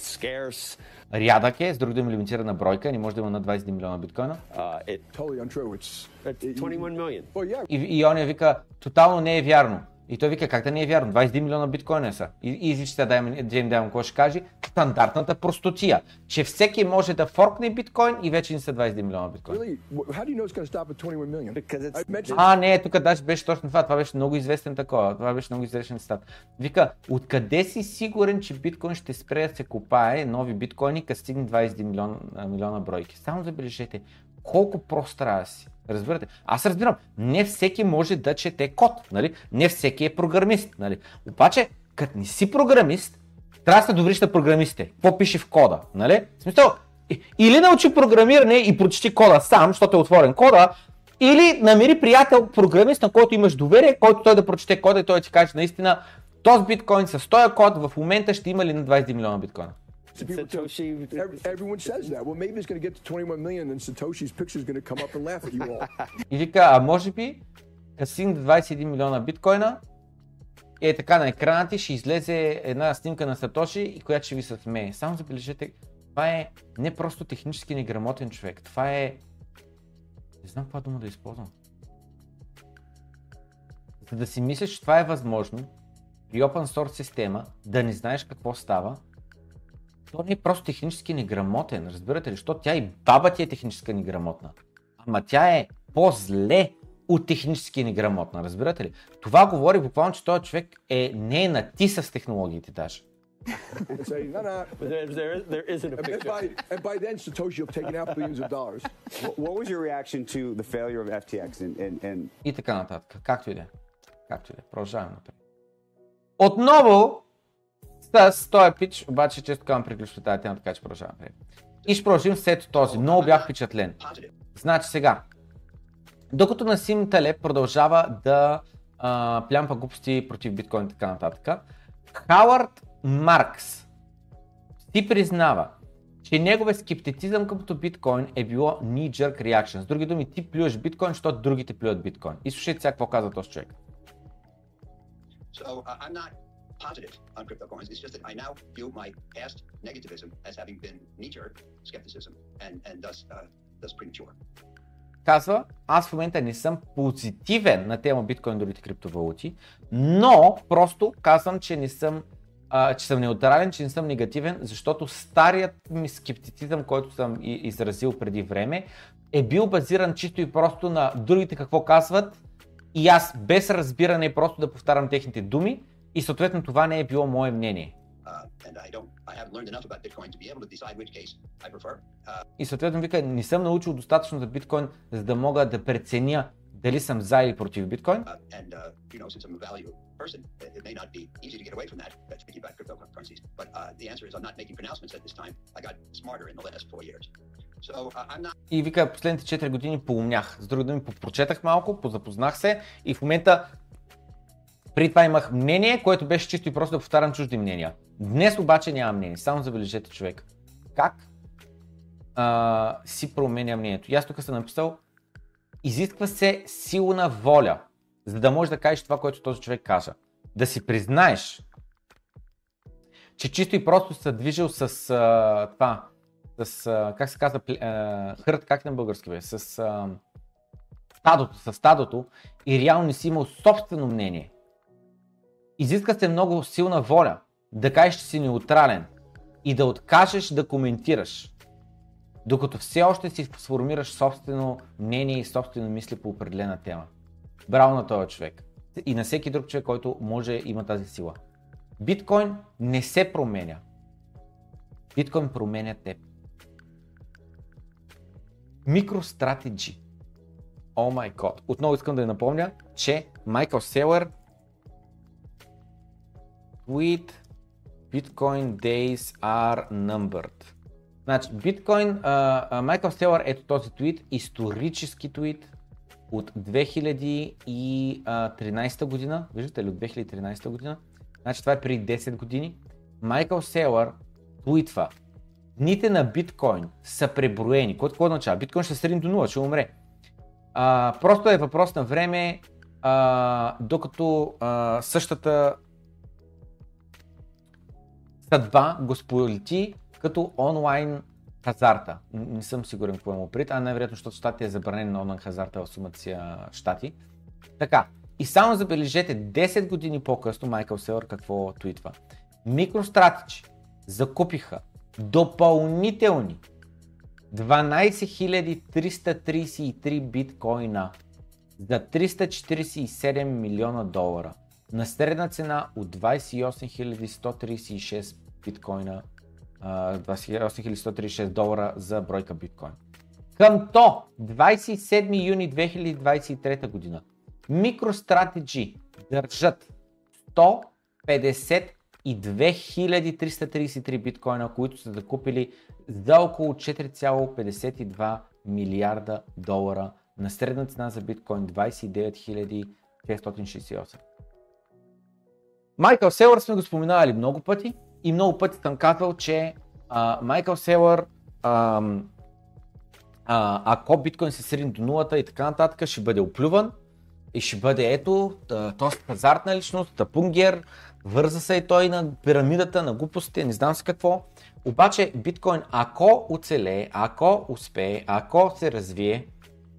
Рядък е, с други думи, лимитирана бройка, не може да има на 21 милиона биткоина. Uh, it, Totally untrue. It's, it's 21 million. well, yeah. И, и он я вика, тотално не е вярно. И той вика, как да не е вярно? 21 милиона биткоина са. И, и изличате да, им- да им давам какво ще каже. Стандартната простотия, че всеки може да форкне биткоин и вече не са 21 милиона биткоина. Really? Wh- How do you know it's going to stop at 21 million? Because it's- I mentioned А, не, тук даже беше точно това. Това беше много известен такова. Това беше много известен стат. Вика, откъде си сигурен, че биткоин ще спре да се копае нови биткоини, като стигне 21 милион, а, милиона бройки? Само забележете, колко прост трябва да си. Разбирате? Аз разбирам, не всеки може да чете код, нали? Не всеки е програмист, нали? Обаче, като не си програмист, трябва да се добриш на програмистите. Какво пише в кода, нали? В смисъл, или научи програмиране и прочети кода сам, защото е отворен кода, или намери приятел, програмист, на който имаш доверие, който той да прочете кода и той ти каже наистина, този биткоин с този код в момента ще има ли на 20 милиона биткоина. People tell- Satoshi. Ev- Everyone says that. Well, maybe it's going to get to 21 million, and Satoshi's picture is going to come up and laugh at you all. (laughs) И вика, а може би, до 21 милиона биткоина, е така на екрана ти ще излезе една снимка на Сатоши, и която ще ви се смее. Само забележете, това е не просто технически неграмотен човек, това е... Не знам каква дума да използвам. За да си мислиш, че това е възможно, при open source система, да не знаеш какво става, то не е просто технически неграмотен, разбирате ли? Защото тя и баба ти е техническа неграмотна. Ама тя е по-зле от технически неграмотна, разбирате ли? Това говори буквално, че този човек е, не е на ти с технологиите даже. and say, no, no. But there, there, is- there isn't a And picture. by, and by then, Satoshi will have taken out billions of dollars. What- What was your reaction to the failure of FTX and, and, and И така нататък. Както и да е. Както и да е. Продължаваме напред. Отново с този пич, обаче често казвам приключва тази тема, така че продължаваме. И ще продължим след този. Много бях впечатлен. Значи сега, докато Насим Талеб продължава да а, плямпа глупости против биткоин и така нататък, Хауърд Маркс си признава, че неговия скептицизъм като биткоин е било knee-jerk reaction. С други думи, ти плюеш биткоин, защото другите плюят биткоин. И слушайте сега какво казва този човек. So uh, I'm not positive on cryptocurrencies. It's just that I now view my past negativism as having been knee-jerk skepticism and, and thus, uh, thus premature. Казва, аз в момента не съм позитивен на тема биткоин и другите криптовалути, но просто казвам, че не съм а, че съм неутрален, че не съм негативен, защото старият ми скептицизъм, който съм изразил преди време, е бил базиран чисто и просто на другите какво казват и аз без разбиране просто да повтарям техните думи и съответно това не е било мое мнение. Uh. Uh, И съответно вика, не съм научил достатъчно за биткоин, за да мога да преценя дали съм за или против биткоин. uh, uh, uh, uh, И вика, последните 4 години поумнях. С други думи, прочетах малко, позапознах се и в момента при това имах мнение, което беше чисто и просто да повтарям чужди мнения. Днес обаче нямам мнение. Само забележете човек. Как а, си променя мнението. И аз тук съм написал, изисква се силна воля, за да можеш да кажеш това, което този човек каза. Да си признаеш, че чисто и просто се движил с а, това, с, а, как се казва, а, хърт, как на български бе, с а, стадото, с стадото и реално не си имал собствено мнение. Изиска се много силна воля да кажеш, че си неутрален и да откажеш да коментираш, докато все още си сформираш собствено мнение и собствено мисли по определена тема. Браво на този човек. И на всеки друг човек, който може има тази сила. Биткоин не се променя. Биткоин променя теб. MicroStrategy. О май гот. Отново искам да ви напомня, че Майкъл Селър Tweet Bitcoin days are numbered. Значи, биткоин, Майкъл Селър, ето този твит, исторически твит от 2013 година. Виждате ли, от 2013 година. Значи това е преди 10 години. Майкъл Селър твитва, дните на биткоин са преброени. Което какво означава? Биткоин ще средни до 0, ще умре. А, просто е въпрос на време, а, докато а, същата съдба го сполети като онлайн хазарта. Не съм сигурен какво му пред, а най-вероятно, защото щати е забранен на онлайн хазарта в а, щати. Така, и само забележете, 10 години по-късно Майкъл Селър какво твитва. MicroStrategy закупиха допълнителни 12 333 биткоина за 347 милиона долара на средна цена от 28 136 биткоина, а, 28 136 долара за бройка биткоин. Към то, 27 юни 2023 година, MicroStrategy държат 152 333 биткоина, които са закупили за около 4,52 милиарда долара на средна цена за биткоин 29 668. Майкъл Селър сме го споменавали много пъти и много пъти съм казвал, че а, Майкъл Селър ам, а, ако биткоин се срине до нулата и така нататък, ще бъде оплюван и ще бъде ето, този пазартна личност, тапунгер, върза се и той на пирамидата, на глупостите, не знам с какво. Обаче биткоин, ако оцелее, ако успее, ако се развие,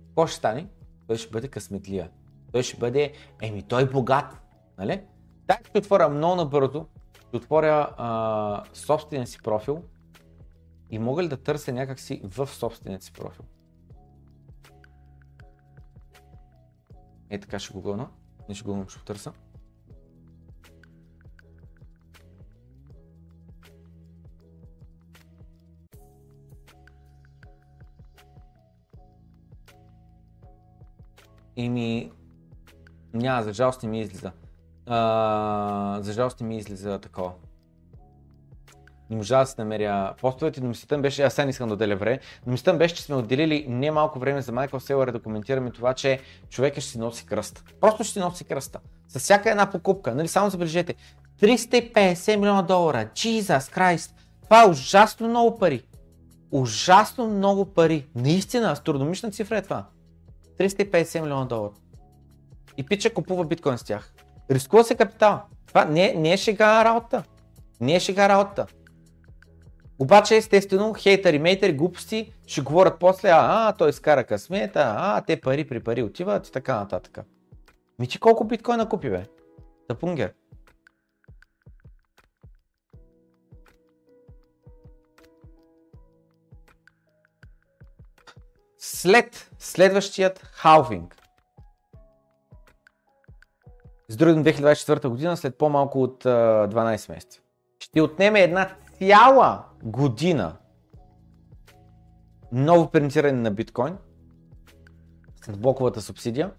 какво ще стане? Той ще бъде късметлия. Той ще бъде, еми той е богат, нали? Дай ще отворя много набързо, ще отворя а, собствения си профил и мога ли да търся някакси в собствения си профил. Е така ще гугълна. Не ще гугълна, ще го търся. Еми, няма, за жалост не ми излиза. А, за жалост не ми излиза такова. Не можа да се намеря постовете, но мислята ми беше, аз сега не искам да отделя време, но мислята ми беше, че сме отделили не малко време за Майкъл Селър да коментираме това, че човека ще си носи кръста. Просто ще си носи кръста. С всяка една покупка, нали, само забележете, 350 милиона долара, Jesus Christ, това е ужасно много пари. Ужасно много пари. Наистина, астрономична цифра е това. 350 милиона долара. И пича купува биткоин с тях. Рискува се капитал. Това не, не е шега работа. Не е шега работа. Обаче, естествено, хейтери, мейтери, глупости ще говорят после, а, а той изкара късмета, а, те пари при пари отиват и така нататък. Ми ти колко биткоина купи, бе? Тапунгер. След следващият халвинг, с други 2024 година, след по-малко от а, 12 месеца, ще отнеме една цяла година ново принтиране на биткоин с блоковата субсидия,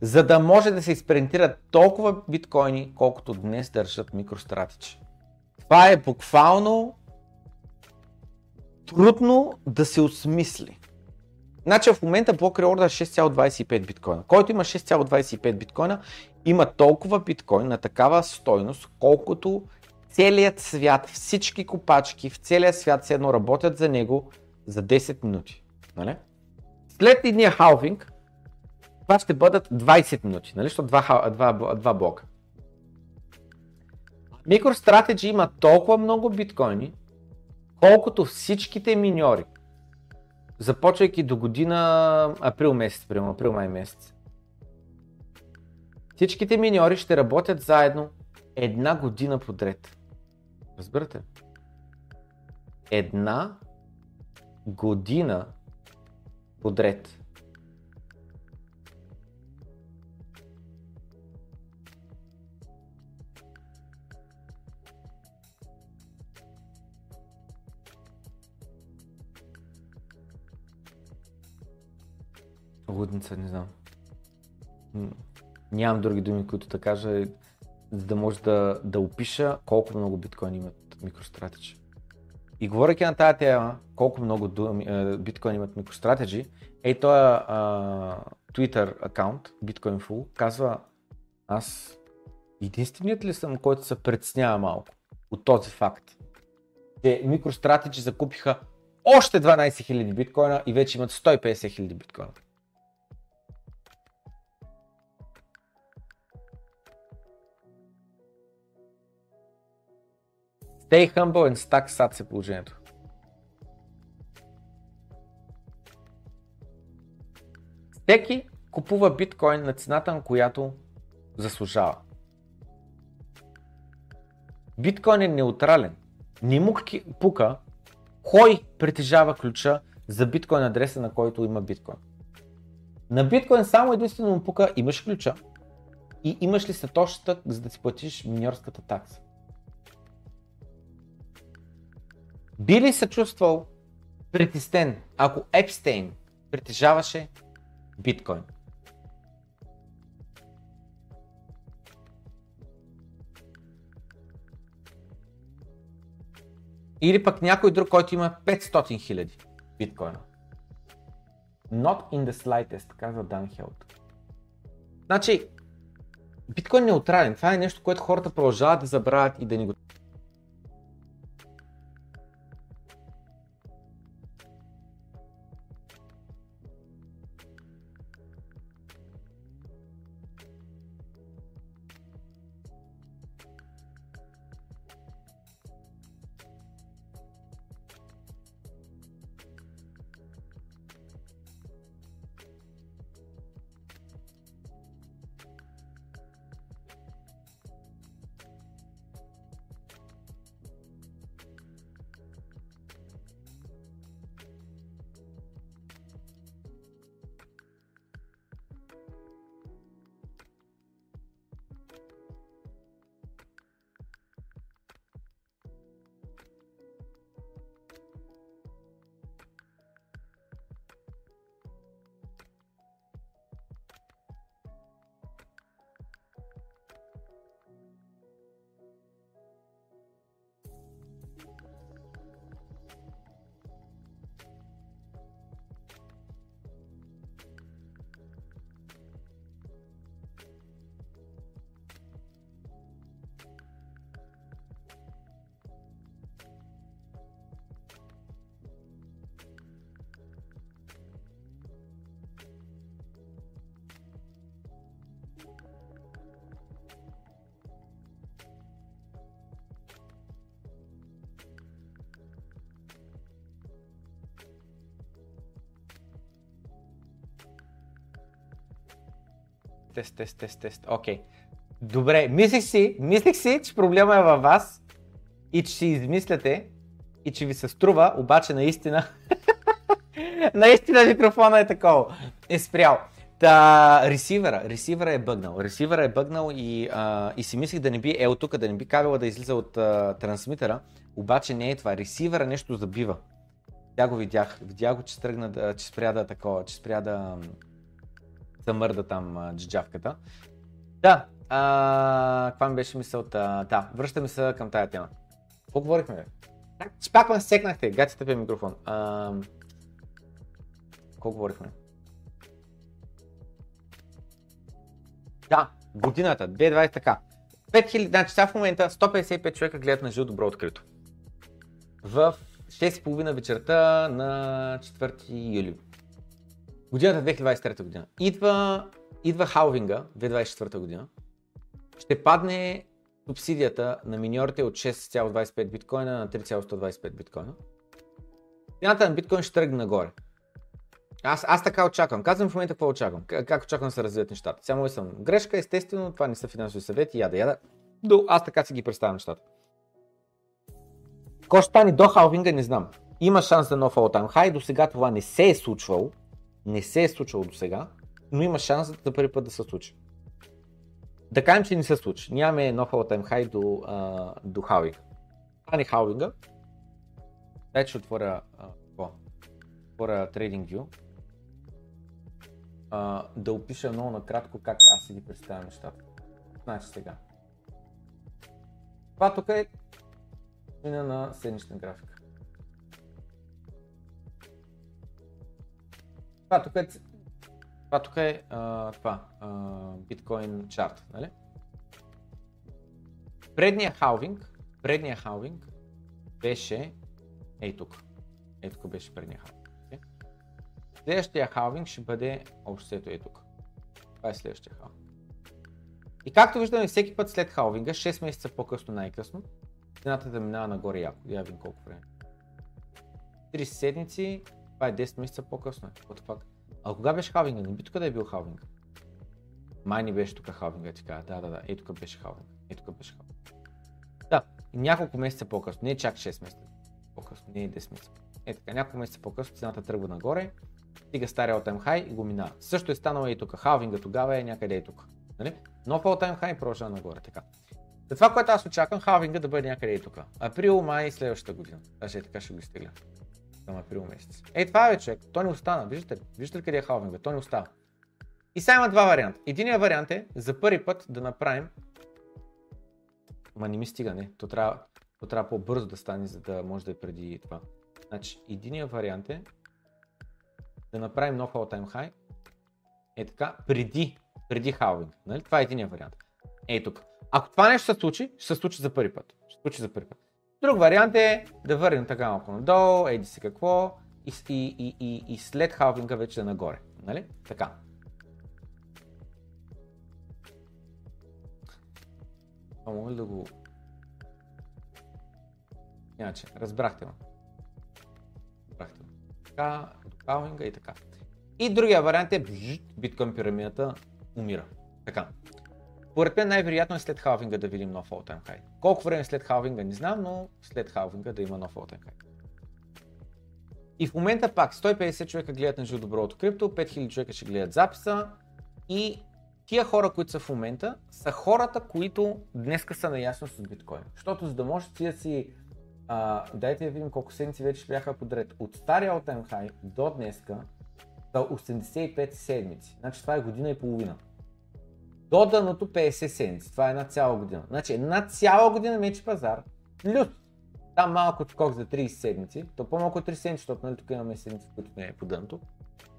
за да може да се изпринтират толкова биткоини, колкото днес държат MicroStrategy. Това е буквално трудно да се осмисли. Значи в момента блок реорда е 6,25 биткоина. Който има 6,25 биткоина, има толкова биткоин на такава стойност, колкото целият свят, всички копачки в целия свят се едно работят за него за 10 минути. Нали? След едния халвинг, това ще бъдат 20 минути, нали? Защото два, два, два блока. MicroStrategy има толкова много биткоини, колкото всичките миньори, започвайки до година април месец, примерно, април-май месец. Всичките миньори ще работят заедно една година подред. Разбирате? Една година подред. Лудница, не знам. Нямам други думи, които да кажа, за да може да, да опиша колко много биткоин имат MicroStrategy. И говоряки на тази тема, колко много думи, е, биткоин имат MicroStrategy, ей този Twitter акаунт, BitcoinFull, казва аз единственият ли съм, който се притеснява малко от този факт, че MicroStrategy закупиха още 12 000 биткоина и вече имат 150 000 биткоина. Stay humble and stack SAT е положението. Всеки купува биткоин на цената, на която заслужава. Биткоин е неутрален. Не му пука кой притежава ключа за биткоин адреса, на който има биткоин. На биткоин само единствено му пука имаш ключа и имаш ли сатошата, за да си платиш миньорската такса. Би ли се чувствал притеснен, ако Епстейн притежаваше биткоин? Или пък някой друг, който има 500 хиляди биткоина. Not in the slightest, казва Дан Хелт. Значи, биткоин е неутрален. Това е нещо, което хората продължават да забравят и да ни го Тест, тест, тест, тест. Окей. Добре, мислих си, мислих си, че проблема е във вас и че си измисляте и че ви се струва, обаче наистина (laughs) наистина микрофона е такова. Е спрял. Та, ресивера, ресивера е бъгнал. Ресивера е бъгнал и, а, и си мислих да не би ел тук, да не би кабела да излиза от а, трансмитера, обаче не е това. Ресивера нещо забива. Тя го видях. Видях го, че тръгна да, че спря да такова, че спря да замърда там а, джиджавката. Да, а, каква ми беше мисълта? Да, връщаме се към тая тема. Какво говорихме? Бе? Пак ме секнахте, гати тъпия микрофон. А, какво говорихме? Да, годината, 2020 така. 5000, значи сега в момента 155 човека гледат на живо добро открито. В 6.30 вечерта на 4 юли. Годината 2023 година. Идва, идва халвинга 2024 година. Ще падне субсидията на миньорите от 6,25 биткоина на 3,125 биткоина. Цената на биткоин ще тръгне нагоре. Аз, аз така очаквам. Казвам в момента какво очаквам. Как, очаквам да се развият нещата. Само съм грешка, естествено, това не са финансови съвети, яда, яда. До, аз така си ги представям нещата. Какво ще стане до халвинга, не знам. Има шанс за нов all-time high, до сега това не се е случвало. Не се е случвало до сега, но има шанс за първи път да се случи. Да кажем, че не се случи. Нямаме нов all-time high до, а, до халвинга. Това не халвинга. Дай, че отворя, а, какво? отворя TradingView. А, да опиша много накратко как аз си ги представям нещата. Значи сега. Това тук е на седмична графика. Това тук е, това тук е а, това, биткоин чарт, нали? Предния халвинг, предния халвинг беше ей тук. Ей тук беше предния халвинг. окей? Следващия халвинг ще бъде общо взето ей тук. Това е следващия халвинг. И както виждаме всеки път след халвинга, 6 месеца по-късно най-късно, цената да минава нагоре яко. Я видим колко време. 3 седмици, това е 10 месеца по-късно. What the fuck? А кога беше халвинга? Не би тук да е бил халвинга. Май не беше тук халвинга, ти кажа. Да, да, да. Ей тук беше халвинга. Ей тук беше халвинга. Да, няколко месеца по-късно. Не е чак 6 месеца по-късно. Не е 10 месеца. Е така, няколко месеца по-късно цената тръгва нагоре, стига стария all time high и го минава. Също е станало и тук. Халвинга тогава е някъде и тук. Нали? Нов all time high продължава нагоре. Така. За това, което аз очаквам, халвинга да бъде някъде и тук. Април, май следващата година. Даже е така ще го изтегля. Към април месец. Ей, това е човек. То не остана. Виждате ли? Виждате ли къде е халвинга? То не остава. И сега има два варианта. Единият вариант е за първи път да направим Ма не ми стига, не. То трябва, то трябва по-бързо да стане, за да може да е преди това. Значи, единият вариант е да направим нов all time high. Е така, преди, преди халвинг. Нали? Това е единият вариант. Ей тук. Ако това нещо се случи, ще се случи за първи път. Ще се случи за първи път. Друг вариант е да върнем така малко надолу, еди си какво, и, и, и, и, и след халвинга вече да нагоре. Нали? Така. Това мога ли да го... Иначе, разбрахте ме. Разбрахте ме. Така, халвинга и така. И другия вариант е биткоин пирамидата умира. Така. Поред мен най-вероятно е след халвинга да видим нов all time high. Колко време след халвинга не знам, но след халвинга да има нов all time high. И в момента пак 150 човека гледат на живо доброто крипто, 5000 човека ще гледат записа и тия хора, които са в момента, са хората, които днеска са наясно с биткоин. Защото за да можеш ти да си, а, дайте да видим колко седмици вече бяха подред. От стария all time high до днеска са 85 седмици. Значи това е година и половина. До дъното 50 седмици. Това е една цяла година. Значи една цяла година мечи пазар. Плюс там малко скок за 30 седмици. То по-малко от 30 седмици, защото нали, тук имаме седмици, които не е по дъното.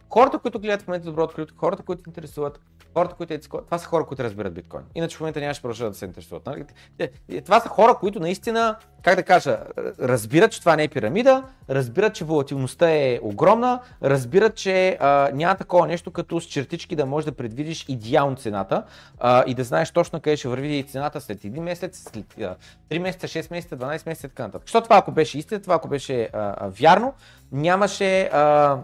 Хората, които гледат в момента добро открито, хората, които интересуват, хората, които е, това са хора, които разбират биткоин. Иначе в момента нямаше продължават да се интересуват. Нали? Е, Това са хора, които наистина, как да кажа, разбират, че това не е пирамида, разбират, че волатилността е огромна, разбират, че а, няма такова нещо като с чертички да можеш да предвидиш идеално цената а, и да знаеш точно къде ще върви цената след един месец, след а, 3 месеца, 6 месеца, 12 месеца и така нататък. Защото това ако беше истина, това ако беше а, а, вярно, нямаше а,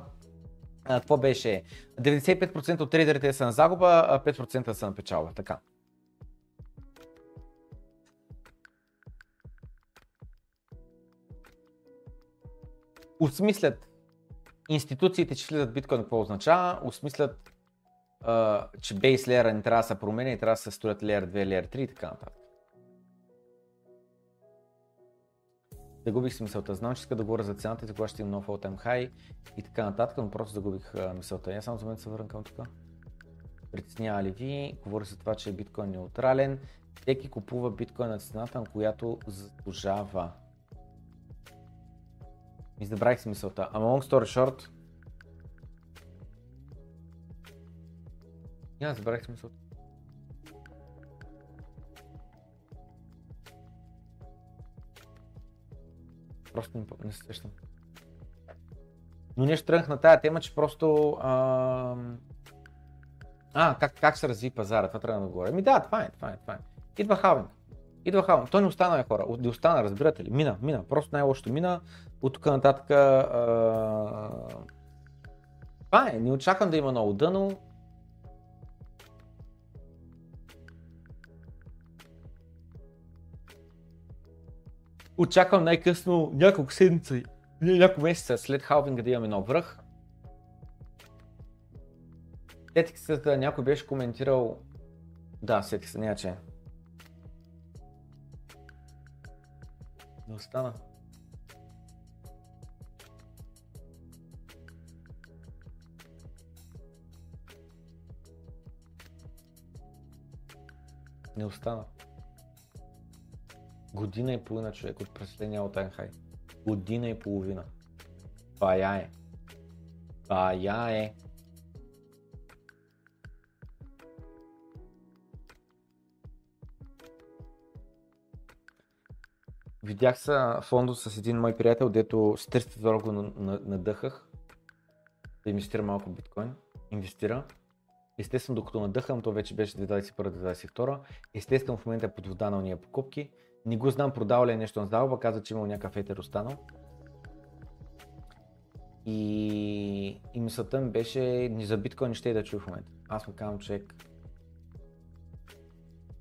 а, какво беше? 95% от трейдерите са на загуба, а 5% са на печалба. Така. Осмислят институциите, че влизат в биткоин, какво означава, осмислят, а, че бейс леера не трябва да се променя и трябва да се строят леер 2, леер 3 и така нататък. Загубих си мисълта. Знам, че иска да говоря за цената и за кога ще има нов all time high и така нататък, но просто загубих мисълта. Я само за момент се върна към тук. Притеснява ли ви? Говори за това, че е биткоин неутрален. Всеки купува биткоин на цената, на която заслужава. И забравих си мисълта. Ама long story short. Я забравих си мисълта. Просто не, не се сещам. Но нещо тръгнах на тая тема, че просто... А, а как, как се разви пазара, това трябва да говоря. Ми да, това е, това е, това е. Идва халвинг. Идва халвинг. Той не остана, хора. Не остана, разбирате ли? Мина, мина. Просто най-лошото мина. От тук нататък... А... Това е. Не очаквам да има много дъно. Очаквам най-късно няколко седмици, няколко месеца след халвинга да имаме нов връх. Сетих се, да някой беше коментирал, да, сетих се, няма. Не остана. Не остана. Година и половина човек от all time high. Година и половина. Бая е. Бая е. видях се в Лондон с един мой приятел, дето с 300 долара го на- на- надъхах да инвестира малко биткоин. Инвестира. Естествено, докато надъхам, то вече беше 2021-2022. Естествено, в момента е под вода на уния покупки. Не го знам, продал ли е нещо на залба, каза, че имал някакъв етер останал. И, и мисълта ми беше, ни за биткоин ще и да чуя в момента. Аз му казвам, човек,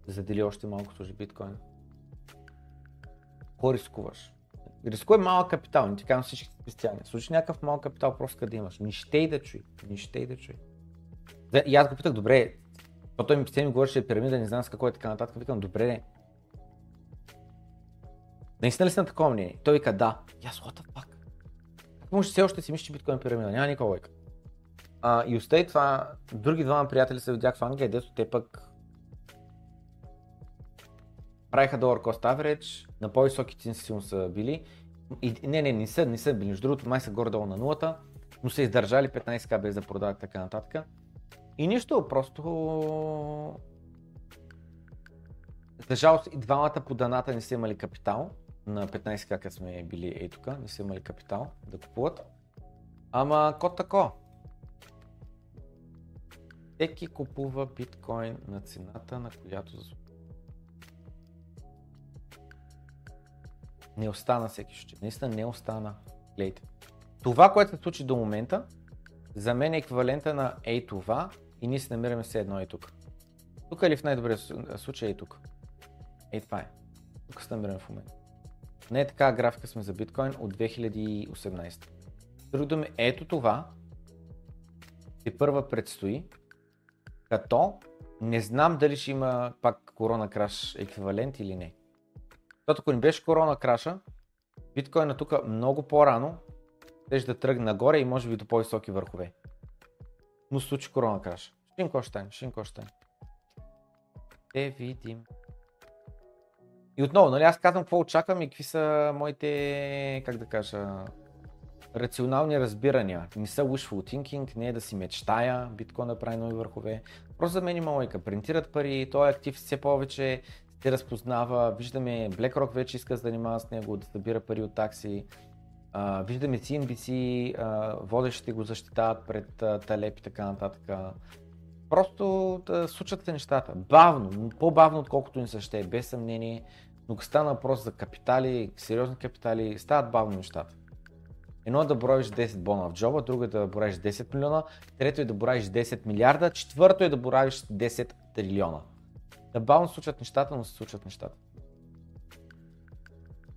задели още малко сложи биткоин. Какво рискуваш? Рискувай малък капитал, не ти казвам всички спестявания. Слушай някакъв малък капитал, просто къде имаш. Ни ще и да чуй, ни ще и да чуй. И аз го питах, добре, то той ми постоянно говореше пирамида, не знам с какво е така нататък. Викам, добре, не. Наистина ли си на такова мнение? Той вика, да. И аз, what the fuck? Как може все още си мислиш, че биткоин е пирамида? Няма никаква лойка. А, и остави това, други двама приятели се видях в Англия, дето те пък правиха долар cost average, на по-високи цени силно са били. И, не, не, не са, не са били. Между другото, май са горе-долу на нулата, но са издържали 15к без да продават така нататък. И нищо, просто... За жалост и двамата по даната не са имали капитал. На 15 как сме били ей тук, не са имали капитал да купуват. Ама код тако. Всеки купува биткоин на цената, на която. Не остана всеки ще. Наистина не остана. Гледайте. Това, което се случи до момента, за мен е еквивалента на ей това и ние се намираме все едно и тук. Тук или в най-добрия случай е тук. Ей това е. Тук се намираме в момента. Не е така графика сме за биткоин от 2018. С Други думи, ето това и първа предстои, като не знам дали ще има пак корона краш еквивалент или не. Защото ако не беше корона краша, биткоина тук много по-рано ще да тръгне нагоре и може би до по-високи върхове. Но случи корона краш. Какво ще стане, ще. Ще видим. И отново, нали, аз казвам какво очаквам и какви са моите, как да кажа, рационални разбирания. Не са wishful thinking, не е да си мечтая, биткоин да прави нови върхове. Просто за мен има лойка. Принтират пари, този актив все повече се разпознава. Виждаме BlackRock вече иска да занимава с него, да събира пари от такси. А, виждаме CNBC, а, водещите го защитават пред а, Талеп и така нататък. Просто да случат се нещата. Бавно, по-бавно отколкото ни се ще е, без съмнение. Но като стана въпрос за капитали, сериозни капитали, стават бавно нещата. Едно е да броиш 10 бона в джоба, друго е да броиш 10 милиона, трето е да броиш 10 милиарда, четвърто е да броиш 10 трилиона. Да бавно се случват нещата, но се случват нещата.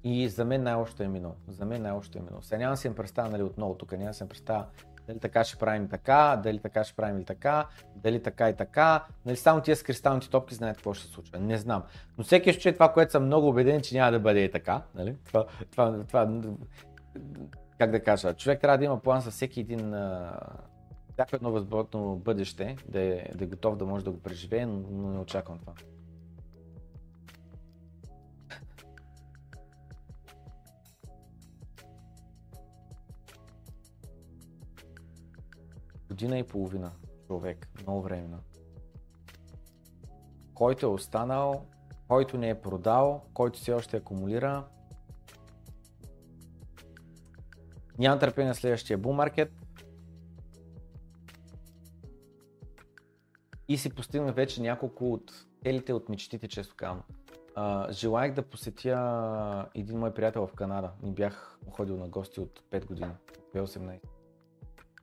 И за мен най-лошото е минало. За мен най-лошото е минало. Сега няма да си им представя нали, отново тук, няма да си им представя дали така ще правим така, дали така ще правим и така, дали така и така. Нали, само тия с кристалните топки знаят какво ще се случва. Не знам. Но всеки ще чуе това, което съм много убеден, че няма да бъде и така. Нали? Това, това, това, как да кажа, човек трябва да има план за всеки един, всяко едно възможно бъдеще, да е, да е готов да може да го преживее, но не очаквам това. Година и половина човек, много време. Който е останал, който не е продал, който все още акумулира, Няма търпение на следващия bull. И си постигнах вече няколко от целите от мечтите, често казвам. Желаях да посетя един мой приятел в Канада. Не бях ходил на гости от 5 години, от 2018.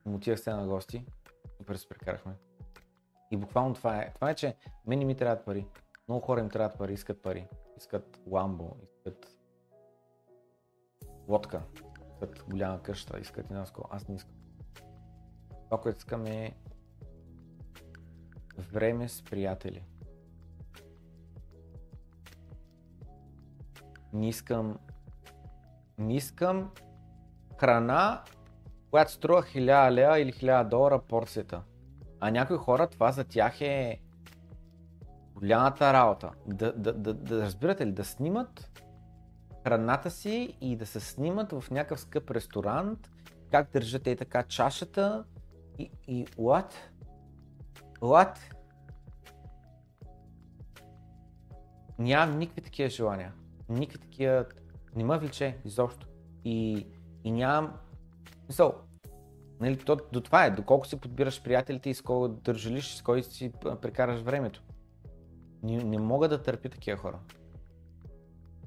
Му отивах се на гости, супер се прекарахме. И буквално това е. Това е, че мен не ми трябват пари. Много хора им трябват пари, искат пари. Искат ламбо, искат лодка, искат голяма къща, искат една скола. Аз не искам. Това, което искам е време с приятели. Не искам, не искам храна, която струва 1000 лева или 1000 долара порцията. А някои хора това за тях е голямата работа. Да, да, да, да разбирате ли, да снимат храната си и да се снимат в някакъв скъп ресторант, как държат е така чашата и, и what? What? Нямам никакви такива желания. Никакви такива Не ме влече изобщо. И, и нямам... Мисъл, нали, то, до това е, доколко си подбираш приятелите и с кого държалиш, с кой си прекараш времето. Не, не мога да търпя такива хора.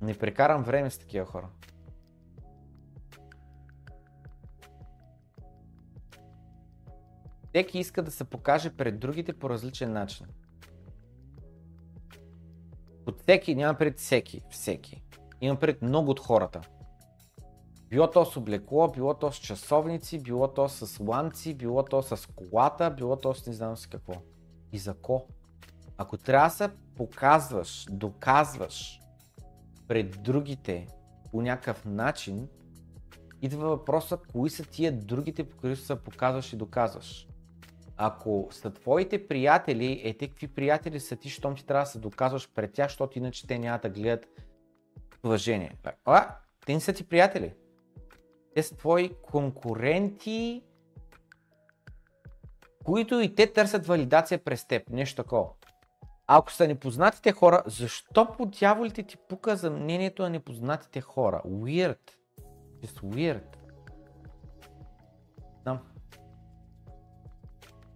Не прекарам време с такива хора. Всеки иска да се покаже пред другите по различен начин. От всеки, няма пред всеки, всеки. Има пред много от хората. Било то с облекло, било то с часовници, било то с ланци, било то с колата, било то с не знам си какво. И за ко? Ако трябва да се показваш, доказваш пред другите по някакъв начин, идва въпросът, кои са тия другите, по които се показваш и доказваш. Ако са твоите приятели, е те какви приятели са ти, щом ти трябва да се доказваш пред тях, защото иначе те няма да гледат уважение. А, те не са ти приятели. Те са твои конкуренти, които и те търсят валидация през теб. Нещо такова. Ако са непознатите хора, защо по дяволите ти пука за мнението на непознатите хора? Weird. Just weird. Знам.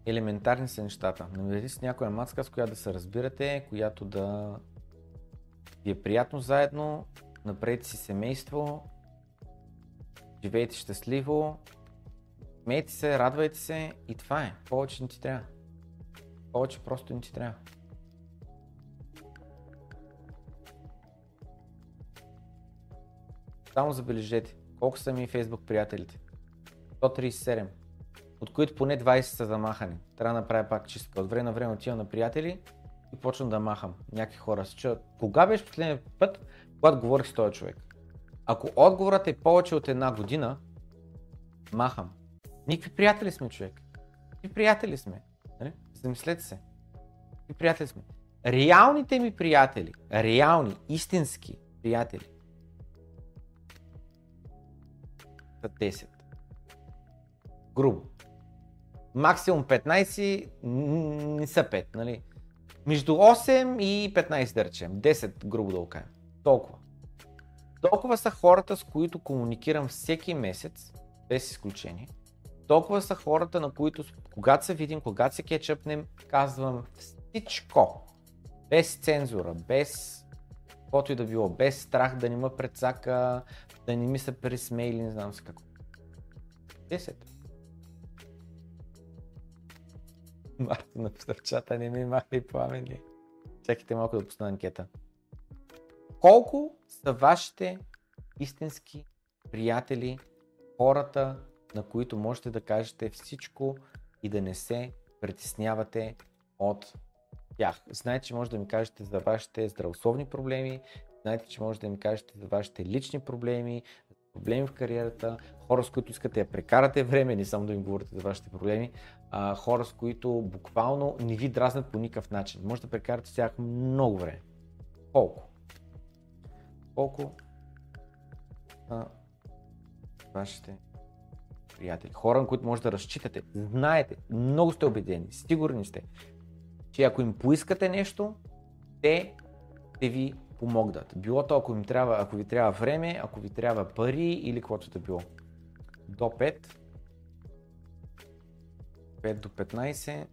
Елементарни са нещата. Намерете си някоя мацка, с която да се разбирате, която да ви е приятно заедно, направете си семейство, живейте щастливо, смейте се, радвайте се и това е. Повече не ти трябва. Повече просто не ти трябва. Само забележете, колко са ми Facebook приятелите? 137, от които поне 20 са замахани. Трябва да направя пак чистка. От време на време отивам на приятели и почвам да махам някакви хора. Се чуят, кога беше последния път, когато говорих с този човек? Ако отговорът е повече от една година, махам. Никакви приятели сме, човек. Никакви приятели сме. Нали? Замислете се. Никакви приятели сме. Реалните ми приятели, реални, истински приятели, са 10. Грубо. Максимум 15 н- не са 5, нали? Между 8 и 15 да речем. 10 грубо да го кажем. Толкова. Толкова са хората, с които комуникирам всеки месец, без изключение. Толкова са хората, на които, когато се видим, когато се кетчъпнем, казвам всичко. Без цензура, без каквото и да било, без страх да не ме прецака, да не ми се присме или не знам си какво. 10. Мартина в чата не ми махай пламени. Чакайте малко да пусна анкета. Колко са вашите истински приятели, хората, на които можете да кажете всичко и да не се притеснявате от тях. Знаете, че може да ми кажете за вашите здравословни проблеми, знаете, че може да ми кажете за вашите лични проблеми, проблеми в кариерата, хора с които искате да прекарате време, не само да им говорите за вашите проблеми, а, хора с които буквално не ви дразнат по никакъв начин. Може да прекарате с тях много време. Колко? Колко са вашите приятели? Хора, на които може да разчитате, знаете, много сте убедени, сигурни сте, че ако им поискате нещо, те ще ви помогнат. Било то, ако, им трябва, ако ви трябва време, ако ви трябва пари или каквото да било. До 5. 5 до 15.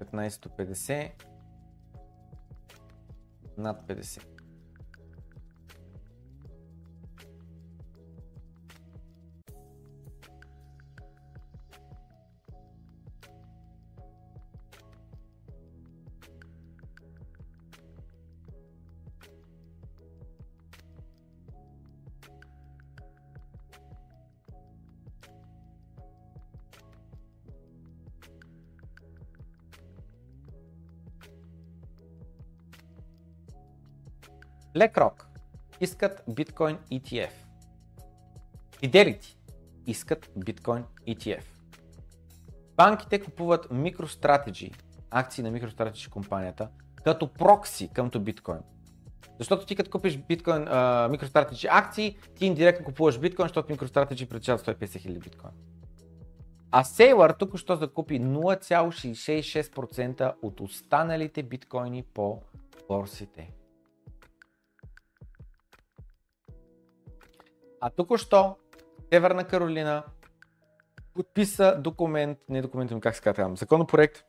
15 до 50. Над 50. BlackRock искат биткоин ETF. Fidelity искат биткоин ETF. Банките купуват MicroStrategy, акции на MicroStrategy компанията, като прокси къмто биткоин. Защото ти като купиш биткоин, MicroStrategy акции, ти индиректно купуваш биткоин, защото MicroStrategy притежава 150 000 биткоин. А Sailor тук що закупи 0,66% от останалите биткоини по борсите. А току-що Северна Каролина подписа документ, не документ, ами как се казва, законопроект,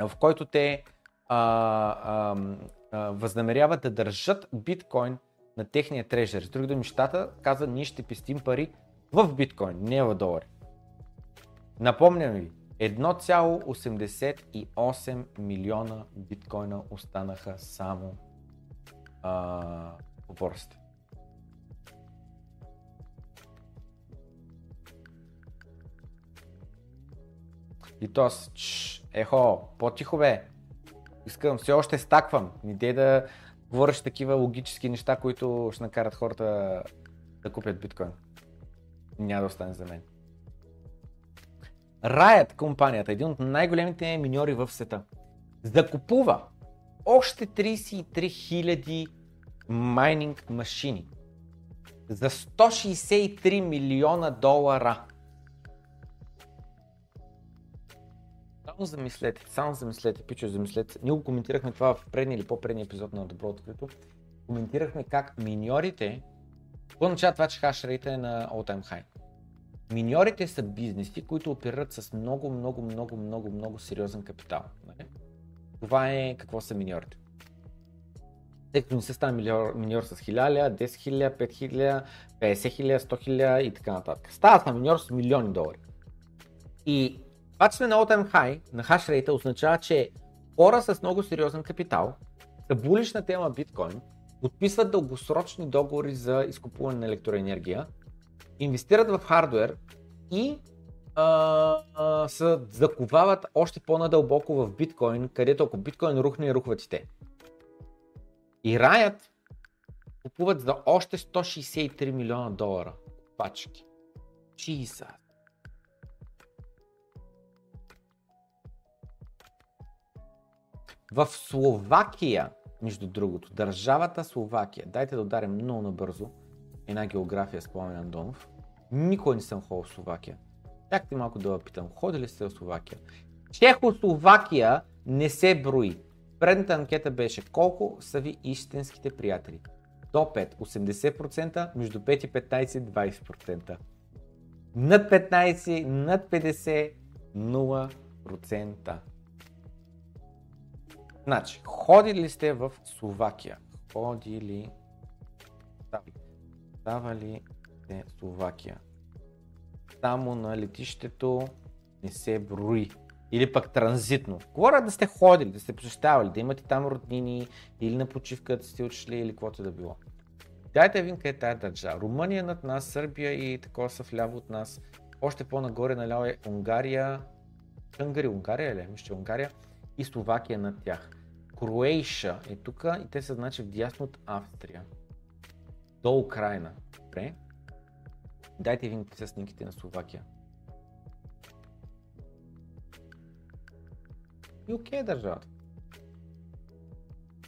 в който те а, а, а, възнамеряват да държат биткоин на техния трежер. С други думи, щата каза, ние ще пестим пари в биткоин, не в долари. Напомням ви, 1,88 милиона биткоина останаха само а, по борсите. И то аз, чш, ехо, по-тихо бе. Искам, все още стаквам. Дей да говориш такива логически неща, които ще накарат хората да купят биткоин. Няма да остане за мен. Riot компанията, един от най-големите миньори в света, закупува още 33 000 майнинг машини за 163 милиона долара. Само замислете, само замислете, пичо, замислете. Ние го коментирахме това в предния или по-предния епизод на Добро открито. Коментирахме как миньорите, по начало това, че хашрейта е на all time high. Миньорите са бизнеси, които оперират с много, много, много, много, много сериозен капитал. Нали? Това е какво са миньорите. Тъй като не се става миньор, миньор с 1000, 10 000, 5 000, 50 000, 100 000 и така нататък. Става на миньор с милиони долари. И това, че сме на all-time high на хашрейта означава, че хора с много сериозен капитал са булиш на тема биткоин, подписват дългосрочни договори за изкупуване на електроенергия, инвестират в хардвер и а, а, се заковават още по-надълбоко в биткоин, където ако биткоин рухне, рухват и те. И раят купуват за още 163 милиона долара пачки. Jesus. В Словакия, между другото, държавата Словакия, дайте да ударим много набързо, една география с Пламен Андонов. Никой не съм ходил в Словакия. Чакайте малко да питам, ходили ли сте в Словакия? Чехословакия не се брои. Предната анкета беше колко са ви истинските приятели. До 5 80%, между 5 и 15 20%. Над 15, над 50 0%. Значи, ходили ли сте в Словакия? Ходили. Става ли сте Словакия? Само на летището не се брои. Или пък транзитно. Говоря да сте ходили, да сте посещавали, да имате там роднини или на почивка да сте отшли или каквото да било. Дайте вин къде е тая държава. Румъния над нас, Сърбия и такова са вляво от нас. Още по-нагоре наляво е Унгария. Хънгари, Унгария ли? Мисля, Унгария. И Словакия над тях. Кроейша е тук и те са значи вдясно от Австрия. До Украина. Добре. Дайте ви с снимките на Словакия. И окей okay, държавата.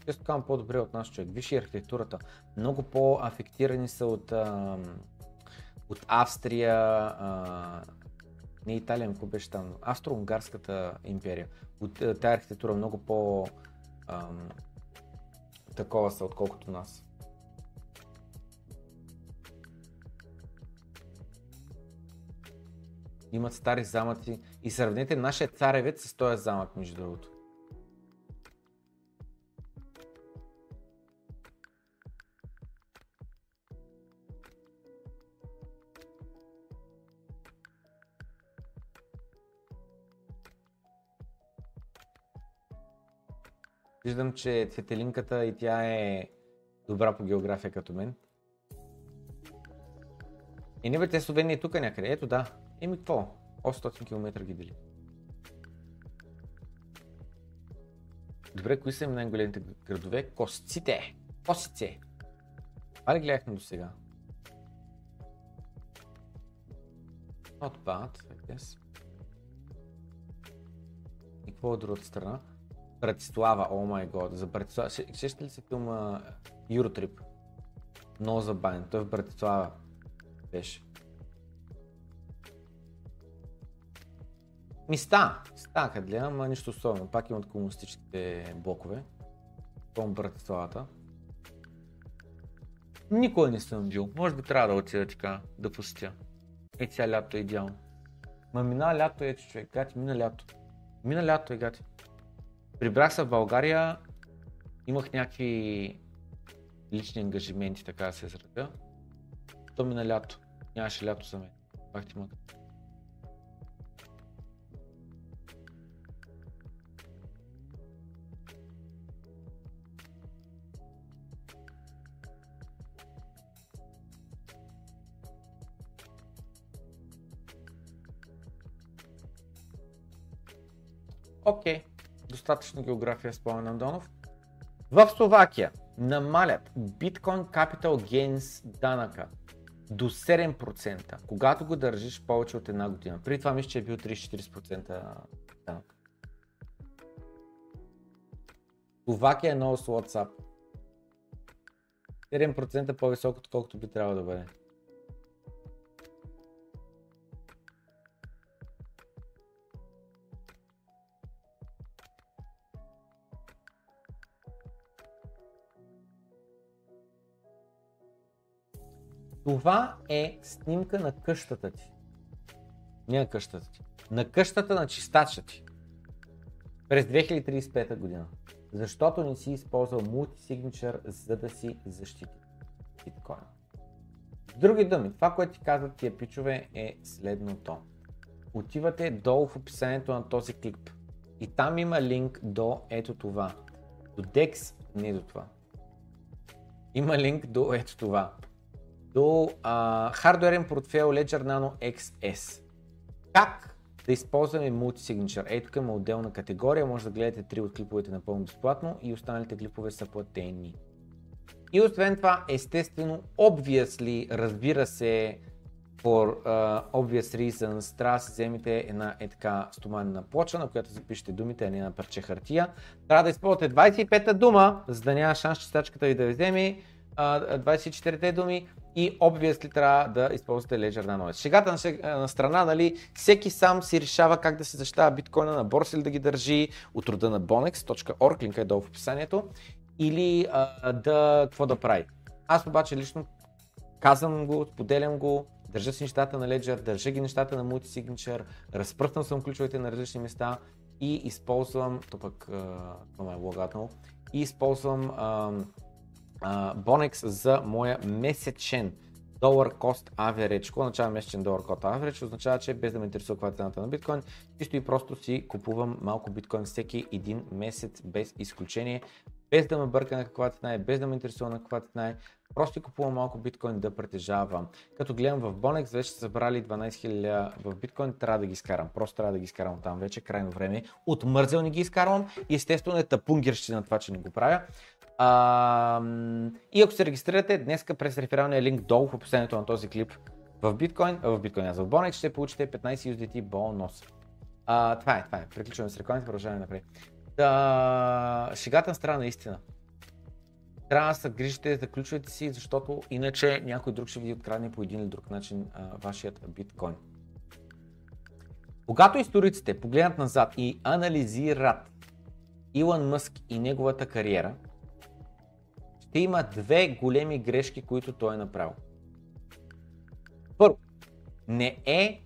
Често казвам по-добре от нас човек. Виж и архитектурата. Много по-афектирани са от, а, от Австрия, а, не Италия, какво беше там, Австро-Унгарската империя. От тази архитектура много по а, такова са, отколкото нас. Имат стари замъци и сравнете нашия царевец с този замък, между другото. Виждам, че цветелинката и тя е добра по география като мен. И не бе, те Словения е тук някъде. Ето да. Еми какво? 800 км ги дели. Добре, кои са най-големите градове? Косците! Косице! Това ли гледахме до сега? Not bad, I guess. И какво от другата страна? Братислава, о май год, за Братислава. Сещате ли се филма Eurotrip? Много забавен, той в Братислава беше. Миста, ста къде гледам, ама нищо особено. Пак имат комунистическите блокове. Пълно Братиславата. Никога не съм бил. Може би трябва да отида така, да посетя. Е, сега лято е идеално. Ма мина лято е, човек, гати, мина лято. Мина лято е, гати. Прибрах се в България, имах някакви лични ангажименти, така да се изразя. То мина лято. Нямаше лято за мен. Пак ти мъка. Окей, достатъчно география с Пламен Андонов. В Словакия намалят Bitcoin Capital Gains данъка до 7%, когато го държиш повече от една година. Преди това мисля, че е бил 34% данък. Словакия е много с WhatsApp. 7% по-високо, отколкото би трябвало да бъде. Това е снимка на къщата ти. Не на къщата ти. На къщата на чистача ти. През 2035 година. Защото не си използвал мултисигничър, за да си защити биткоин. С други думи, това, което ти казват тия пичове е следното. Отивате долу в описанието на този клип. И там има линк до ето това. До DEX, не до това. Има линк до ето това до а, хардуерен портфел Ledger Nano XS. Как да използваме Multisignature? Ето тук има отделна категория, може да гледате три от клиповете напълно безплатно и останалите клипове са платени. И освен това, естествено, obviously, разбира се, for uh, obvious reasons, трябва да си вземете една е така стоманена плоча, на която запишете думите, а не на парче хартия. Трябва да използвате 25-та дума, за да няма шанс чистачката ви да ви вземе 24-те думи и obviously трябва да използвате Ledger Nano. Шегата на, на страна, нали, всеки сам си решава как да се защитава биткоина на борса или да ги държи от рода на bonex.org, линка е долу в описанието, или а, да, какво да прави. Аз обаче лично казвам го, споделям го, държа си нещата на Ledger, държа ги нещата на Multisignature, разпръснал съм ключовете на различни места и използвам, то пък това е логатно, и използвам а, Bonex за моя месечен долар cost average. Какво означава месечен долар cost average? Означава, че без да ме интересува каква е цената на биткоин, чисто и просто си купувам малко биткоин всеки един месец без изключение, без да ме бърка на каква цена е, без да ме интересува на каква цена е, просто купувам малко биткоин да притежавам. Като гледам в Bonex, вече са събрали 12 000 в биткоин, трябва да ги изкарам. Просто трябва да ги изкарам там вече, крайно време. Отмързел не ги изкарвам и естествено е тъпунгерщина това, че не го правя. А, и ако се регистрирате днес през рефералния линк долу в описанието на този клип в биткоин, в биткоин, аз в Bonex ще получите 15 USDT бонус. А, това е, това е. Приключваме с рекламите, продължаваме напред. Да, шегата на страна наистина. Трябва да се грижите за ключовете си, защото иначе някой друг ще ви открадне по един или друг начин а, вашият биткоин. Когато историците погледнат назад и анализират Илон Мъск и неговата кариера, ще има две големи грешки, които той е направил. Първо, не е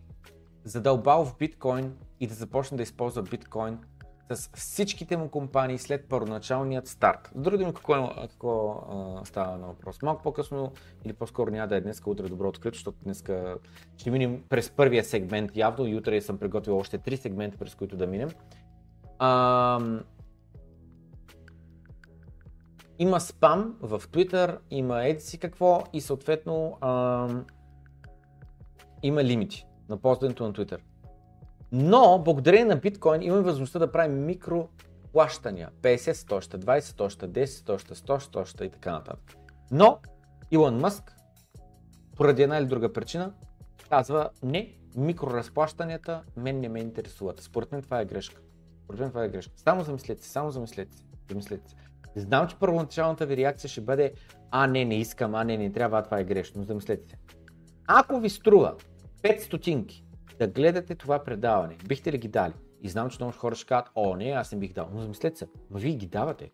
задълбал в биткоин и да започне да използва биткоин с всичките му компании след първоначалният старт. Други думи, какво, е, какво а, става на въпрос? Малко по-късно или по-скоро няма да е днес, утре е добро открито, защото днес ще минем през първия сегмент явно и утре съм приготвил още три сегмента, през които да минем. А, има спам в Twitter, има еди си какво и съответно а, има лимити на ползването на Twitter. Но, благодарение на биткоин имаме възможността да правим микроплащания. 50 стоща, 20 стоща, 10 стоща, 100 стоща и така нататък. Но, Илон Мъск, поради една или друга причина, казва не, микроразплащанията мен не ме интересуват. Според мен това е грешка. Според мен това е грешка. Само замислете се, само замислете се. Замислете се. Знам, че първоначалната ви реакция ще бъде а не, не искам, а не, не трябва, това е грешно, но замислете се. Ако ви струва 5 стотинки да гледате това предаване, бихте ли ги дали? И знам, че много хора ще кажат, о не, аз не бих дал, но замислете се, но вие ги давате.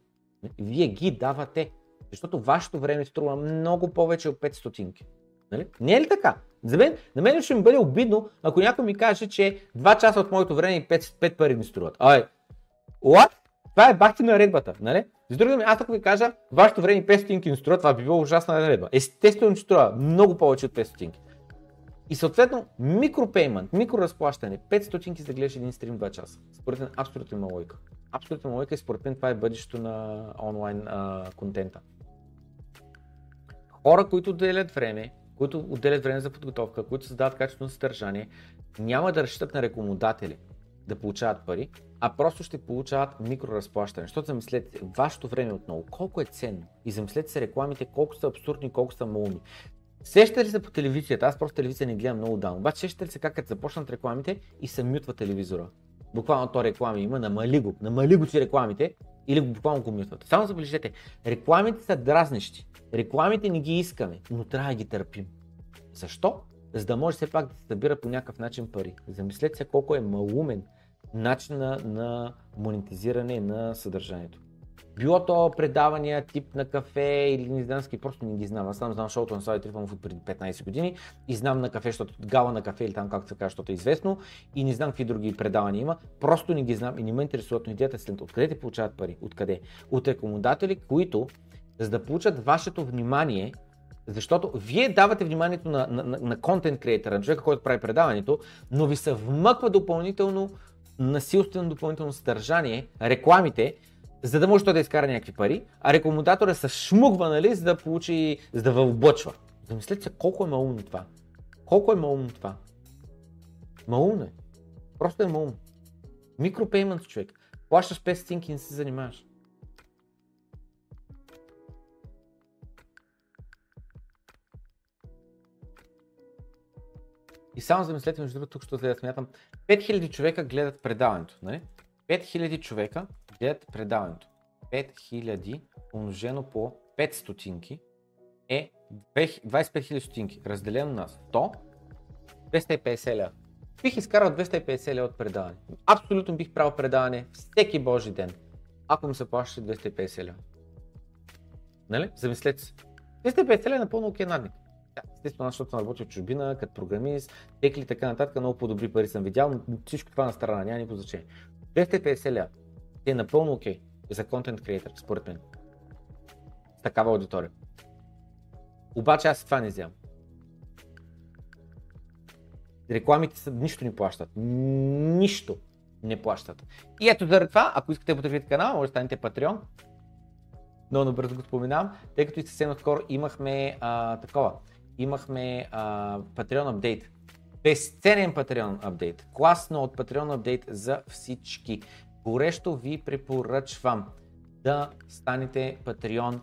Вие ги давате. Защото вашето време струва много повече от 5 стотинки. Нали? Не е ли така? За мен, на мен ще ми бъде обидно, ако някой ми каже, че 2 часа от моето време и 5, 5 пари ми струват. Ай, what? Това е бахти наредбата, нали? С други думи, аз ако ви кажа, вашето време и 5 стотинки ми струва, това би било ужасна наредба. Естествено, че струва много повече от 5 стотинки. И съответно, микропеймент, микроразплащане, 5 стотинки за да гледаш един стрим 2 часа. Според мен абсолютно има логика. Абсолютно логика и според мен това е бъдещето на онлайн а, контента. Хора, които отделят време, които отделят време за подготовка, които създават качествено съдържание, няма да разчитат на рекламодатели да получават пари, а просто ще получават микроразплащане. Защото замислете, вашето време отново, колко е ценно и замислете се рекламите, колко са абсурдни, колко са малумни. Сещате ли се по телевизията? Аз просто телевизия не гледам много давно. Обаче сещате ли се как като започнат рекламите и се мютва телевизора? Буквално то реклами има, намали го, намали го си рекламите или буквално го мютват. Само забележете, рекламите са дразнещи. Рекламите не ги искаме, но трябва да ги търпим. Защо? За да може все пак да се събира по някакъв начин пари. Замислете се колко е малумен начин на, монетизиране на съдържанието. Било то предавания тип на кафе или не знам просто не ги знам. Аз само знам шоуто на Слави Трифонов от преди 15 години и знам на кафе, защото гала на кафе или там както се казва, защото е известно и не знам какви други предавания има. Просто не ги знам и не ме интересуват, но идеята е след откъде те получават пари? Откъде? От рекомендатели, които за да получат вашето внимание, защото вие давате вниманието на, на, на, на контент креатора, на човека, който прави предаването, но ви се вмъква допълнително насилствено допълнително съдържание, рекламите, за да може той да изкара някакви пари, а рекламодатора се шмугва, нали, за да получи, за да вълбочва. Замислете се колко е малумно това. Колко е малумно това. Малумно е. Просто е малумно. Микропеймент човек. Плащаш 5 стинки и не се занимаваш. И само замислете, между другото, тук ще да смятам, 5000 човека гледат предаването, нали? 5000 човека гледат предаването. 5000 умножено по 5 стотинки е 25 000 стотинки, разделено на 100, 250 ля. Бих изкарал 250 ля от предаване. Абсолютно бих правил предаване всеки божи ден, ако му се плащаше 250 ля. Нали? Замислете се. 250 ля е напълно окей надник. Естествено, защото съм работил в чужбина, като програмист, текли така нататък, много по-добри пари съм видял, но всичко това на страна няма никакво значение. 250 ля е напълно окей okay за контент креатор, според мен. С такава аудитория. Обаче аз това не вземам. Рекламите са, нищо не плащат. Нищо не плащат. И ето заради това, ако искате да подкрепите канала, може да станете Patreon. Много набързо го споменавам, тъй като и съвсем скоро имахме а, такова. Имахме а, Patreon апдейт. Безценен Patreon апдейт. Класно от Patreon апдейт за всички. Горещо ви препоръчвам да станете Patreon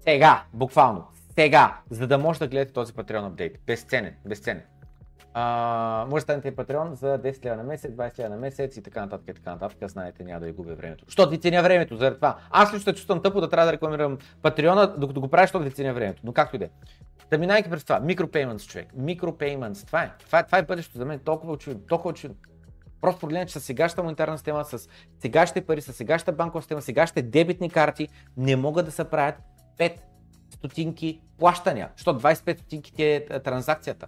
сега, буквално, сега, за да може да гледате този Patreon апдейт. Безценен, безценен. А, може да станете Patreon за 10 лева на месец, 20 лева на месец и така нататък, и така нататък. Знаете, няма да ви губя времето. Що ви ценя времето, заради това. Аз лично се чувствам тъпо да трябва да рекламирам Patreon, докато го правя, защото ви ценя времето. Но както и да е. Да минайки през това. Micropayments, човек. Micropayments. Това е. Това е, това е бъдещето за мен. Толкова очевидно. Толкова очевидно. Просто погледнете, че с сегашната монетарна система, с сегашните пари, с сегашната банкова система, сегашните дебитни карти не могат да се правят 5 стотинки плащания. Защото 25 стотинки ти е транзакцията.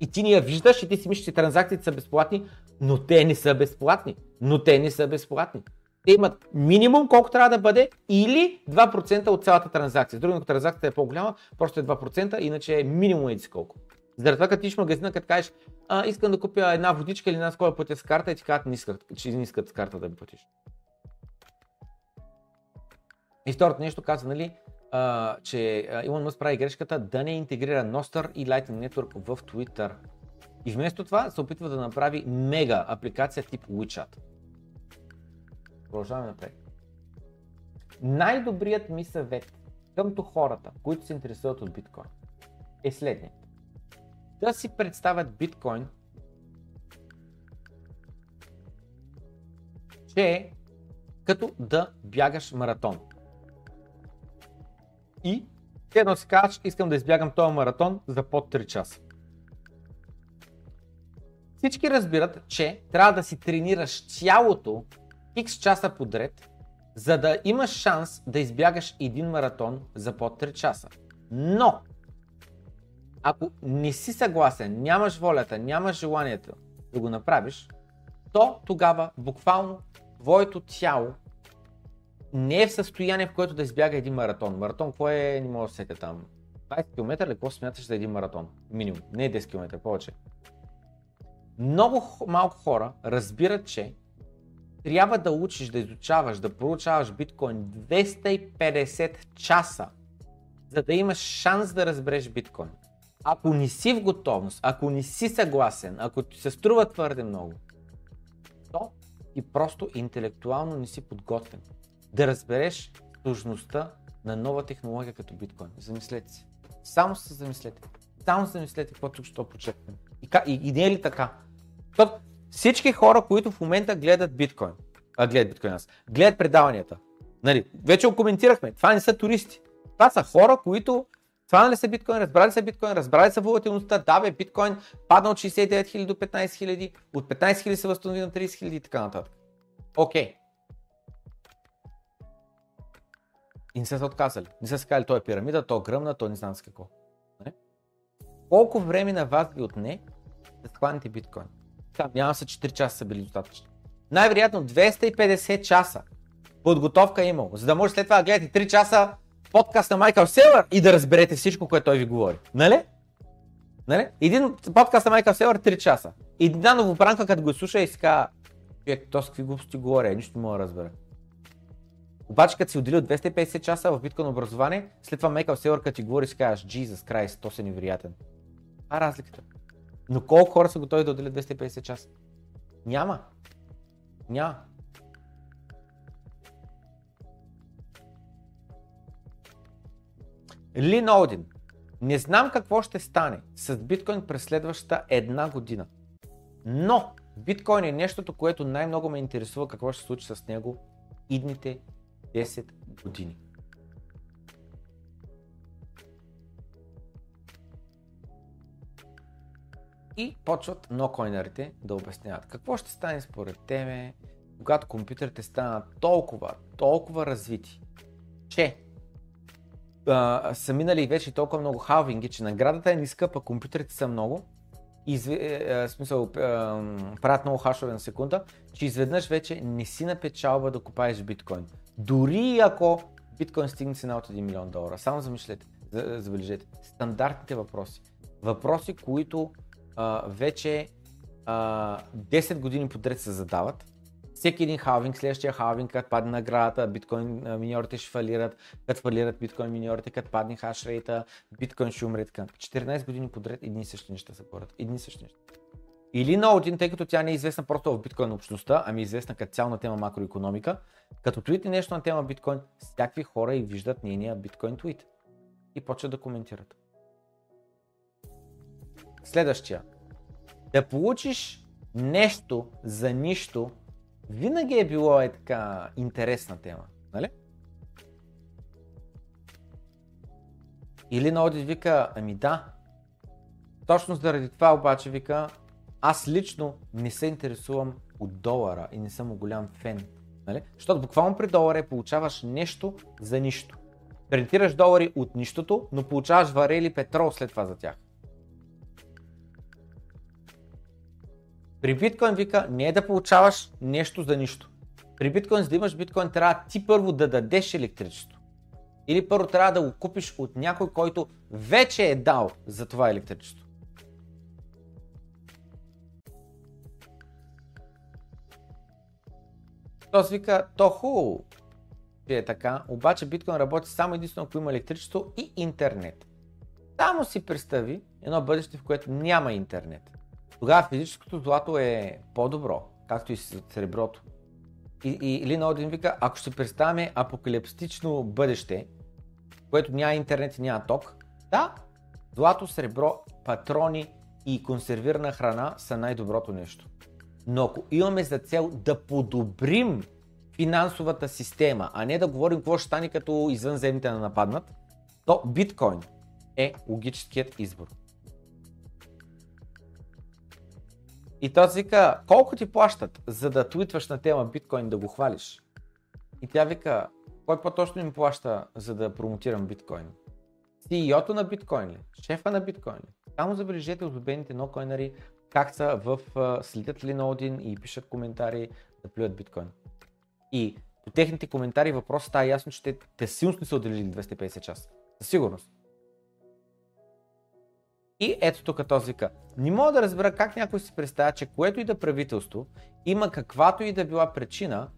И ти ни я виждаш и ти си мислиш, че транзакциите са безплатни, но те не са безплатни. Но те не са безплатни. Те имат минимум колко трябва да бъде или 2% от цялата транзакция. С други, ако транзакцията е по-голяма, просто е 2%, иначе е минимум еди колко. Заради това, като тиш в магазина, като кажеш, а, искам да купя една водичка или една скола платя с карта и ти казват, не искат, че не искат с карта да ми платиш. И второто нещо казва, нали, а, че Илон Мъск прави грешката да не интегрира Nostr и Lightning Network в Twitter. И вместо това се опитва да направи мега апликация тип WeChat. Продължаваме напред. Най-добрият ми съвет къмто хората, които се интересуват от биткоин, е следният. Да си представят биткоин, че е като да бягаш маратон. И едно си казваш, искам да избягам този маратон за под 3 часа. Всички разбират, че трябва да си тренираш цялото X часа подред, за да имаш шанс да избягаш един маратон за под 3 часа. Но, ако не си съгласен, нямаш волята, нямаш желанието да го направиш, то тогава буквално твоето тяло не е в състояние, в което да избяга един маратон. Маратон, кое е, не мога да сетя там? 20 км ли, какво смяташ за един маратон? Минимум. Не 10 км, повече. Много малко хора разбират, че трябва да учиш, да изучаваш, да получаваш биткоин 250 часа, за да имаш шанс да разбереш биткоин. Ако не си в готовност, ако не си съгласен, ако ти се струва твърде много, то и просто интелектуално не си подготвен да разбереш сложността на нова технология като биткоин. Замислете се. Само се замислете. Само се замислете какво тук що прочетем. И, и, и не е ли така? Защото всички хора, които в момента гледат биткоин, а гледат биткоин аз, гледат предаванията, нали, вече го коментирахме, това не са туристи. Това са хора, които Хванали са биткоин, разбрали са биткоин, разбрали са волатилността, да бе, биткоин падна от 69 000 до 15 000, от 15 000 се възстанови на 30 000 и така нататък. Окей. И не са се отказали. Не са се казали, той е пирамида, той е гръмна, той не знам с какво. Не? Колко време на вас ви отне да схванете биткоин? Там няма се 4 часа са били достатъчни. Най-вероятно 250 часа подготовка е имал, за да може след това да гледате 3 часа подкаст на Майкъл Селър и да разберете всичко, което той ви говори. Нали? Нали? Един подкаст на Майкъл Селър 3 часа. И една новобранка, като го слуша и си казва, човек, то с какви глупости говоря, нищо не мога да разбера. Обаче, като си отделил 250 часа в биткоин образование, след това Майкъл Селър, като ти говори, си казваш, Jesus Christ, то си невероятен. Това е разликата. Но колко хора са готови да отделят 250 часа? Няма. Няма. Лин Один. Не знам какво ще стане с биткоин през следващата една година. Но биткоин е нещото, което най-много ме интересува какво ще случи с него идните 10 години. И почват нокойнерите да обясняват какво ще стане според тебе, когато компютрите станат толкова, толкова развити, че а, са минали вече толкова много халвинги, че наградата е ниска, пък компютрите са много, изв... е, е, смисъл, е, правят много хашове на секунда, че изведнъж вече не си на печалба да купаеш биткоин. Дори ако биткоин стигне цена от 1 милион долара. Само замислете, за- забележете. Стандартните въпроси. Въпроси, които а, вече а, 10 години подред се задават. Всеки един халвинг, следващия халвинг, като падне наградата, биткоин миньорите ще фалират, като фалират биткоин миньорите, като падне хашрейта, биткоин ще умре така. 14 години подред едни и същи неща се борят. Едни и същи неща. Или на один, тъй като тя не е известна просто в биткоин общността, ами е известна като цяло на тема макроекономика, като твите нещо на тема биткоин, всякакви хора и виждат нейния биткоин твит и почват да коментират. Следващия. Да получиш нещо за нищо, винаги е било е така интересна тема, нали? Или на Одит вика, ами да. Точно заради това обаче вика, аз лично не се интересувам от долара и не съм голям фен. Нали? Защото буквално при долара получаваш нещо за нищо. Принтираш долари от нищото, но получаваш варели петрол след това за тях. При биткоин вика не е да получаваш нещо за нищо. При биткоин, за да имаш биткоин, трябва ти първо да дадеш електричество. Или първо трябва да го купиш от някой, който вече е дал за това електричество. Тоест вика, то хубаво, че е така, обаче биткоин работи само единствено ако има електричество и интернет. Само си представи едно бъдеще, в което няма интернет. Тогава физическото злато е по-добро, както и среброто. И, и Лина Один вика, ако ще представяме апокалиптично бъдеще, в което няма интернет и няма ток, да, злато, сребро, патрони и консервирана храна са най-доброто нещо. Но ако имаме за цел да подобрим финансовата система, а не да говорим какво ще стане като извънземните да нападнат, то биткоин е логическият избор. И той си вика, колко ти плащат, за да твитваш на тема биткоин да го хвалиш? И тя вика, кой по-точно ми плаща, за да промотирам биткоин? CEO-то на биткоин ли? Шефа на биткоин ли? Само забележете обикновените нокоинари как са в, следят ли на Один и пишат коментари да плюят биткоин. И по техните коментари въпросът става ясно, че те, те силно са отделили 250 часа. Със сигурност. И ето тук този вика. Не мога да разбера как някой си представя, че което и да правителство има каквато и да била причина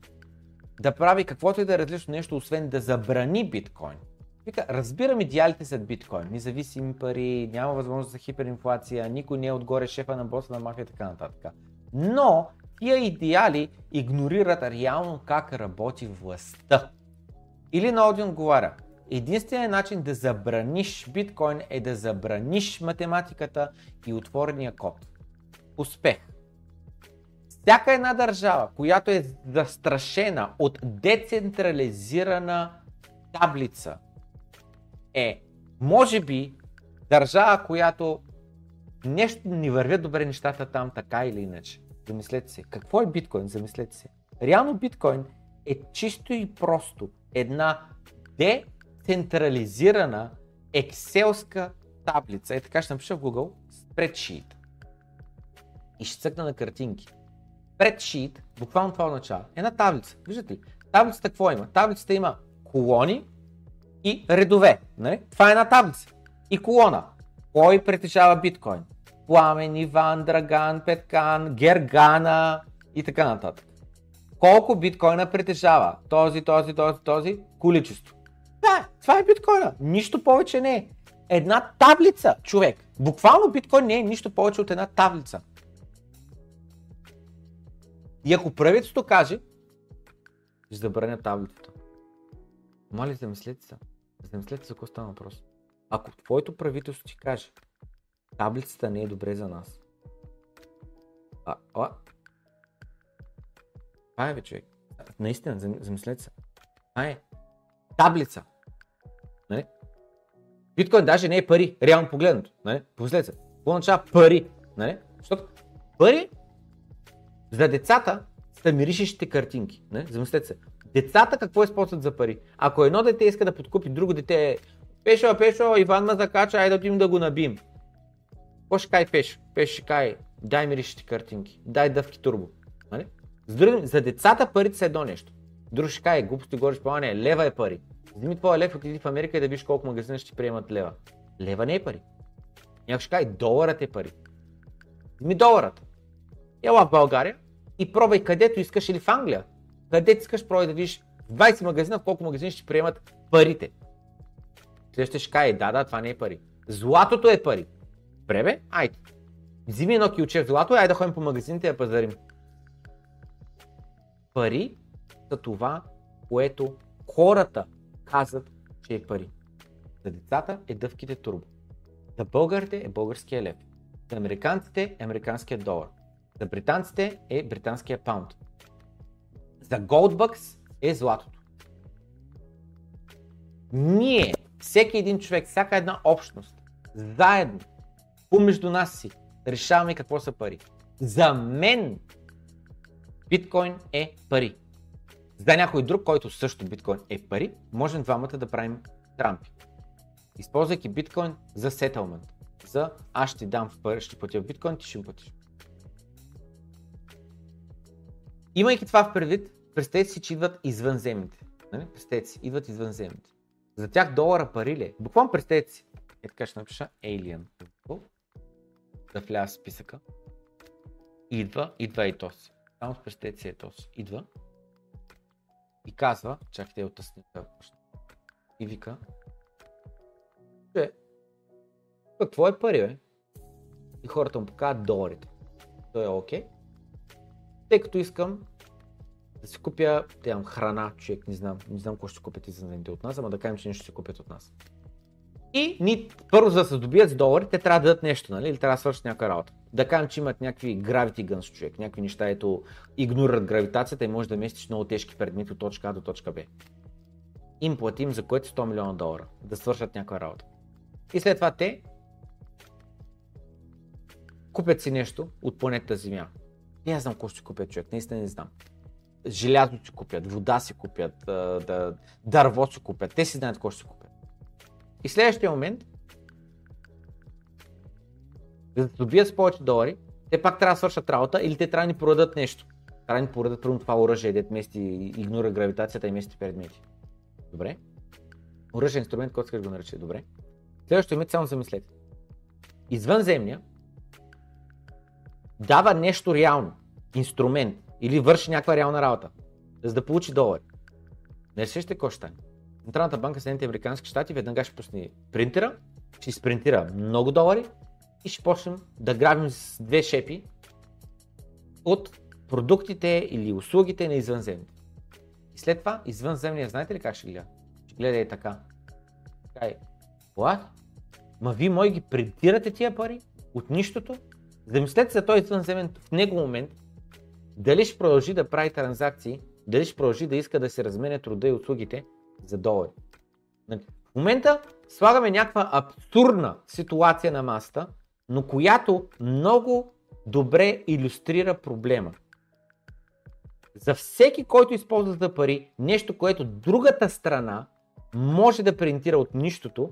да прави каквото и да е различно нещо, освен да забрани биткоин. Вика, разбирам идеалите за биткоин. Независими пари, няма възможност за хиперинфлация, никой не е отгоре шефа на боса на мафия и така нататък. Но тия идеали игнорират реално как работи властта. Или на Один отговаря, единственият начин да забраниш биткоин е да забраниш математиката и отворения код. Успех. Всяка една държава, която е застрашена от децентрализирана таблица, е, може би, държава, която нещо не вървят добре нещата там, така или иначе. Замислете се. Какво е биткоин? Замислете се. Реално биткоин е чисто и просто една децентрализирана екселска таблица. Е така ще напиша в Google spreadsheet. И ще цъкна на картинки. Spreadsheet, буквално това означава, една таблица. Виждате ли? Таблицата какво има? Таблицата има колони и редове. Нали? Това е една таблица. И колона. Кой притежава биткоин? Пламен, Иван, Драган, Петкан, Гергана и така нататък. Колко биткоина притежава? Този, този, този, този. Количество. Да, това е биткоина. Нищо повече не е. Една таблица, човек. Буквално биткоин не е нищо повече от една таблица. И ако правителството каже, ще забраня таблицата. Моля, замислете се. Замислете за какво става въпрос. Ако твоето правителство ти каже, таблицата не е добре за нас. А, а? Това е, бе, човек. Наистина, зам- замислете се. Това е таблица. Нали? Биткоин даже не е пари, реално погледнато. Нали? Помислете се. Какво означава пари? Нали? Защото пари за децата са миришещите картинки. Не? Замислете се. Децата какво използват за пари? Ако едно дете иска да подкупи друго дете, Пешо, Пешо, Иван ма закача, айде да отидем да го набим. Какво ще кай Пешо? Пешо ще кай, дай миришещите картинки, дай дъвки турбо. Нали? Други, за децата парите са едно нещо. Друг ще кай, глупости говориш, по не, лева е пари. Вземи твоя лев, отиди в Америка и да виж колко магазина ще приемат лева. Лева не е пари. Някой ще кай, доларът е пари. Ми доларът. Ела в България и пробвай където искаш или в Англия. Където искаш, пробвай да видиш в 20 магазина, в колко магазини ще приемат парите. Следващия ще каже, да, да, това не е пари. Златото е пари. Добре бе, айде. Взими едно килче в злато и айде да ходим по магазините и да пазарим. Пари са това, което хората казват, че е пари. За децата е дъвките турбо. За българите е българския лев. За американците е американския долар. За британците е британския паунд. За Goldbucks е златото. Ние, всеки един човек, всяка една общност, заедно, помежду нас си, решаваме какво са пари. За мен биткоин е пари. За някой друг, който също биткоин е пари, можем двамата да правим трампи. Използвайки биткоин за сетълмент. За аз ще дам в пари, ще платя в биткоин, ти ще ми платиш. Имайки това в предвид, представете си, че идват извънземните. Нали? Представете си, идват извънземните. За тях долара пари ли е? Буквално представете си. Е така ще напиша Alien. Да вляза в списъка. Идва, идва и този. Само представете си е този. Идва. И казва, чакайте от тъсни да почна. И вика, че, какво е пари, бе? И хората му показват доларите. Той е окей. Okay. Тъй като искам да си купя тям, храна, човек, не знам, не знам какво ще купят извънземните от нас, ама да кажем, че нещо ще купят от нас. И ни, първо за да се добият с долари, те трябва да дадат нещо, нали? Или трябва да свършат някаква работа. Да кажем, че имат някакви gravity guns, човек, някакви неща, ето игнорират гравитацията и може да местиш много тежки предмети от точка А до точка Б. Им платим за което 100 милиона долара, да свършат някаква работа. И след това те купят си нещо от планетата Земя. Аз знам какво ще купя човек, наистина не знам. Желязо си купят, вода си купят, дърво си купят. Те си знаят какво ще си купят. И следващия момент, за да добият с повече долари, те пак трябва да свършат работа или те трябва да ни продадат нещо. Трябва да ни продадат примерно това оръжие, дет мести, игнора гравитацията и мести предмети. Добре? Оръжие е инструмент, който искаш го нарече. Добре? Следващото момент само замислете. Извънземния дава нещо реално, инструмент или върши някаква реална работа, за да получи долари. Не се ще какво ще стане. Централната банка Съединените Американски щати веднага ще пусне принтера, ще изпринтира много долари и ще почнем да грабим с две шепи от продуктите или услугите на извънземните. И след това извънземния, знаете ли как ще гледа? Ще гледа и така. Така е. What? Ма вие мои ги принтирате тия пари от нищото? Замислете се той извънземен в него момент, дали ще продължи да прави транзакции, дали ще продължи да иска да се разменя труда и услугите за долари. Нали? В момента слагаме някаква абсурдна ситуация на масата, но която много добре иллюстрира проблема. За всеки, който използва за пари нещо, което другата страна може да принтира от нищото,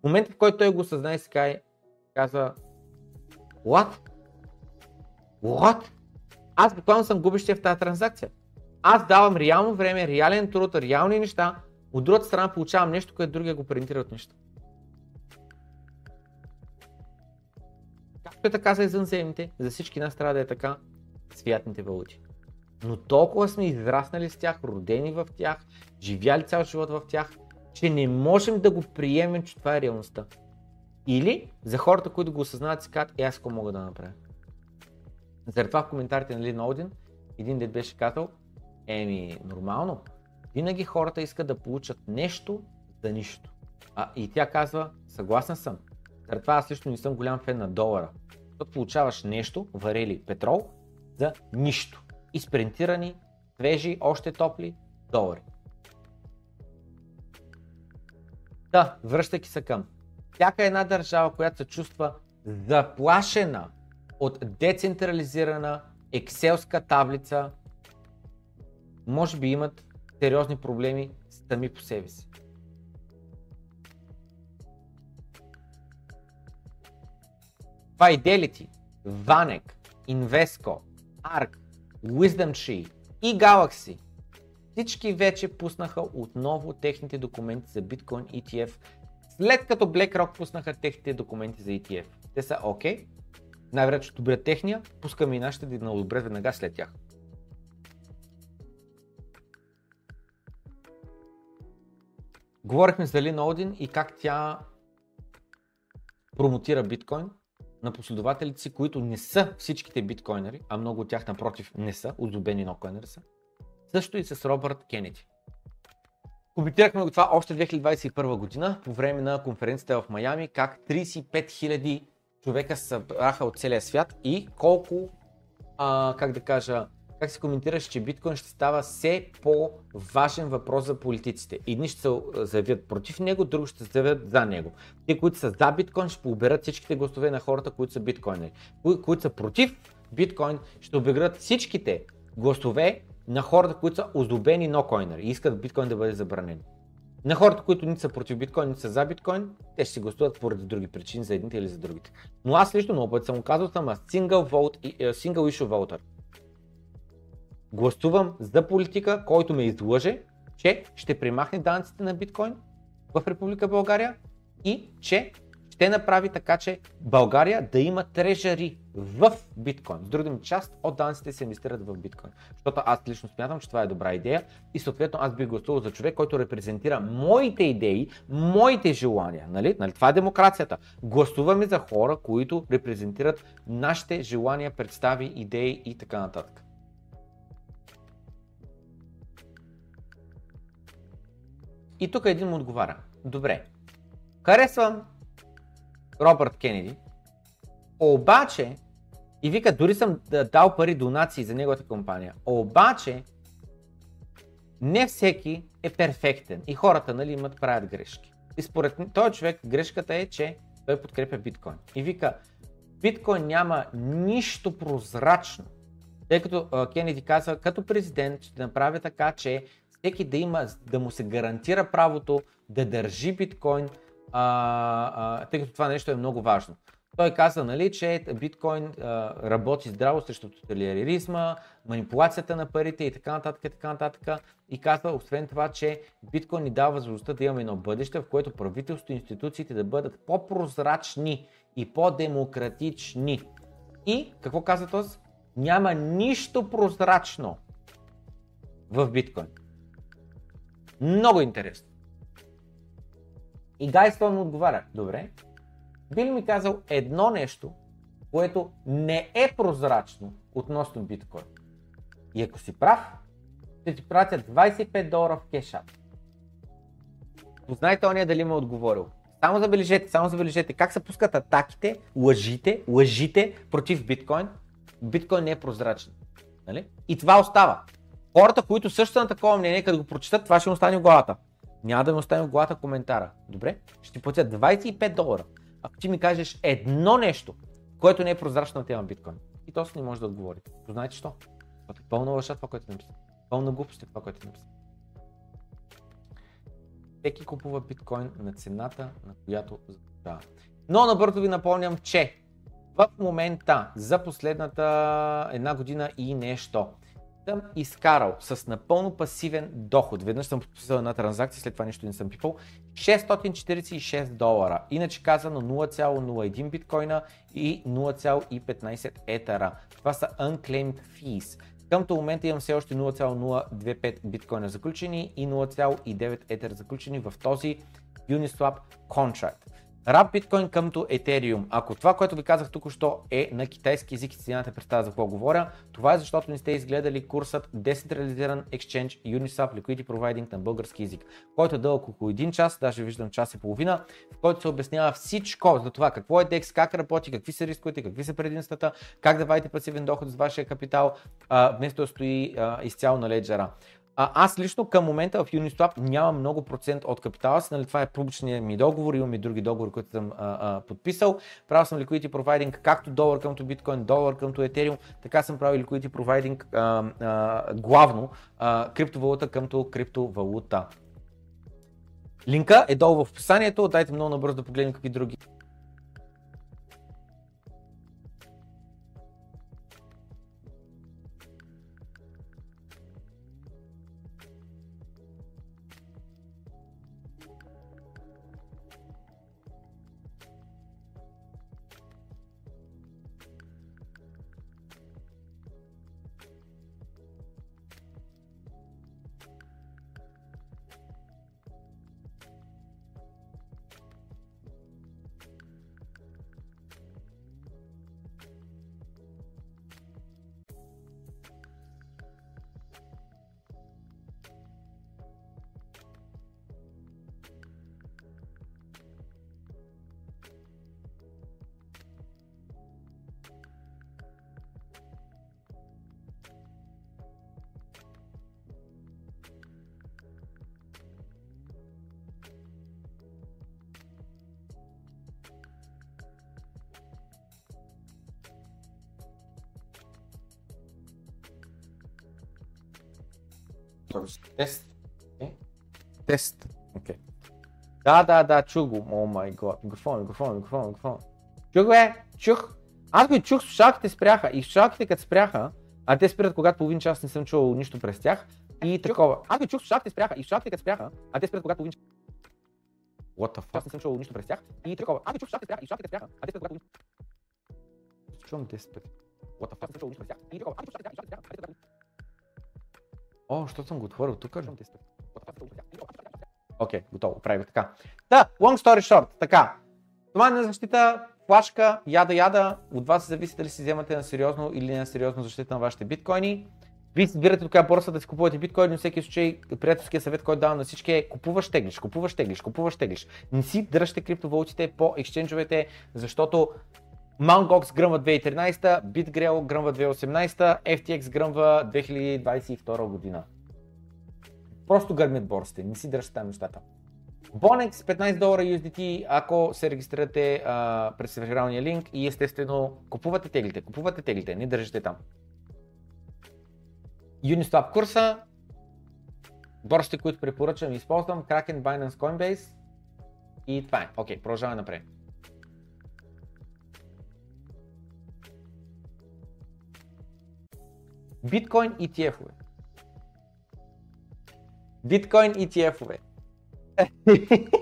в момента в който той го съзнае, каже, казва What? What? Аз буквално съм губещия в тази транзакция. Аз давам реално време, реален труд, реални неща, от другата страна получавам нещо, което другия го принтира от нищо. Както е така за извънземните, за всички нас трябва да е така святните валути. Но толкова сме израснали с тях, родени в тях, живяли цял живот в тях, че не можем да го приемем, че това е реалността. Или за хората, които го осъзнават, си казват, е, аз какво мога да направя. Заради това в коментарите на Лин Один, един дед беше казал, еми, нормално, винаги хората искат да получат нещо за нищо. А, и тя казва, съгласен съм. Заради това аз лично не съм голям фен на долара. Защото получаваш нещо, варели петрол, за нищо. Изпринтирани, свежи, още топли долари. Да, връщайки се към. Всяка една държава, която се чувства заплашена от децентрализирана екселска таблица, може би имат сериозни проблеми сами по себе си. Fidelity, Vanek, Invesco, Arc, Wisdom Tree и Galaxy всички вече пуснаха отново техните документи за Bitcoin ETF, след като BlackRock пуснаха техните документи за ETF. Те са окей, okay, най-вероятно ще добрят техния, пускаме и нашите да одобрят веднага след тях. Говорихме за Лин Один и как тя промотира биткоин на последователите си, които не са всичките биткоинери, а много от тях напротив не са, озубени нокоинери са. Също и с Робърт Кенеди. Коментирахме го това още 2021 година, по време на конференцията в Майами, как 35 000 човека събраха от целия свят и колко, а, как да кажа, как се коментираш, че биткоин ще става все по-важен въпрос за политиците. Едни ще се заявят против него, други ще се заявят за него. Те, които са за биткоин, ще поберат всичките гласове на хората, които са биткоинери. Кои, които са против биткоин, ще обиграт всичките гласове на хората, които са озлобени нокоинери и искат биткоин да бъде забранен. На хората, които не са против биткоин, не са за биткоин, те ще си гласуват поради други причини, за едните или за другите. Но аз лично много пъти съм казал, съм single, vote, single issue voter. Гласувам за политика, който ме излъже, че ще примахне данъците на биткоин в Република България и че ще направи така, че България да има трежари в биткоин. С другим част от данците се инвестират в биткоин. Защото аз лично смятам, че това е добра идея и съответно аз бих гласувал за човек, който репрезентира моите идеи, моите желания. Нали? Нали? Това е демокрацията. Гласуваме за хора, които репрезентират нашите желания, представи, идеи и така нататък. И тук един му отговаря. Добре, харесвам Робърт Кенеди, обаче, и вика, дори съм дал пари донации за неговата компания, обаче, не всеки е перфектен и хората нали, имат правят грешки. И според този човек грешката е, че той подкрепя биткоин. И вика, биткоин няма нищо прозрачно Тъй като Кенеди каза, като президент ще направя така, че всеки да има, да му се гарантира правото да държи биткоин, а, а, тъй като това нещо е много важно. Той каза, нали, че биткоин а, работи здраво срещу тоталитаризма, манипулацията на парите и така нататък, и така нататък. И казва, освен това, че биткоин ни дава възможността да имаме едно бъдеще, в което правителството и институциите да бъдат по-прозрачни и по-демократични. И какво каза този? Няма нищо прозрачно в биткоин. Много интересно. И Гайстон му отговаря, добре, би ли ми казал едно нещо, което не е прозрачно относно биткоин? И ако си прав, ще ти пратя 25 долара в кешап. Познайте ония дали ме е отговорил. Само забележете, само забележете как се пускат атаките, лъжите, лъжите против биткоин. Биткоин не е прозрачен. Нали? И това остава. Хората, които също са на такова мнение, като го прочитат, това ще им остане в главата. Няма да ми остане в главата коментара. Добре? Ще ти платя 25 долара. Ако ти ми кажеш едно нещо, което не е прозрачно на тема биткоин. И то не може да отговори. Знаете що? Защото е пълна лъжа това, което написано. Пълна глупост е това, което написано. Всеки купува биткоин на цената, на която заслужава. Но набързо ви напомням, че в момента за последната една година и нещо съм изкарал с напълно пасивен доход. Веднъж съм подписал една транзакция, след това нищо не съм пипал. 646 долара. Иначе казано 0,01 биткоина и 0,15 етера. Това са unclaimed fees. Към този момент имам все още 0,025 биткоина заключени и 0,9 етер заключени в този Uniswap contract. Раб биткоин къмто Ethereum. Ако това, което ви казах тук що е на китайски език и си нямате представа за какво говоря, това е защото не сте изгледали курсът Decentralized Exchange Uniswap Liquidity Providing на български язик, който е дълъг около един час, даже виждам час и половина, в който се обяснява всичко за това какво е DEX, как работи, какви са рисковете, какви са предимствата, как да вадите пасивен доход с вашия капитал, вместо да стои изцяло на леджера. А, аз лично към момента в Uniswap нямам много процент от капитала си, нали, това е публичният ми договор, имам и други договори, които съм а, а, подписал. Правил съм liquidity providing както долар къмто биткоин, долар къмто етериум, така съм правил liquidity providing а, а, главно а, криптовалута къмто криптовалута. Линка е долу в описанието, дайте много набързо да погледнем какви други Тест. Okay. Тест. Окей. Okay. Да, да, да, чух го. О май гад. Микрофон, микрофон, микрофон, микрофон. Чух бе, чух. Аз го чух, слушалките спряха. И слушалките като спряха, а те спират когато половин час не съм чувал нищо през тях. И такова. Аз го чух, слушалките спряха. И слушалките като спряха, а те спират когато половин час. What the fuck? Аз не съм чувал нищо през тях. И такова. Аз го чух, слушалките спряха. И слушалките спряха, а те спират когато половин Чувам 10 пъти. What the fuck? Аз не съм чувал нищо през тях. И такова. Аз го чух, слушалките спряха. О, що съм го отворил тук? Окей, okay, готово, правим така. Да, long story short, така. Това на защита, флашка, яда яда, от вас зависи дали си вземате на сериозно или не на сериозно защита на вашите биткоини. Вие избирате коя борса да си купувате биткоин, но всеки случай приятелския съвет, който давам на всички е купуваш теглиш, купуваш теглиш, купуваш теглиш. Не си дръжте криптовалутите по ексченджовете, защото Mt. Гръмва 2013, BitGrail гръмва 2018, FTX гръмва 2022 година. Просто гърмят борсите, не си дръжте там нещата. Bonex 15 долара USDT, ако се регистрирате а, през рефералния линк и естествено купувате теглите, купувате теглите, не държите там. Uniswap курса, борсите, които препоръчвам и използвам, Kraken, Binance, Coinbase и това е. Окей, продължаваме напред. Биткоин ETF-ове. Биткоин ETF-ове. (laughs)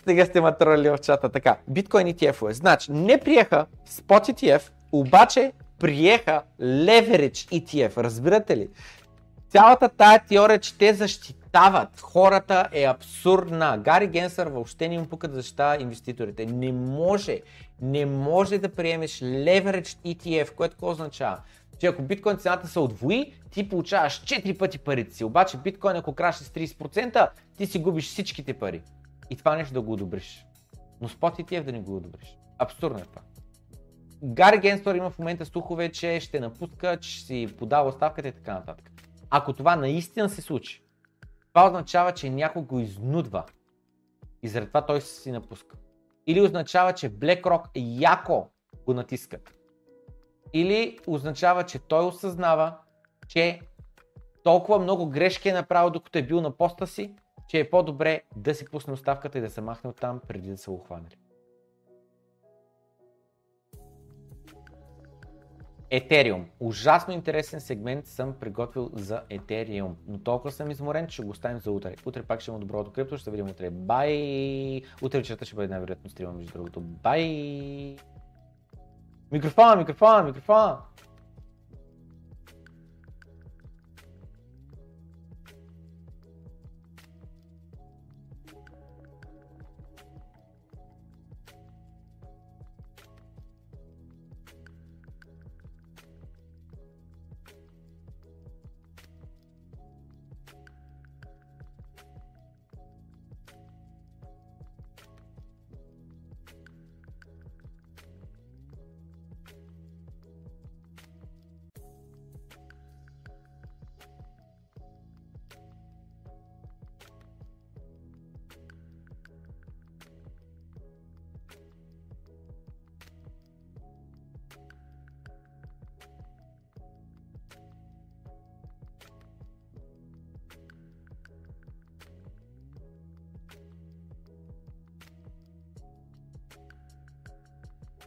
Стига сте ма тролили в чата. Така, биткоин ETF-ове. Значи, не приеха Spot ETF, обаче приеха Leverage ETF. Разбирате ли? Цялата тая теория, че те защитават хората е абсурдна. Гари Генсър въобще не му пука да защитава инвеститорите. Не може, не може да приемеш Leverage ETF, което какво означава? Че ако биткоин цената се отвои, ти получаваш 4 пъти парите си. Обаче биткоин ако краше с 30%, ти си губиш всичките пари. И това нещо да го одобриш. Но спот ETF да не го одобриш. Абсурдно е това. Гари Генстор има в момента слухове, че ще напуска, че ще си подава оставката и така нататък. Ако това наистина се случи, това означава, че някой го изнудва. И заради това той си напуска. Или означава, че BlackRock яко го натискат. Или означава, че той осъзнава, че толкова много грешки е направил докато е бил на поста си, че е по-добре да си пусне оставката и да се махне оттам преди да са го хванали. Етериум. Ужасно интересен сегмент съм приготвил за Етериум, но толкова съм изморен, че ще го оставим за утре. Утре пак ще има доброто крипто, ще се видим утре. Бай! Утре вечерта ще бъде най-вероятно стрима, между другото. Бай! Микрофона, микрофона, микрофона!